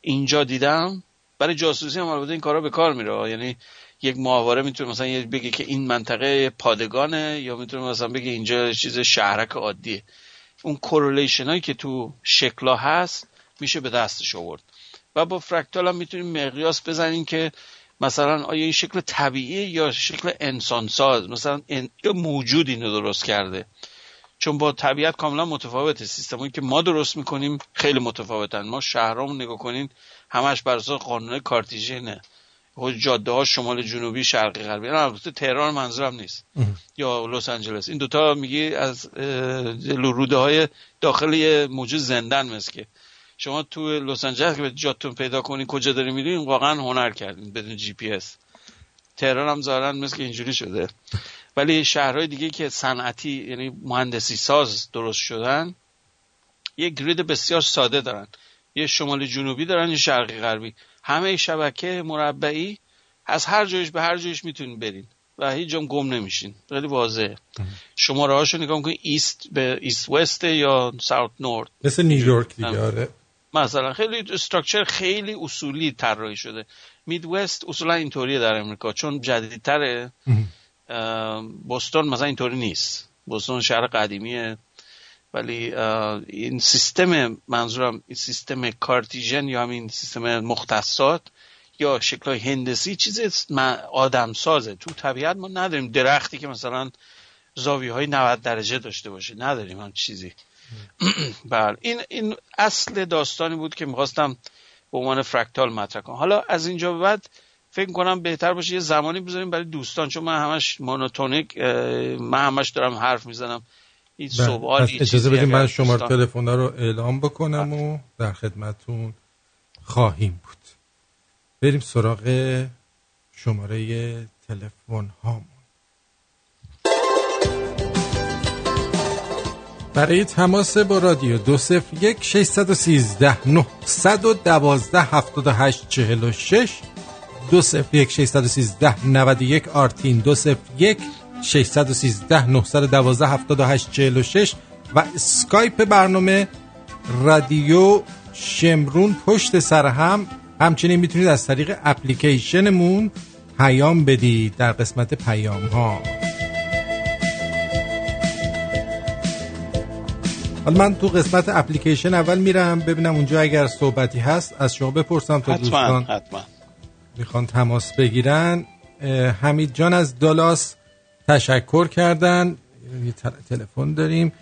S5: اینجا دیدم. برای جاسوسی هم البته این کارا به کار میره. یعنی یک ماهواره می‌تونه مثلا بگه که این منطقه پادگانه یا می‌تونه مثلا بگه اینجا چیز شهرک عادیه. اون correlation هایی که تو شکلا هست میشه به دستش آورد. و با فرکتال هم می‌تونیم مقیاس بزنیم که مثلا آیا این شکل طبیعی یا شکل انسانساز؟ مثلا ان... یا موجود اینو درست کرده. چون با طبیعت کاملا متفاوته. سیستمایی که ما درست می‌کنیم خیلی متفاوتن. ما شهرامون نگاه کنین همش بر اساس قانون کارتیژنه. جاده ها شمال جنوبی شرقی غربی. نه، البته تهران منظورم نیست. یا لس آنجلس. این دوتا میگی از روده های داخل یه موجود زندن مثل که. شما تو لس آنجلس که جاتون پیدا کنین کجا داری میرین واقعا هنر کردین بدون جی پی اس. تهران هم ظاهرا مثل که اینجوری شده. ولی شهرهای دیگه که صنعتی یعنی مهندسی ساز درست شدن یه grid بسیار ساده دارن. یه شمال جنوبی دارن یه شرقی غربی. همه شبکه مربعی از هر جایش به هر جایش می‌تونین برین و هیچ جام گم نمیشین. خیلی واضحه. شماره هاشو نگاه می‌کنین East به East West یا South North
S3: مثل نیویورک دیگه آره.
S5: مثلا خیلی استراکچر خیلی اصولی طراحی شده. مید وست اصولا اینطوریه در امریکا چون جدیدتره. بوستون مثلا اینطوری نیست. بوستون شهر قدیمیه. ولی این سیستم منظورم این سیستم کارتیژن یا همین سیستم مختصات یا شکل هندسی چیز آدم سازه تو طبیعت ما نداریم درختی که مثلا زاویه های 90 درجه داشته باشه. نداریم هم چیزی. بله. این این اصل داستانی بود که می‌خواستم به عنوان فرکتال مطرح کنم. حالا از اینجا به بعد فکر کنم بهتر باشه یه زمانی بذاریم برای دوستان چون من همش مونوتونیک من همش دارم حرف می‌زنم. این سوال
S3: اجازه بدیم من شماره تلفن رو اعلام بکنم و در خدمتون خواهیم بود. بریم سراغ شماره تلفن هامون. برای تماس با رادیو دو صفر یک ششصد و سیزده نهصد هفتاد و هشت چهل و شش. دو صفر یک ششصد و سیزده نود یک آرتین. دو صفر یک 613 912 78 46 و اسکایپ برنامه رادیو شمرون پشت سر هم. همچنین می‌تونید از طریق اپلیکیشنمون پیام بدید در قسمت پیام ها حالا من تو قسمت اپلیکیشن اول میرم ببینم اونجا اگر صحبتی هست از شما بپرسم تا دوستان
S5: حتما.
S3: می‌خوان تماس بگیرن. حمید جان از دالاس. تشکر کردن. یه تلفن داریم.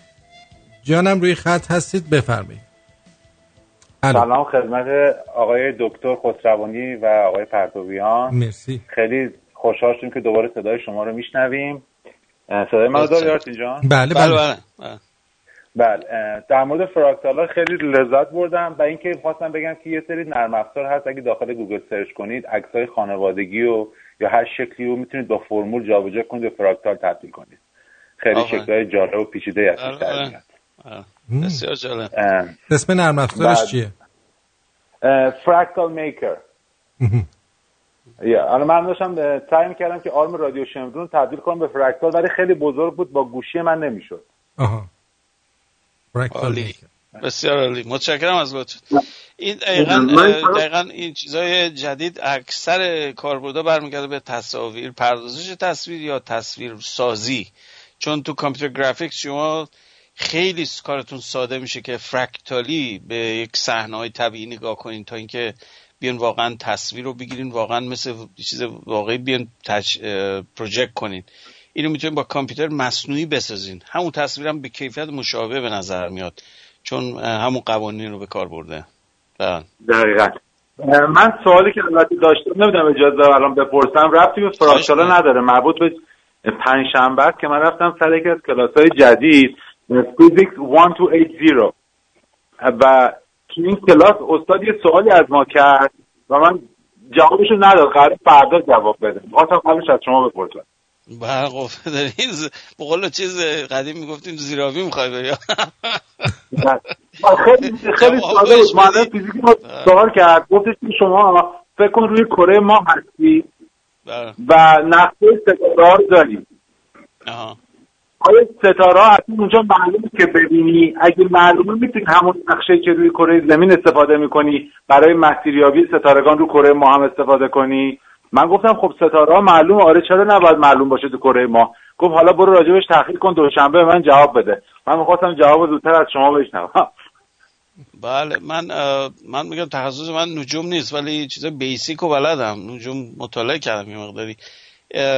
S3: جانم روی خط هستید بفرمایید.
S14: سلام خدمت آقای دکتر خسروانی و آقای پرتویان
S3: مرسی.
S14: خیلی خوشحال شدیم که دوباره صدای شما رو میشنویم. صدای من رو داری جان؟
S3: بله بله,
S5: بله, بله.
S14: بله در مورد فراکتال خیلی لذت بردم و اینکه خواستم بگم که یه سری نرم افزار هست. اگه داخل گوگل سرچ کنید عکسای خانوادگی و یا هر شکلی رو می‌تونید با فرمول جابجا کنید و فراکتال تبدیل کنید. خیلی شکلهای جالب و پیچیده هستش در میاد.
S5: بسیار جالب.
S3: اسم نرم افزارش چیه؟
S14: Fractal Maker. یا حالا من داشتم سعی کردم که آرم رادیو شمرون تبدیل کنم به فرکتال ولی خیلی بزرگ بود با گوشی من نمی‌شد.
S3: آها.
S5: عالی. بسیار عالی. متشکرم از لطفت. این دقیقا, دقیقا این چیزای جدید اکثر کاربردها برمیگرده به تصاویر پردازش تصویر یا تصویر سازی چون تو کامپیوتر گرافیکس شما خیلی کارتون ساده میشه که فرکتالی به یک صحنه های طبیعی نگاه کنین تا اینکه بیان واقعا تصویر رو بگیرین واقعا مثل چیز واقعی بیان تج... پروژکت کنین. اینو می‌تونین با کامپیوتر مصنوعی بسازین. همون تصویرم به کیفیت مشابه به نظر میاد. چون همون قوانین رو به کار برده.
S14: بله. دقیقا. من سوالی که البته داشتم نمی‌دونم اجازه الان بپرسم ربطی به فراشالا نداره. مربوط به پنج شنبه که من رفتم سر یکی از کلاس های جدید فیزیکس 1280 و تو این کلاس استاد یه سوالی از ما کرد و من جوابشو نداد. قرار فردا جواب بده. خواستم قبلش از شما بپرسم.
S5: بله خب دارین بقول چیز قدیم می‌گفتیم زیراوی می‌خوای بری.
S14: خیلی خیلی ساده بود. معلم ما سوال کرد. گفتش که شما فکر کن روی کره ما هستی و نقشه ستاره رو داریم آیا ستاره ها اونجا معلومه که ببینی؟ اگه معلومه می‌تونی همون نقشه که روی کره زمین استفاده می‌کنی. برای مسیریابی ستارگان رو کره ما هم استفاده کنی. من گفتم خب ستاره ها معلوم آره چرا نباید معلوم باشه تو کره ما؟ گفت حالا برو راجبش تحقیق کن دوشنبه من جواب بده. من می‌خواستم جواب زودتر از شما بشنوم.
S5: بله من من میگم تخصص من نجوم نیست ولی چیز بیسیک و بلدم. نجوم مطالعه کردم یه مقداری.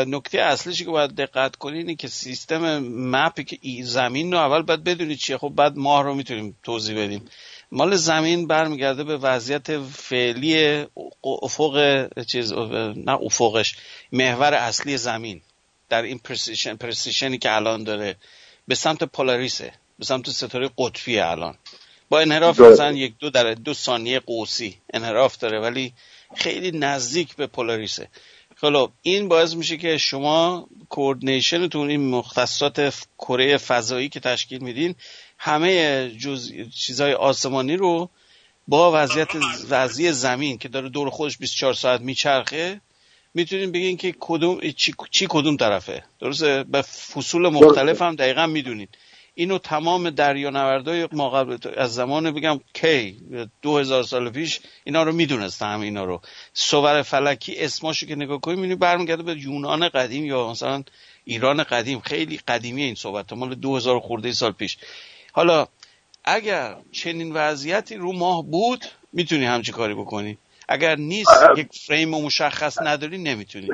S5: نکته اصلیشی که باید دقت کنید اینه که سیستم مپی که زمین رو اول باید بدونید چیه. خب بعد ماه رو می‌تونیم توضیح بدیم. مال زمین برمیگرده به وضعیت فعلی افق چیز نه افقش محور اصلی زمین در این پرسیشن پرسیشنی که الان داره به سمت پولاریسه به سمت ستاره قطبی الان. با انحراف مثلا یک دو در دو ثانیه قوسی انحراف داره ولی خیلی نزدیک به پولاریسه. خب این باعث میشه که شما کوردینیشنتون این مختصات کره فضایی که تشکیل میدین همه جز چیزهای آسمانی رو با وضعیت وضعی زمین که داره دور خودش 24 ساعت میچرخه می‌تونین بگین که کدوم چی, چی کدوم طرفه. درسته؟ به فصول مختلف هم دقیقا می‌دونید اینو تمام دریانوردای ما قبل از زمان بگم کی دو هزار سال پیش اینا رو می‌دونستن هم اینا رو. صور فلکی اسماشو که نگاه کنیم می‌بینی برمیگرده به یونان قدیم یا مثلا ایران قدیم. خیلی قدیمی این صحبت. مال دو هزار خورده سال پیش. حالا اگر چنین وضعیتی رو ماه بود می‌تونی همچی کاری بکنی. اگر نیست یک فریم مشخص نداری نمی‌تونی.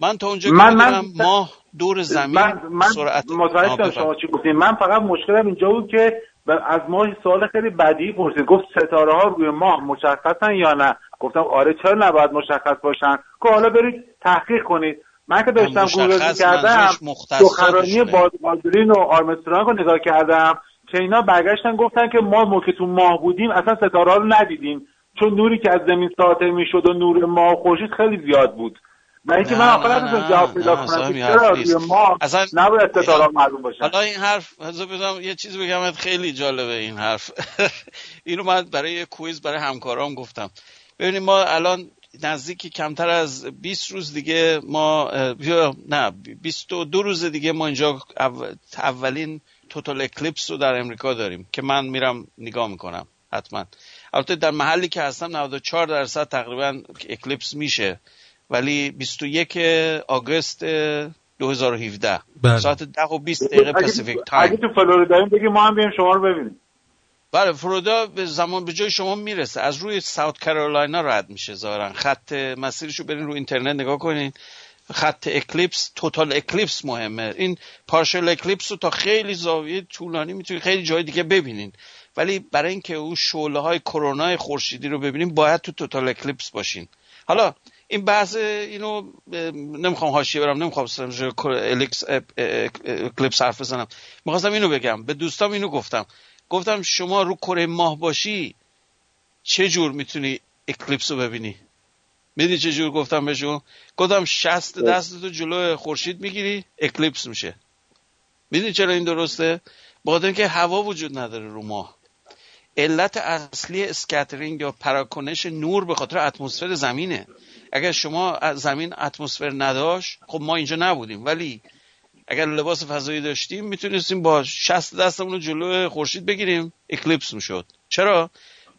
S5: من تا اونجا من, من ماه دور زمین
S14: من, من
S5: سرعت
S14: متوجه شما چی گفتین. من فقط مشکلم اینجا بود که از ماه سوال خیلی بدی پرسید. گفت ستاره ها روی ماه مشخصن یا نه؟ گفتم آره چرا نباید مشخص باشن؟ که حالا برید تحقیق کنید. من که داشتم گوگل کردم سخنرانی بادرین و آرمسترانگ رو نگاه کردم. که اینا برگشتن گفتن که ما موقع تو ماه بودیم اصلا ستاره رو ندیدیم. چون نوری که از زمین ساطع می‌شد و نور ماه خورشید خیلی زیاد بود. و اینکه من آخر از جواب پیدا کنم چرا ما نباید ستاره معلوم باشه
S5: حالا این حرف بزنم یه چیزی بگم خیلی جالبه این حرف. اینو من برای quiz برای همکارام گفتم. ببینید ما الان نزدیکی کمتر از 20 روز دیگه ما نه 22 روز دیگه ما اینجا اولین total eclipse رو در امریکا داریم که من میرم نگاه می‌کنم حتما. البته در محلی که هستم 94 درصد تقریبا eclipse میشه ولی 21 آگوست 2017 بله. ساعت 10 و 20 دقیقه Pacific time
S14: اگه تو فلوریدا بگی ما هم بیایم شما رو ببینیم.
S5: بله فلوریدا به زمان به جای شما می‌رسه. از روی ساوت کارولاینا رد میشه ظاهرا. خط مسیرش رو برین رو اینترنت نگاه کنین. خط اکلیپس توتال اکلیپس مهمه. این پارشل اکلیپس رو تا خیلی زاویه طولانی می‌تونید خیلی جای دیگه ببینین. ولی برای اینکه اون شعله های کرونا خورشیدی رو ببینیم باید تو توتال اکلیپس باشین. حالا این بحث اینو نمی‌خوام حاشیه برم نمی‌خوام الکس eclipse حرف بزنم. می‌خواستم اینو بگم. به دوستام اینو گفتم. گفتم شما رو کره ماه باشی چه جور می‌تونی eclipse رو ببینی؟ می‌دونی چه جور گفتم بهشون؟ گفتم شست دستتو جلو خورشید می‌گیری eclipse میشه. می‌دونی چرا این درسته؟ با اینکه هوا وجود نداره رو ماه. علت اصلی scattering یا پراکنش نور به خاطر اتمسفر زمینه. اگر شما زمین اتمسفر نداشت خب ما اینجا نبودیم. ولی اگر لباس فضایی داشتیم می‌تونستیم با شست دستمون رو جلو خورشید بگیریم. اکلیپس می‌شد. چرا؟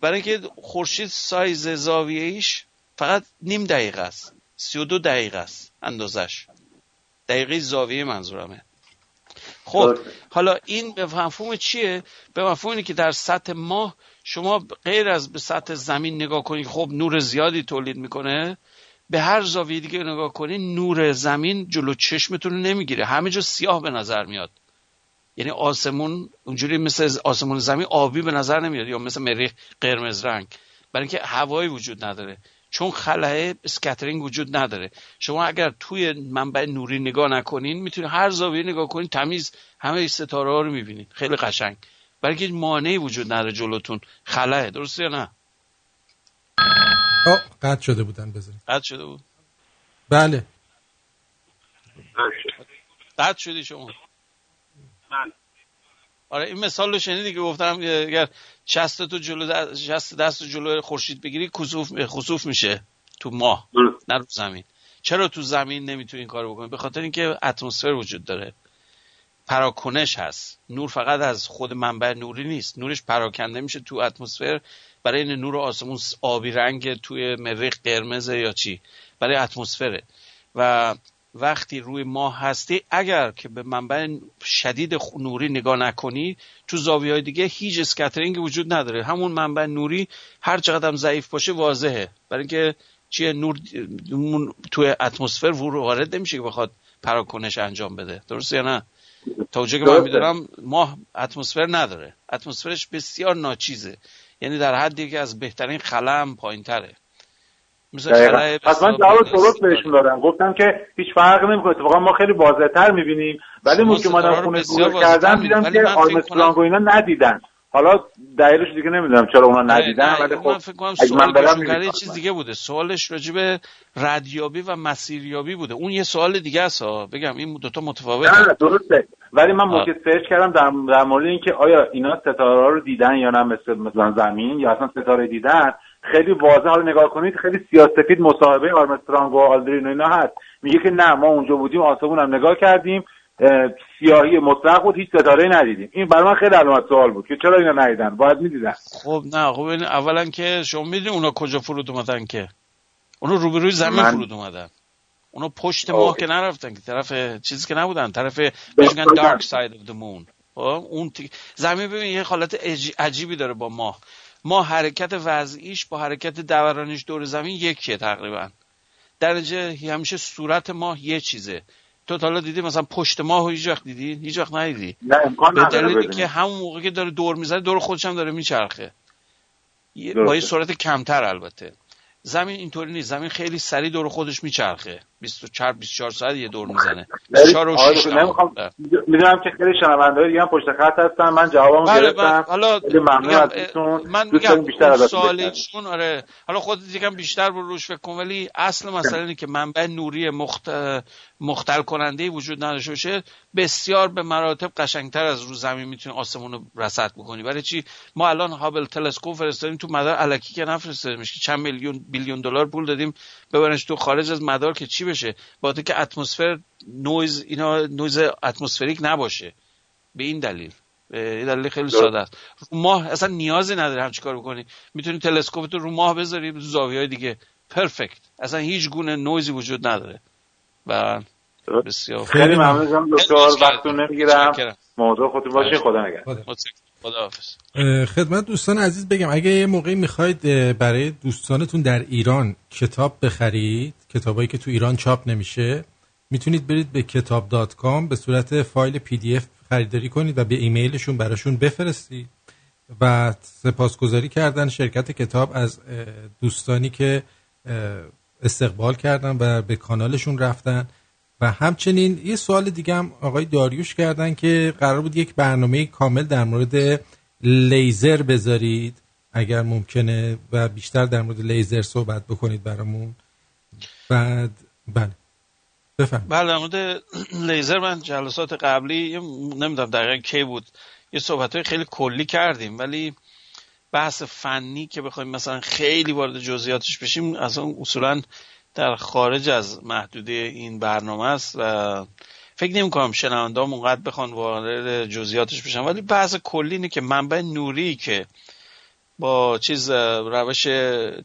S5: برای اینکه خورشید سایز زاویه‌ایش فقط نیم دقیقه است. سی و دو دقیقه است. اندازش. دقیقه زاویه منظورمه. خب حالا این به مفهوم چیه؟ به مفهوم اینه که در سطح ماه شما غیر از به سطح زمین نگاه کنید خب نور زیادی تولید می‌کنه. به هر زاویه دیگه نگاه کنید نور زمین جلو چشمتون رو نمی‌گیره. همه جا سیاه به نظر میاد. یعنی آسمون اونجوری مثل آسمون زمین آبی به نظر نمیاد یا مثل مریخ قرمز رنگ. برای اینکه هوایی وجود نداره. چون خلاه اسکترینگ وجود نداره. شما اگر توی منبع نوری نگاه نکنین می‌تونید هر زاویه نگاه کنین تمیز همه ستاره ها رو می‌بینید خیلی قشنگ. برای اینکه مانعی وجود نداره جلوتون خلاه درسته یا نه؟
S3: آه قطع شده بودن بذارید.
S5: قطع شده بود؟
S3: بله.
S5: قطع شدی شما. آره این مثال رو شنیدی که گفتم اگر شست تو جلو دست, شست دست جلو خورشید بگیری خسوف خسوف میشه تو ماه نه رو زمین. چرا تو زمین نمی‌تونی این کارو بکنی؟ به خاطر اینکه اتمسفر وجود داره. پراکنش هست. نور فقط از خود منبع نوری نیست. نورش پراکنده میشه تو اتمسفر. برای این نور آسمون آبی رنگ توی مریخ قرمز یا چی؟ برای اتمسفره. و وقتی روی ماه هستی اگر که به منبع شدید نوری نگاه نکنی تو زاویه های دیگه هیچ اسکترینگ وجود نداره. همون منبع نوری هر چقدر هم ضعیف باشه واضحه. برای اینکه چیه نور توی اتمسفر وارد نمیشه که بخواد پراکنش انجام بده. درسته یا نه؟ تا که من میدارم ماه اتمسفر نداره. اتمسفرش بسیار ناچیزه. یعنی در حدی که از بهترین خلم پایین تره
S14: پس من جواب درست بهشون دادم. گفتم که هیچ فرق نمی‌کنه. اتفاقا ما خیلی واضحتر می‌بینیم. ولی موقع که من خونه گوش کردم دیدم که آرمسترانگ و اینا ندیدن. حالا دلیلش دیگه نمی‌دونم چرا اونا ندیدن ولی خب
S5: من فکر کنم سوال چیز دیگه بوده. سوالش راجع به ردیابی و مسیریابی بوده. اون یه سوال دیگه است بگم این دو تا متفاوته.
S14: نه درسته. ولی من موقع سرچ کردم در, در مورد اینکه آیا اینا ستاره رو دیدن یا نه مثل مثلا زمین یا اصلا ستاره دیدن. خیلی واضح. حالا نگاه کنید خیلی سیاسفید مصاحبه آرمسترانگ و آلدرین و اینا هست. میگه که نه ما اونجا بودیم آسمون هم نگاه کردیم. سیاهی مطلق بود هیچ ستاره ندیدیم. این برای من خیلی علامت سوال بود که چرا اینا ندیدن؟ باید می‌دیدن.
S5: خب نه خب اولا که شما می‌دونید اونا کجا فرود اومدن که. اونا روبروی زمین من... فرود اومدن. اونا پشت ماه که نرفتن که طرف چیزی که نبودن. طرف بهش دارک ساید اف the moon. اون زمین ببین یه حالت عجیبی داره با ماه. ما حرکت وضعیش با حرکت دورانش دور زمین یکیه تقریبا. درجه همیشه صورت ماه یه چیزه. تو حالا دیدی مثلا پشت ماه هیچ وقت دیدی؟ هیچ وقت ندیدی؟
S14: نه امکان
S5: به دلیلی که همون موقع که داره دور می‌زنه دور خودش هم داره میچرخه. با یه سرعت کمتر البته. زمین اینطوری نیست. زمین خیلی سریع دور خودش میچرخه. 24 24 ساعت یه دور می‌زنه. 24 و 6
S14: می‌دونم که خیلی شنونده‌ها دیگه هم پشت خط هستن. من جوابمو
S5: بله
S14: گرفتم.
S5: حالا
S14: ممنون ازتون
S5: من میگم بیشتر سوالشون آره. حالا خودت یکم بیشتر برو روش فکر کن ولی اصل مسئله اینه که منبع نوری مخت... مختل کننده وجود نداشته باشه. بسیار به مراتب قشنگتر از رو زمین می‌تونی آسمون رو رصد بکنی. برای چی؟ ما الان Hubble telescope فرستادیم تو مدار الکی که نفرستاده میشه چند میلیون بیلیون دلار پول دادیم. ببرنش تو خارج از مدار که چی بشه. با که اتمسفر نویز اینا noise atmospheric نباشه. به این دلیل. این دلیل خیلی ساده است. رو ماه اصلا نیازی نداره هم چیکار بکنی. می‌تونی تلسکوپ رو ماه بذاری تو زاویه های دیگه perfect اصلا هیچ گونه نویزی وجود نداره. و بسیار
S14: خیلی ممنونم دکتر. وقتتون نمی‌گیرم. موضوع خودتون باشه. خدا نگهدار.
S3: خدمت دوستان عزیز بگم اگه یه موقعی می‌خواید برای دوستانتون در ایران کتاب بخرید کتابایی که تو ایران چاپ نمیشه می‌تونید برید به کتاب dot com به صورت فایل PDF خریداری کنید و به ایمیلشون براشون بفرستید و سپاسگزاری کردن شرکت کتاب از دوستانی که استقبال کردن و به کانالشون رفتن. و همچنین یه سوال دیگه هم آقای داریوش کردن که قرار بود یک برنامه کامل در مورد لیزر بذارید اگر ممکنه و بیشتر در مورد لیزر صحبت بکنید برامون. بعد بله. بفهم
S5: بله در مورد لیزر من جلسات قبلی نمی‌دونم دقیقا کی بود یه صحبت های خیلی کلی کردیم ولی بحث فنی که بخوایم مثلا خیلی وارد جزئیاتش بشیم از اون اصولا در خارج از محدوده این برنامه است و فکر نمی کنم شنونده هم اونقدر بخوان وارد جزئیاتش بشن. ولی بحث کلی اینه که منبع نوری که با چیز روش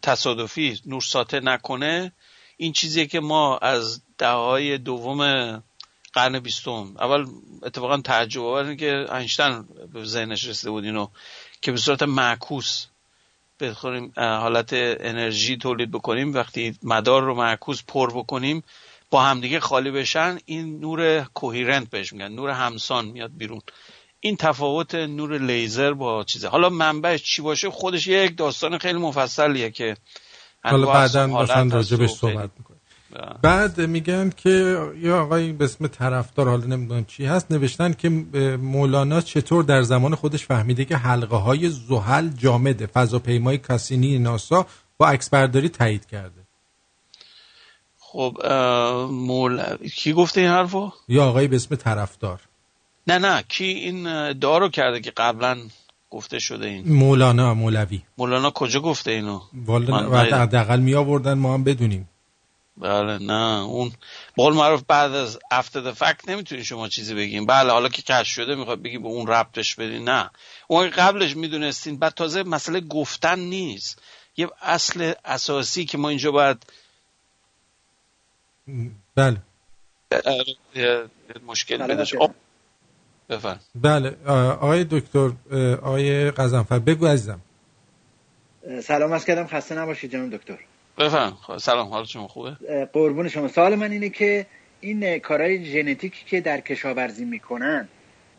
S5: تصادفی نور ساطع نکنه این چیزیه که ما از دههای دوم قرن بیستم اول اتفاقا تعجب آور که اینشتین به ذهنش رسیده بود اینو که به صورت معکوس بخوریم حالت انرژی تولید بکنیم. وقتی مدار رو معکوس پر بکنیم با همدیگه خالی بشن این نور کوهیرنت بهش میگن نور همسان میاد بیرون. این تفاوت نور لیزر با چیزه. حالا منبعش چی باشه؟ خودش یک داستان خیلی مفصلیه که
S3: حالا بعدا مثلا راجبش صحبت می‌کنیم. بعد میگن که یا آقای به اسم طرفدار حالا نمی‌دونم چی هست نوشتن که مولانا چطور در زمان خودش فهمیده که حلقه های زحل جامده فضاپیمای کاسینی ناسا با عکس برداری تایید کرده.
S5: خب مول کی گفته این حرفو؟
S3: یا آقای به اسم طرفدار.
S5: نه نه کی این دارو کرده که قبلا گفته شده این؟
S3: مولانا مولوی.
S5: مولانا کجا گفته اینو؟
S3: والا حداقل می آوردن ما هم بدونیم.
S5: بله نه اون بقول معروف بعد از after the fact نمی‌تونی شما چیزی بگیم بله حالا که کش شده می‌خواد بگی به اون ربطش بدین. نه. اون قبلش می‌دونستین بعد تازه مسئله گفتن نیست. یه اصل اساسی که ما اینجا باید
S3: بله.
S5: مشکل بدش بفرم
S3: بله آقای دکتر آقای قزنفر بگو عزیزم.
S15: سلام از کردم خسته نباشید جناب دکتر.
S5: بفهم. سلام حال شما خوبه؟
S15: قربون شما. سوال من اینه که این کارهای ژنتیکی که در کشاورزی می‌کنن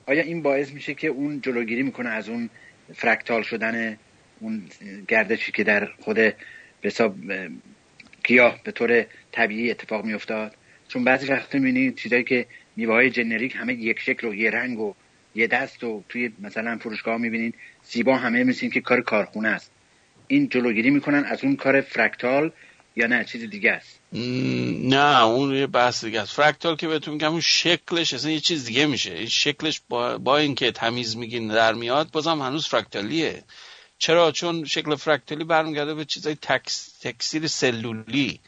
S15: آیا این باعث میشه که اون جلوگیری می‌کنه از اون فرکتال شدن اون گردشی که در خود حساب گیاه به طور طبیعی اتفاق میافتاد؟ چون بعضی وقت می‌بینید چیزایی که میوه generic همه یک شکل و یه رنگ و یه دست و توی مثلا فروشگاه می‌بینید زیبا همه مثل که کار کارخونه است. این جلوگیری می‌کنن از اون کار فرکتال یا نه چیز دیگه است.
S5: نه اون یه بحث دیگه است. فرکتال که بهتون میگم اون شکلش اصلا یه چیز دیگه میشه. این شکلش با, با اینکه تمیز میگین در میاد بازم هنوز فرکتالیه چرا؟ چون شکل فرکتالی برمیگرده به چیزای تکس، تکثیر سلولی.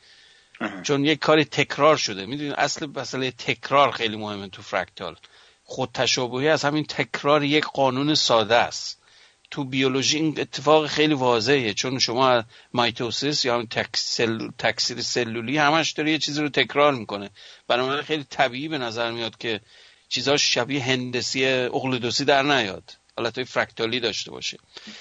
S5: چون یک کاری تکرار شده. می‌دونید اصل مسئله تکرار خیلی مهمه تو فرکتال خود تشابهی از همین تکرار یک قانون ساده است. تو بیولوژی این اتفاق خیلی واضحه. چون شما مایتوسیس یا تکثیر سلولی همش داره یه چیزی رو تکرار می‌کنه. بنابراین خیلی طبیعی به نظر میاد که چیزاش شبیه هندسی اقلیدوسی در نیاد. حالت فرکتالی داشته باشه.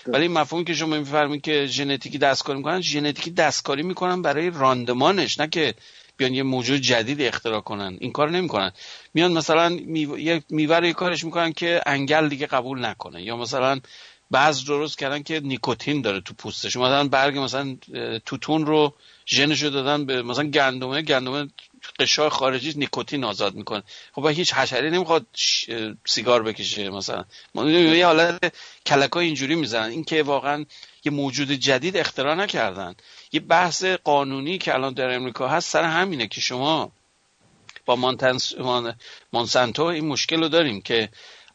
S5: ولی مفهومی که شما میفرمایید که ژنتیکی دستکاری می‌کنن ژنتیکی دستکاری می‌کنن برای راندمانش. نه که بیان یه موجود جدید اختراع کنن. این کار نمی‌کنن. میان مثلا میوه یه کارش می‌کنن که انگل دیگه قبول نکنه. یا مثلا بعض درست کردن که نیکوتین داره تو پوستش. مثلا برگ مثلا توتون رو ژنشو دادن به مثلا گندمه. گندمه قشای خارجی نیکوتین آزاد می‌کنه. خب هیچ حشره نمی‌خواد سیگار بکشه مثلا. یه حالت کلکای اینجوری می‌زنن. این که واقعا یه موجود جدید اختراع نکردن. یه بحث قانونی که الان در امریکا هست سر همینه که شما با مانتنس... مانسانتو این مشکل رو داریم که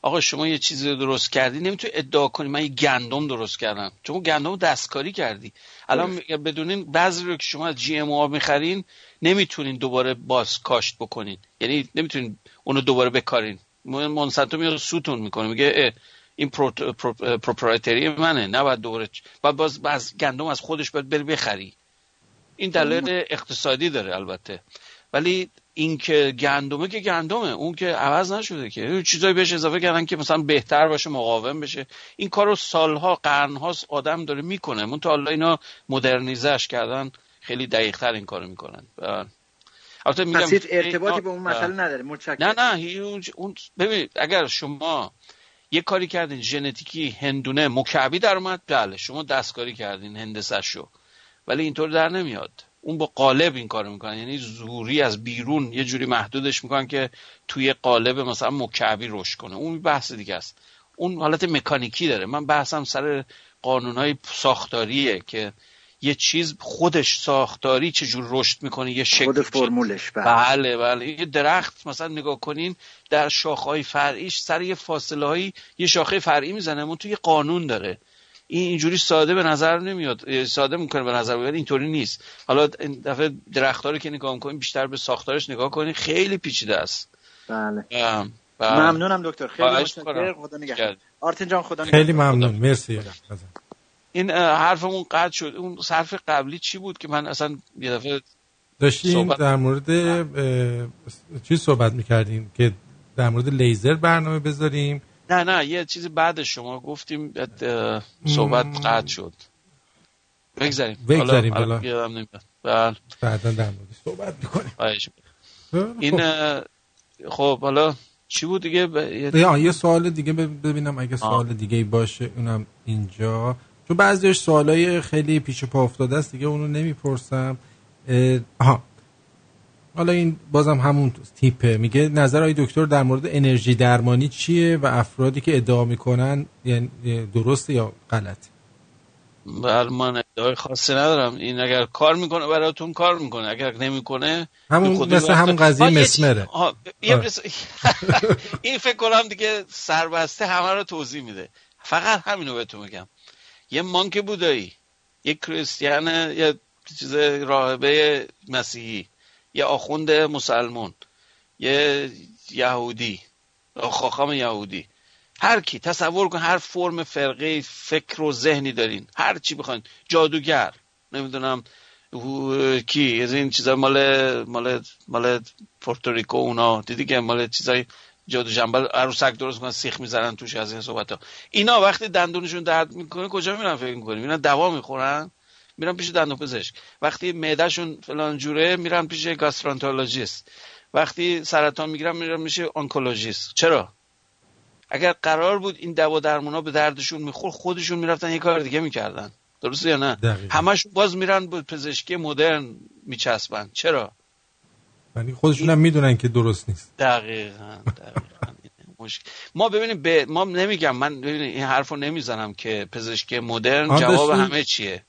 S5: آقا شما یه چیزی رو درست کردی نمی‌تونی ادعا کنی من یه گندم درست کردم. چون گندم دستکاری کردی. الان بدونین بعضی رو که شما از جی ام می‌خرین نمی‌تونین دوباره باز کاشت بکنین. یعنی نمی‌تونین اونو دوباره بکارین. مونسانتو میاد سوتون می‌کنه. میگه این پروپرایتری منه. نباید دوباره بعد باز باز گندم از خودش باید بری بخری. این دلیل اقتصادی داره البته. ولی این که گندمه که گندمه اون که عوض نشده که. چیزایی بهش اضافه کردن که مثلا بهتر باشه مقاوم بشه. این کارو سالها قرنهاست آدم داره می‌کنه. من تا حالا اینا مدرنیزش کردن خیلی دقیق تر این کارو می‌کنن.
S15: البته میگم هیچ ارتباطی به اون مسئله نداره متشکرم.
S5: نه نه اون ببین اگر شما یه کاری کردین ژنتیکی هندونه مکعبی در اومد بله شما دستکاری کردین هندسه شو ولی اینطور در نمیاد. اون با قالب این کارو می‌کنن. یعنی زوری از بیرون یه جوری محدودش می‌کنن که توی قالب مثلا مکعبی رشد کنه. اون بحث دیگه است. اون حالت مکانیکی داره. من بحثم سر قانونهای ساختاریه که یه چیز خودش ساختاری چجور رشد می‌کنه یه شکل
S15: خود فرمولش بله.
S5: بله بله. یه درخت مثلا نگاه کنین در شاخهای فرعیش سر یه فاصله هایی یه شاخه فرعی می‌زنه. اون توی قانون داره. این اینجوری ساده به نظر نمیاد. ساده می‌کنه به نظر بیاد اینطوری نیست. حالا این دفعه درختها رو که نگاه می‌کنین بیشتر به ساختارش نگاه کنین خیلی پیچیده است.
S15: بله. ممنونم دکتر. خیلی متشکرم. خدا نگهدار. آرتین جان خدا
S3: خیلی. ممنون. مرسی.
S5: این حرفمون قطع شد. اون صرف قبلی چی بود که من اصلا یه دفعه
S3: داشتیم
S5: صحبت-
S3: در مورد چی صحبت می‌کردیم که در مورد لیزر برنامه بذاریم.
S5: نه نه یه چیزی بعد شما گفتیم صحبت. قطع شد. بگذاریم.
S3: بگذاریم،
S5: حالا بله.
S3: بعدا در مورد صحبت می‌کنیم.
S5: می‌کنم. این اه، خب حالا چی بود دیگه؟ ب... یه-
S3: یا یه سوال دیگه بب- ببینم اگه سوال دیگه باشه اونم اینجا. چون بعضیش سوالای خیلی پیش پا افتاده است دیگه اونو نمی‌پرسم. اه، آها. حالا این بازم همون تیپه. میگه نظر آقای دکتر در مورد انرژی درمانی چیه و افرادی که ادعا می‌کنن یعنی درسته یا غلط
S5: بله من ادعای خاصی ندارم. این اگر کار می‌کنه براتون کار می‌کنه. اگر نمی‌کنه
S3: همون مثل همون قضیه مسمره.
S5: این فکر کنم دیگه سربسته همه رو توضیح میده. فقط همینو بهتون میگم. یه مانک بودایی یه کریستیان یه چیز راهبه مسیحی. یه آخوند مسلمون یه یهودی خاخام یهودی. هر کی تصور کن هر فرم فرقه فکر و ذهنی دارین. هر چی بخواین. جادوگر. نمی‌دونم کی. از این چیزا مال مال مال پورتوریکو اونا. دیدی که مال چیزای جادو جنبل؟ عروسک درست می‌کنن سیخ می‌زنن توش از این صحبت ها اینا وقتی دندونشون درد می‌کنه کجا میرن فکر می‌کنی میرن دوا می‌خورن؟ میرن پیش دندون پزشک. وقتی معدهشون فلان جوره میرن پیش گاسترانتولوژیست. وقتی سرطان می‌گیرن میرن میشه آنکولوژیست چرا؟ اگر قرار بود این دوا درمونا به دردشون میخور خودشون می‌رفتن یه کار دیگه می‌کردن. درسته یا نه؟
S3: دقیقاً.
S5: همشون باز میرن به پزشکی مدرن میچسبن. چرا؟
S3: ولی خودشون هم می‌دونن که درست نیست.
S5: دقیقا دقیقاً. مشکل. ما ببینیم به ما نمیگم. من ببینیم این حرف رو نمی‌زنم که پزشکی مدرن جواب. همه چیه.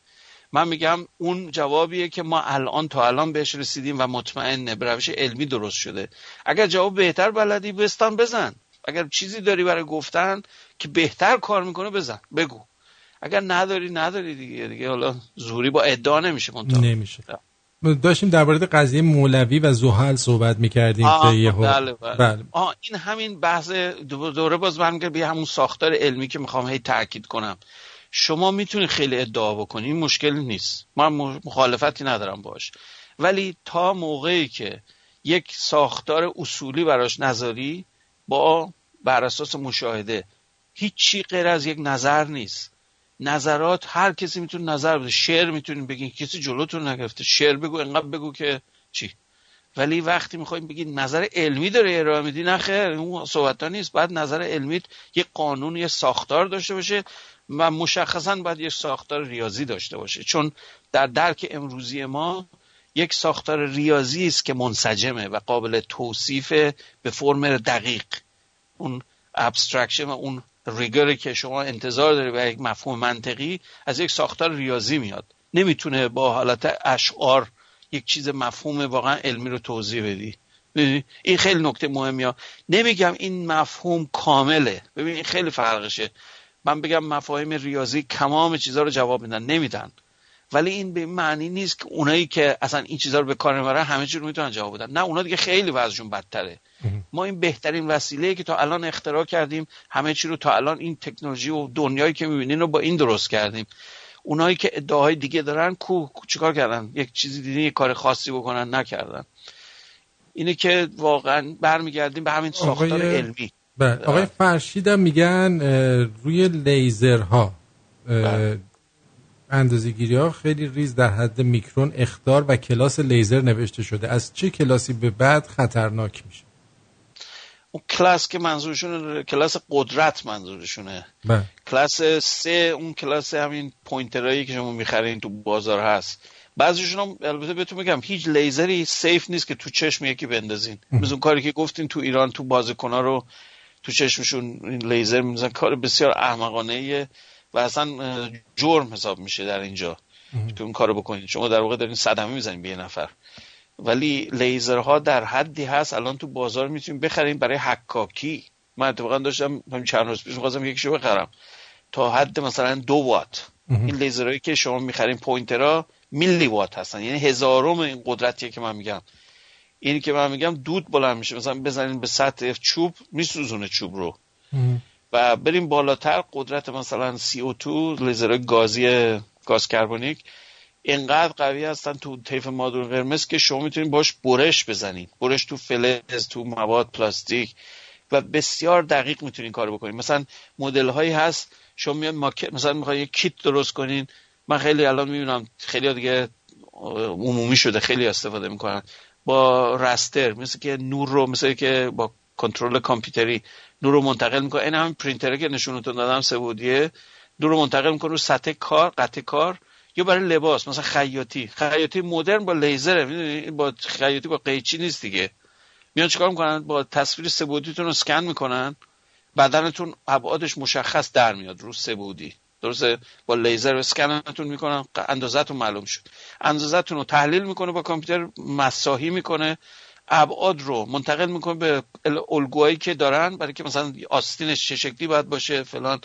S5: من میگم اون جوابیه که ما الان تا الان بهش رسیدیم و مطمئنه به روش علمی درست شده. اگر جواب بهتر بلدی بستان بزن. اگر چیزی داری برای گفتن که بهتر کار می‌کنه بزن. بگو. اگر نداری نداری دیگه. دیگه حالا زوری با ادعا نمیشه منتها
S3: نمیشه. داشتیم در مورد قضیه مولوی و زحل صحبت می‌کردیم
S5: آه،
S3: که یهو
S5: بله بله.
S3: بله.
S5: آه این همین بحث دو- دوره باز برمیگرد به همون ساختار علمی که می‌خوام هی تاکید کنم. شما می‌تونید خیلی ادعا بکنید این مشکلی نیست. من مخالفتی ندارم باش. ولی تا موقعی که یک ساختار اصولی براش نذاری با بر اساس مشاهده هیچی غیر از یک نظر نیست. نظرات هر کسی می‌تونه نظر بده. شعر می‌تونین بگین کسی جلوتون نگرفته. شعر بگو انقدر بگو که چی؟ ولی وقتی می‌خوایم بگید نظر علمی داره ارائه میدی نه خیر اون صحبت ها نیست. بعد نظر علمی یه قانون یه ساختار داشته باشه. و مشخصا باید یه ساختار ریاضی داشته باشه. چون در درک امروزی ما یک ساختار ریاضی است که منسجمه و قابل توصیف به فرم دقیق. اون abstraction و اون rigor ی که شما انتظار داری و یک مفهوم منطقی از یک ساختار ریاضی میاد. نمی‌تونه با حالت اشعار یک چیز مفهوم واقعا علمی رو توضیح بدی؟ این خیلی نکته مهمیه. نمیگم این مفهوم کامله. ببین این خیلی فرقشه. من بگم مفاهیم ریاضی تمام چیزها رو جواب میدن نمیدن. ولی این به معنی نیست که اونایی که اصلا این چیزها رو به کار نمی‌برن همه چی رو می‌تونن جواب بدن. نه اونا دیگه خیلی وضعشون بدتره. ما این بهترین وسیله که تا الان اختراع کردیم همه چی رو تا الان این تکنولوژی و دنیایی که می‌بینین رو با این درست کردیم. اونایی که ادعاهای دیگه دارن کو کو- چیکار کردن؟ یک چیزی دیدین یک کار خاصی بکنن نکردن. اینه که واقعا برمیگردیم به همین ساختار
S3: آقای-
S5: علمی.
S3: بله. آقای فرشید هم میگن روی لیزرها اندازه‌گیری ها خیلی ریز در حد میکرون اختار و کلاس لیزر نوشته شده. از چه کلاسی به بعد خطرناک میشه؟
S5: اون کلاس که منظورشونه کلاس قدرت منظورشونه.
S3: بله.
S5: کلاس سه اون کلاس همین pointer ایی که شما می‌خرین تو بازار هست. بعضیشون هم البته بهتون بگم هیچ لیزری safe نیست که تو چشم یکی بندازین. مثل اون کاری که گفتین تو ایران تو بازیکن‌ها رو تو چشمشون این لیزر میزنن کار بسیار احمقانه و اصلا جرم حساب میشه در اینجا که اون کارو بکنید. شما در واقع دارین صدمه می‌زنین به یه نفر. ولی لیزرها در حدی هست الان تو بازار می‌تونیم بخریم برای حکاکی. من اتفاقا داشتم همین چند روز پیش می‌خواستم یکیشو بخرم. تا حد مثلا دو وات این لیزرهایی که شما می‌خرین pointer ها میلی وات هستن. یعنی هزارم این قدرتیه که من میگم. اینی که من میگم دود بلند میشه. مثلا بزنین به سطح چوب میسوزونه چوب رو. و بریم بالاتر قدرت مثلا CO2 لیزرهای گازی گاز کربونیک اینقدر قوی هستن تو طیف مادون قرمز که شما می‌تونید باش برش بزنید. برش تو فلز تو مواد پلاستیک. و بسیار دقیق می‌تونین کارو بکنید. مثلا مدل هایی هست شما میاد ماکت مثلا می‌خواید یه کیت درست کنین. من خیلی الان می‌بینم خیلی دیگه عمومی شده خیلی استفاده می‌کنن. با رستر مثل که نور رو مثل که با کنترل کامپیوتری نور رو منتقل می‌کنه. این همین پرینتره که نشونتون دادم سبودیه نور رو منتقل می‌کنه رو سطح کار قطع کار یا برای لباس مثلا خیاطی. خیاطی مدرن با لیزره با خیاطی با قیچی نیست دیگه. میان چیکار می‌کنن؟ با تصویر سبودیتون رو اسکن می‌کنن. بدنتون ابعادش مشخص در میاد رو سبودی درسته؟ با لیزر اسکنتون می‌کنن اندازتون معلوم شد. اندازتون رو تحلیل می‌کنه با کامپیوتر مساحی می‌کنه. ابعاد رو منتقل می‌کنه به الگوهایی که دارن برای که مثلا آستینش چه شکلی باید باشه فلان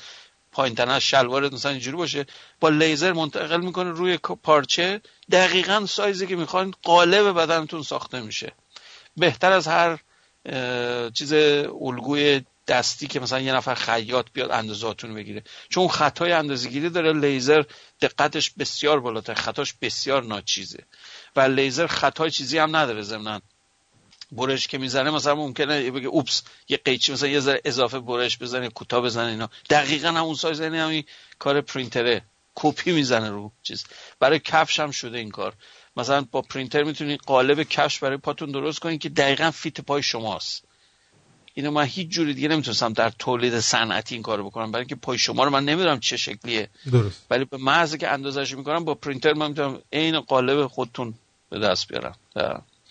S5: پایین تنش شلوار مثلا اینجوری باشه. با لیزر منتقل می‌کنه روی پارچه. دقیقا سایزی که می‌خواین قالب بدنتون ساخته میشه. بهتر از هر چیز الگوی دستی که مثلا یه نفر خیاط بیاد اندازاتون بگیره. چون خطای اندازه‌گیری داره لیزر دقتش بسیار بالاتر خطاش بسیار ناچیزه. و لیزر خطای چیزی هم نداره ضمن برش که می‌زنه مثلا ممکنه بگه oops یه قیچی مثلا یه ذره اضافه برش بزنه کوتاه بزنه اینا. دقیقا همون سایز یعنی همین کار پرینتره. کپی می‌زنه رو چیز. برای کفش هم شده این کار. مثلا با پرینتر می‌تونید قالب کفش برای پاتون درست کنید که دقیقا fit پای شماست. اینو من هیچ جوری دیگه نمی‌تونستم در تولید صنعتی این کارو بکنم. برای اینکه پای شما رو من نمی‌دونم چه شکلیه.
S3: درست.
S5: ولی به محض که اندازش می‌کنم با پرینتر من می‌تونم عین قالب خودتون به دست بیارم.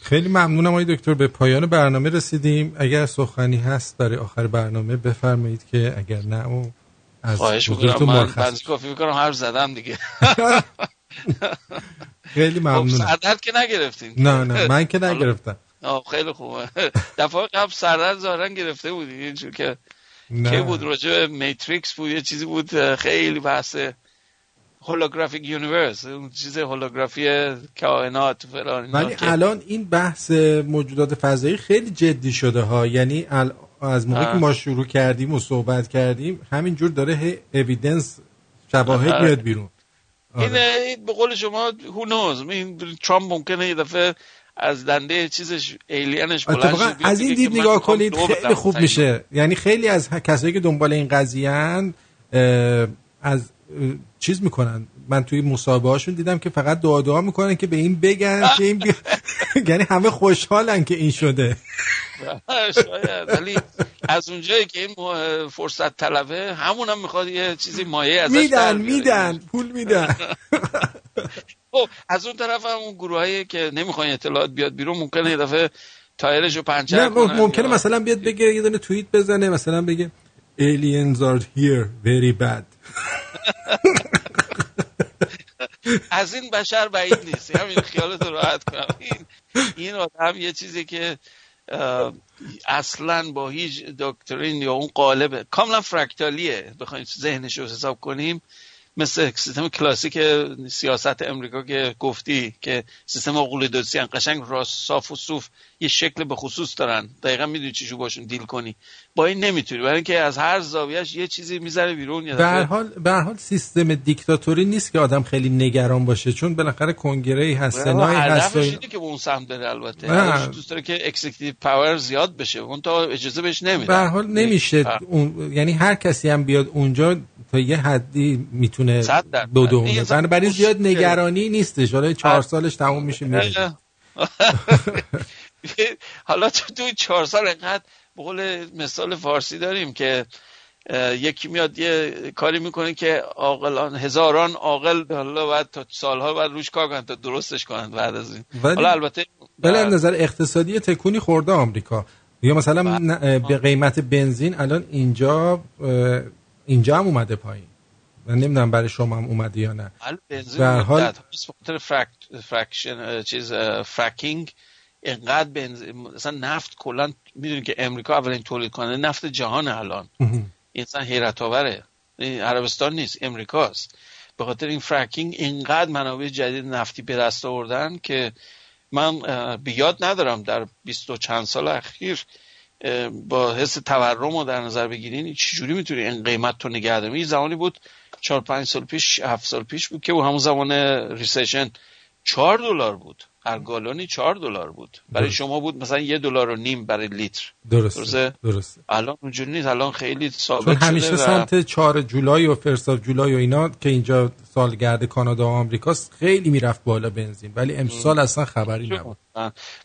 S3: خیلی ممنونم آقای دکتر. به پایان برنامه رسیدیم. اگر سخنی هست برای آخر برنامه بفرمایید که اگر نه او از
S5: خواهش می‌کنم. من بنزی کافی می‌کنم حرف زدم دیگه.
S3: خیلی ممنونم.
S5: سردرد که نگرفتین.
S3: نه نه من که نگرفتم.
S5: آه خیلی خوبه. دفعه قبل سردرد ظاهرا گرفته بودی اینجور که که بود راجع به matrix بود یه چیزی بود خیلی بحث holographic universe اون چیز هولوگرافی کائنات فلان
S3: ولی الان این بحث موجودات فضایی خیلی جدی شده ها. یعنی از موقعی که ما شروع کردیم و صحبت کردیم همینجور داره هی evidence شواهد میاد بیرون.
S5: آره. این به قول شما who knows این ترامپ ممکنه یه دفعه از دنده چیزش ایلینش بلند
S3: از این دید نگاه کنید خیلی خوب میشه. یعنی خیلی از کسایی که دنبال این قضیه از چیز می‌کنن. من توی مصاحبه هاشون دیدم که فقط دعا دعا می‌کنن که به این بگن که این. یعنی همه خوشحالن که این شده.
S5: شاید. ولی از اونجایی که این فرصت طلبه همون هم می‌خواد یه چیزی مایه ازش
S3: میدن میدن پول میدن.
S5: خب از اون طرف هم اون گروه هایی که نمی‌خوان اطلاعات بیاد بیرون ممکنه یه دفعه تایرش رو پنچر کنه
S3: ممکنه مثلا بیاد بگه یه دونه توییت بزنه مثلا بگه aliens are here very bad.
S5: از این بشر بعید نیست همین خیالت راحت کنم. این این آدم یه چیزی که اصلا با هیچ دکترین یا اون قالب کاملا فرکتالیه بخوایم ذهنش رو حساب کنیم. مثل سیستم کلاسیک سیاست امریکا که گفتی که سیستم اقلیدوسی قشنگ راست صاف و صوف یه شکل به خصوص دارن. دقیقا می‌دونی چیشو باشون deal کنی. با این نمی‌تونی. برای اینکه از هر زاویهش یه چیزی می‌ذاره بیرون
S3: به هر حال به هر حال سیستم دیکتاتوری نیست که آدم خیلی نگران باشه. چون بالاخره کنگره هست سنای هست
S5: و... که به اون سمت داره البته. دوست داره که executive power زیاد بشه. اون تا اجازه بهش نمیده.
S3: به هر حال نمیشه اون... یعنی هر کسی هم بیاد اونجا تا یه حدی می‌تونه بدونه بنابراین زیاد نگرانی نیستش. حالا چهار سالش تموم میشه میره
S5: حالا تو توی چهار سال انقدر قول مثال فارسی داریم که یکی میاد یه کاری می‌کنه که عاقلان هزاران عاقل حالا بعد تا سالها بعد روش کار کنن تا درستش کنن بعد از این. حالا البته
S3: ولی از نظر اقتصادی تکونی خورده آمریکا. یا مثلا به قیمت بنزین الان اینجا اینجا هم اومده پایین. من نمی‌دونم برای شما هم اومده یا نه.
S5: در حال frack، fraction چیز fracking اینقدر بنزین مثلا نفت کلا می‌دونید که امریکا اولین تولید کننده نفت جهان الان. این اصلا حیرت آوره. عربستان نیست امریکاست. به خاطر این fracking اینقدر منابع جدید نفتی به دست آوردن که من به یاد ندارم در بیست و چند سال اخیر با حس تورم رو در نظر بگیرین چجوری می‌تونی این قیمتو نگه داری؟ زمانی بود چهار پنج سال پیش هفت سال پیش بود که همون زمان recession چهار دلار بود. هر گالونی چهار دلار بود. برای شما بود مثلا یه دلار و نیم برای لیتر.
S3: درسته درسته, درسته.
S5: الان اونجوری نیست. الان خیلی ثابت
S3: چون همیشه سمت چهار جولای و first July و اینا که اینجا سالگرد کانادا و آمریکاست خیلی می‌رفت بالا بنزین. ولی امسال اصلا خبری نبود.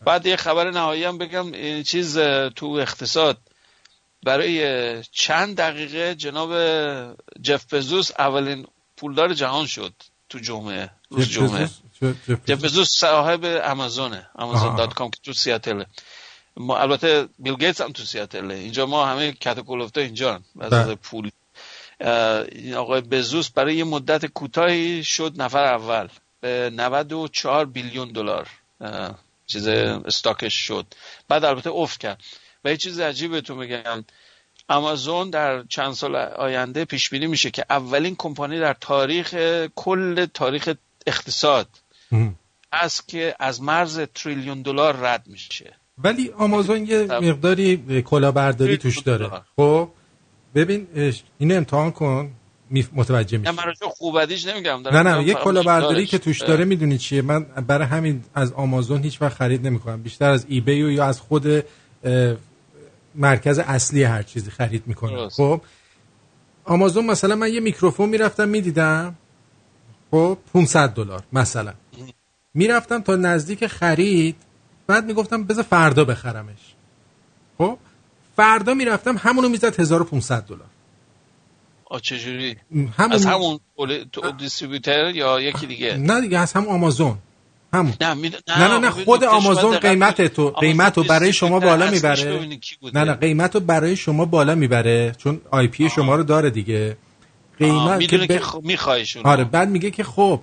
S5: بعد یه خبر نهایی هم بگم. این چیز تو اقتصاد. برای چند دقیقه جناب جف بزوس اولین پولدار جهان شد تو جمعه روز جمعه. جف بزوس صاحب امازونه Amazon dot com که تو سیاتله ما البته بیل گیتس هم تو سیاتله اینجا ما همه کاتاکولفتا اینجا از بله. پول این آقای بزوس برای یه مدت کوتاهی شد نفر اول به 94 بیلیون دلار. چیز استاکش شد. بعد البته افت کرد. و یه چیز عجیب تو میگم. آمازون در چند سال آینده پیش بینی میشه که اولین کمپانی در تاریخ کل تاریخ اقتصاد است که از مرز تریلیون دلار رد میشه.
S3: ولی آمازون یه مقداری کلاهبرداری توش داره. خب ببین اینو امتحان کن متوجه میشه
S5: من خوبدیش نمیگم
S3: نه نه یه کلاهبرداری که توش داره می‌دونی چیه؟ من برای همین از آمازون هیچ وقت خرید نمی‌کنم. بیشتر از ای بی یا از خود مرکز اصلی هر چیزی خرید می‌کنم. خب؟ آمازون مثلا من یه میکروفون می‌رفتم می‌دیدم. خب 500 دلار مثلا. می‌رفتم تا نزدیک خرید بعد می‌گفتم بذار فردا بخرمش. خب؟ فردا می‌رفتم همونو می‌زد 1500 دلار.
S5: آ چجوری؟ همون از همون دیستریبیوتر یا یکی دیگه؟
S3: نه دیگه از همون آمازون. همون.
S5: نه,
S3: نه, نه, نه خود آمازون قیمت تو قیمت رو برای شما بالا می‌بره. نه نه قیمت رو برای شما بالا می‌بره چون آی پی شما رو داره دیگه.
S5: قیمت که, ب... خب میخوایشون
S3: آره بعد میگه که خب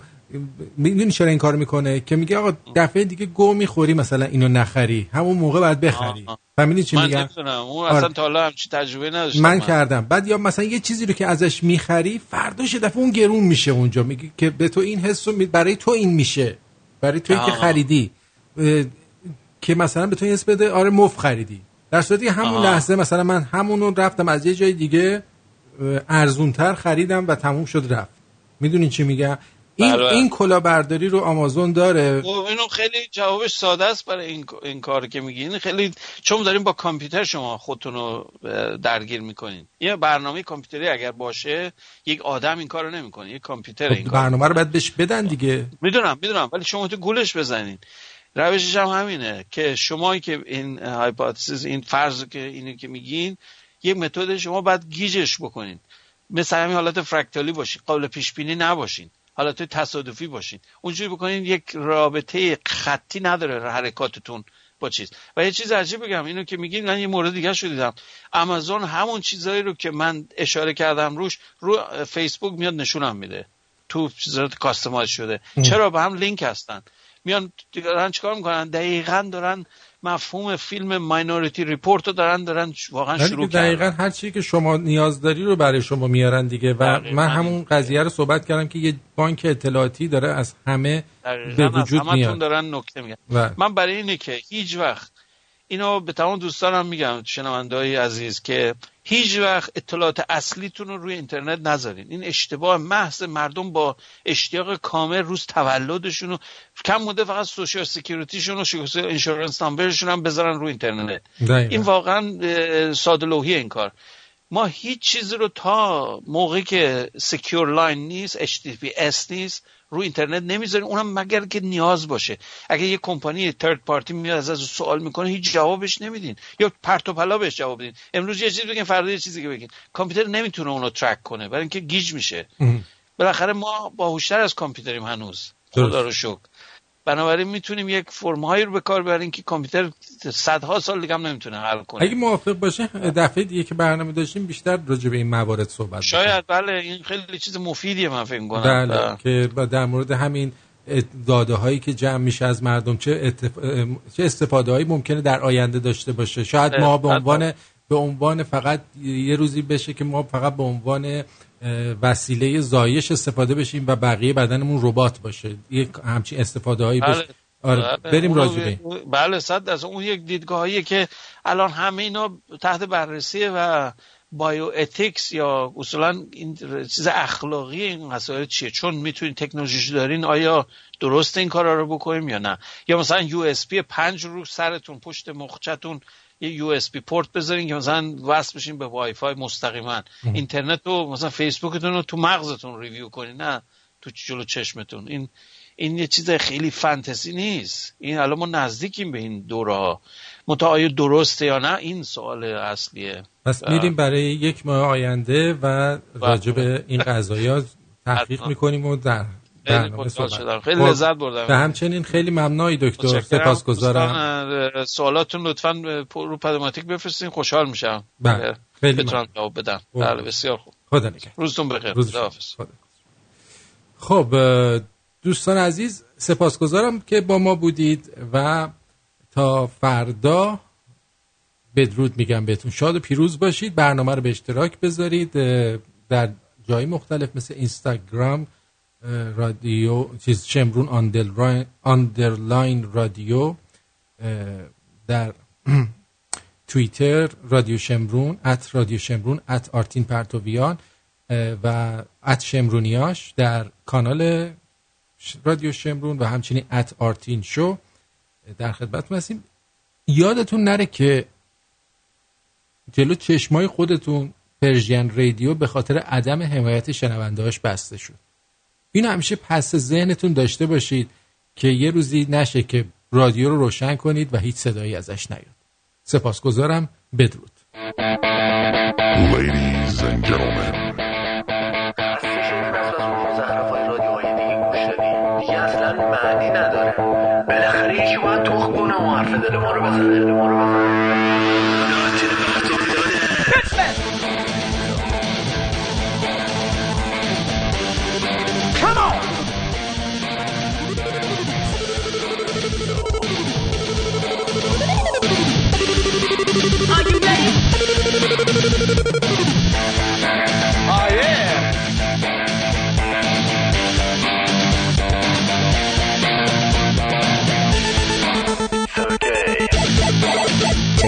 S3: می‌دونی چرا این کار می‌کنه؟ که میگه آقا دفعه دیگه گو می‌خوری مثلا اینو نخری. همون موقع باید بخری. فهمیدی چی میگم؟
S5: من اون اصلا آره. تا حالا همچی تجربه نداشتم
S3: من, من. کردم. بعد یا مثلا یه چیزی رو که ازش می‌خری فرداش دفعه اون گرون میشه اونجا. میگه که به تو این حس برای تو این میشه. برای توی که خریدی. که مثلا به تو حس بده آره مف خریدی. در صورتی همون آه. لحظه مثلا من همون رو رفتم از یه جای دیگه ارزونتر خریدم و تموم شد رفت. می‌دونین چی میگم؟ این بله. این کلاهبرداری رو آمازون داره.
S5: خب اینو خیلی جوابش ساده است برای این این کار که میگین. خیلی چون داریم با کامپیوتر شما خودتون رو درگیر می‌کنین. یه برنامه کامپیوتری اگر باشه یک آدم این کارو نمی‌کنه. یک کامپیوتر خب این
S3: کار برنامه رو باید بهش بدن دیگه.
S5: می‌دونم می‌دونم. ولی شما تو گولش بزنین. روشش هم همینه که شما که این hypothesis این فرض که اینو که میگین یک متد شما باید گیجش بکنین. مثل همین حالت فرکتالی باشین. قابل پیش بینی نباشین. حالا تو تصادفی باشین. اونجوری بکنین یک رابطه خطی نداره حرکاتتون با چیز. و یه چیز عجیب بگم اینو که میگین من یه مورد دیگه شو دیدم. آمازون همون چیزایی رو که من اشاره کردم روش رو فیسبوک میاد نشونم میده. تو چیزات customize شده. چرا؟ به هم لینک هستن. میان دارن چیکار می‌کنن؟ دقیقا دارن مفهوم فیلم Minority Report رو دارن دارن واقعا شروع
S3: کردن. دقیقا هر چی که شما نیاز داری رو برای شما میارن دیگه. و من همون قضیه رو صحبت کردم که یه بانک اطلاعاتی داره از همه به وجود میاد.
S5: دارن نکته میگن. من برای اینه که هیچ وقت اینو به تمام دوستانم میگم شنونده های عزیز که هیچ وقت اطلاعات اصلیتون رو روی اینترنت نذارین. این اشتباه محض مردم با اشتیاق کامل روز تولدشون رو کم مونده فقط social security شون و insurance number شون هم بذارن روی اینترنت. این واقعا ساده این کار. ما هیچ چیزی رو تا موقعی که secure line نیست HTTPS نیست رو اینترنت نمی‌ذاریم. اونم مگر که نیاز باشه. اگه یه کمپانی ترد پارتی میاد از از سوال می‌کنه هیچ جوابش نمیدین. یا پرت و پلا بهش جواب بدین. امروز یه چیزی بگین فردا یه چیزی که بگین. کامپیوتر نمی‌تونه اونو ترک کنه. برای اینکه گیج میشه. بالاخره ما باهوشتر از کامپیوتریم هنوز. خدا رو شکر. بنابراین می‌تونیم یک فرم هایی رو به کار ببریم که کامپیوتر صدها سال دیگه هم نمی‌تونه حل کنه.
S3: اگه موافق باشه دفعه دیگه که برنامه داشتیم بیشتر راجع به این موارد صحبت
S5: شاید بله این خیلی چیز مفیدیه من فکر کنم
S3: بله که در مورد همین داده هایی که جمع میشه از مردم چه, اتف... چه استفاده هایی ممکنه در آینده داشته باشه. شاید ما به عنوان به عنوان فقط یه روزی بشه که ما فقط به عنوان وسیله زایش استفاده بشیم و بقیه بدنمون ربات باشه. یک همچین استفاده هایی بله. آره
S5: بله.
S3: بریم راجع به
S5: بله صد از اون یک دیدگاهیه که الان همه اینا تحت بررسی و bioethics یا اصولا این چیز اخلاقی این مسائل چیه؟ چون می‌تونین تکنولوژی دارین آیا درست این کارا رو بکنیم یا نه؟ یا مثلا USB پنج رو سرتون پشت مخچتون یه USB port بذارین که مثلا وصل بشین به وای فای مستقیما اینترنت رو مثلا فیسبوکتون رو تو مغزتون review کنین نه تو جلو چشمتون. این این یه چیز خیلی فانتزی نیست. این الان ما نزدیکیم به این دوره ها. آیا درسته یا نه؟ این سوال اصلیه.
S3: پس میریم برای یک ماه آینده و راجع به این قضايا تحقیق می‌کنیم و در
S5: خیلی لذت بردم.
S3: و همچنین خیلی ممنونی دکتر. سپاسگزارم.
S5: سوالاتون لطفا رو پدماتیک بفرستین. خوشحال میشم.
S3: بله خیلی
S5: بتونم جواب بدم. بله بسیار خوب.
S3: خدا نگهدار.
S5: روزتون بخیر. خدا
S3: خب دوستان عزیز سپاسگزارم که با ما بودید و تا فردا بدرود میگم بهتون. شاد و پیروز باشید. برنامه رو به اشتراک بذارید در جای مختلف مثل اینستاگرام رادیو چیز شمرون آندرلاین رادیو در توییتر رادیو شمرون ات رادیو شمرون ات آرتین پرتویان و ات شمرونیاش در کانال رادیو شمرون و همچنین ات آرتین شو. در خدمت هستیم. یادتون نره که جلو چشمای خودتون پرژین رادیو به خاطر عدم حمایت شنوندهاش بسته شد. این همیشه پس ذهنتون داشته باشید که یه روزی نشه که رادیو رو روشن کنید و هیچ صدایی ازش نیاد. سپاسگزارم. بدرود.
S6: Ladies and gentlemen.
S1: معنی نداره. بالاخره یکی باید تخم کنه و حرف دل ما رو بزنه.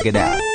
S1: Check it out.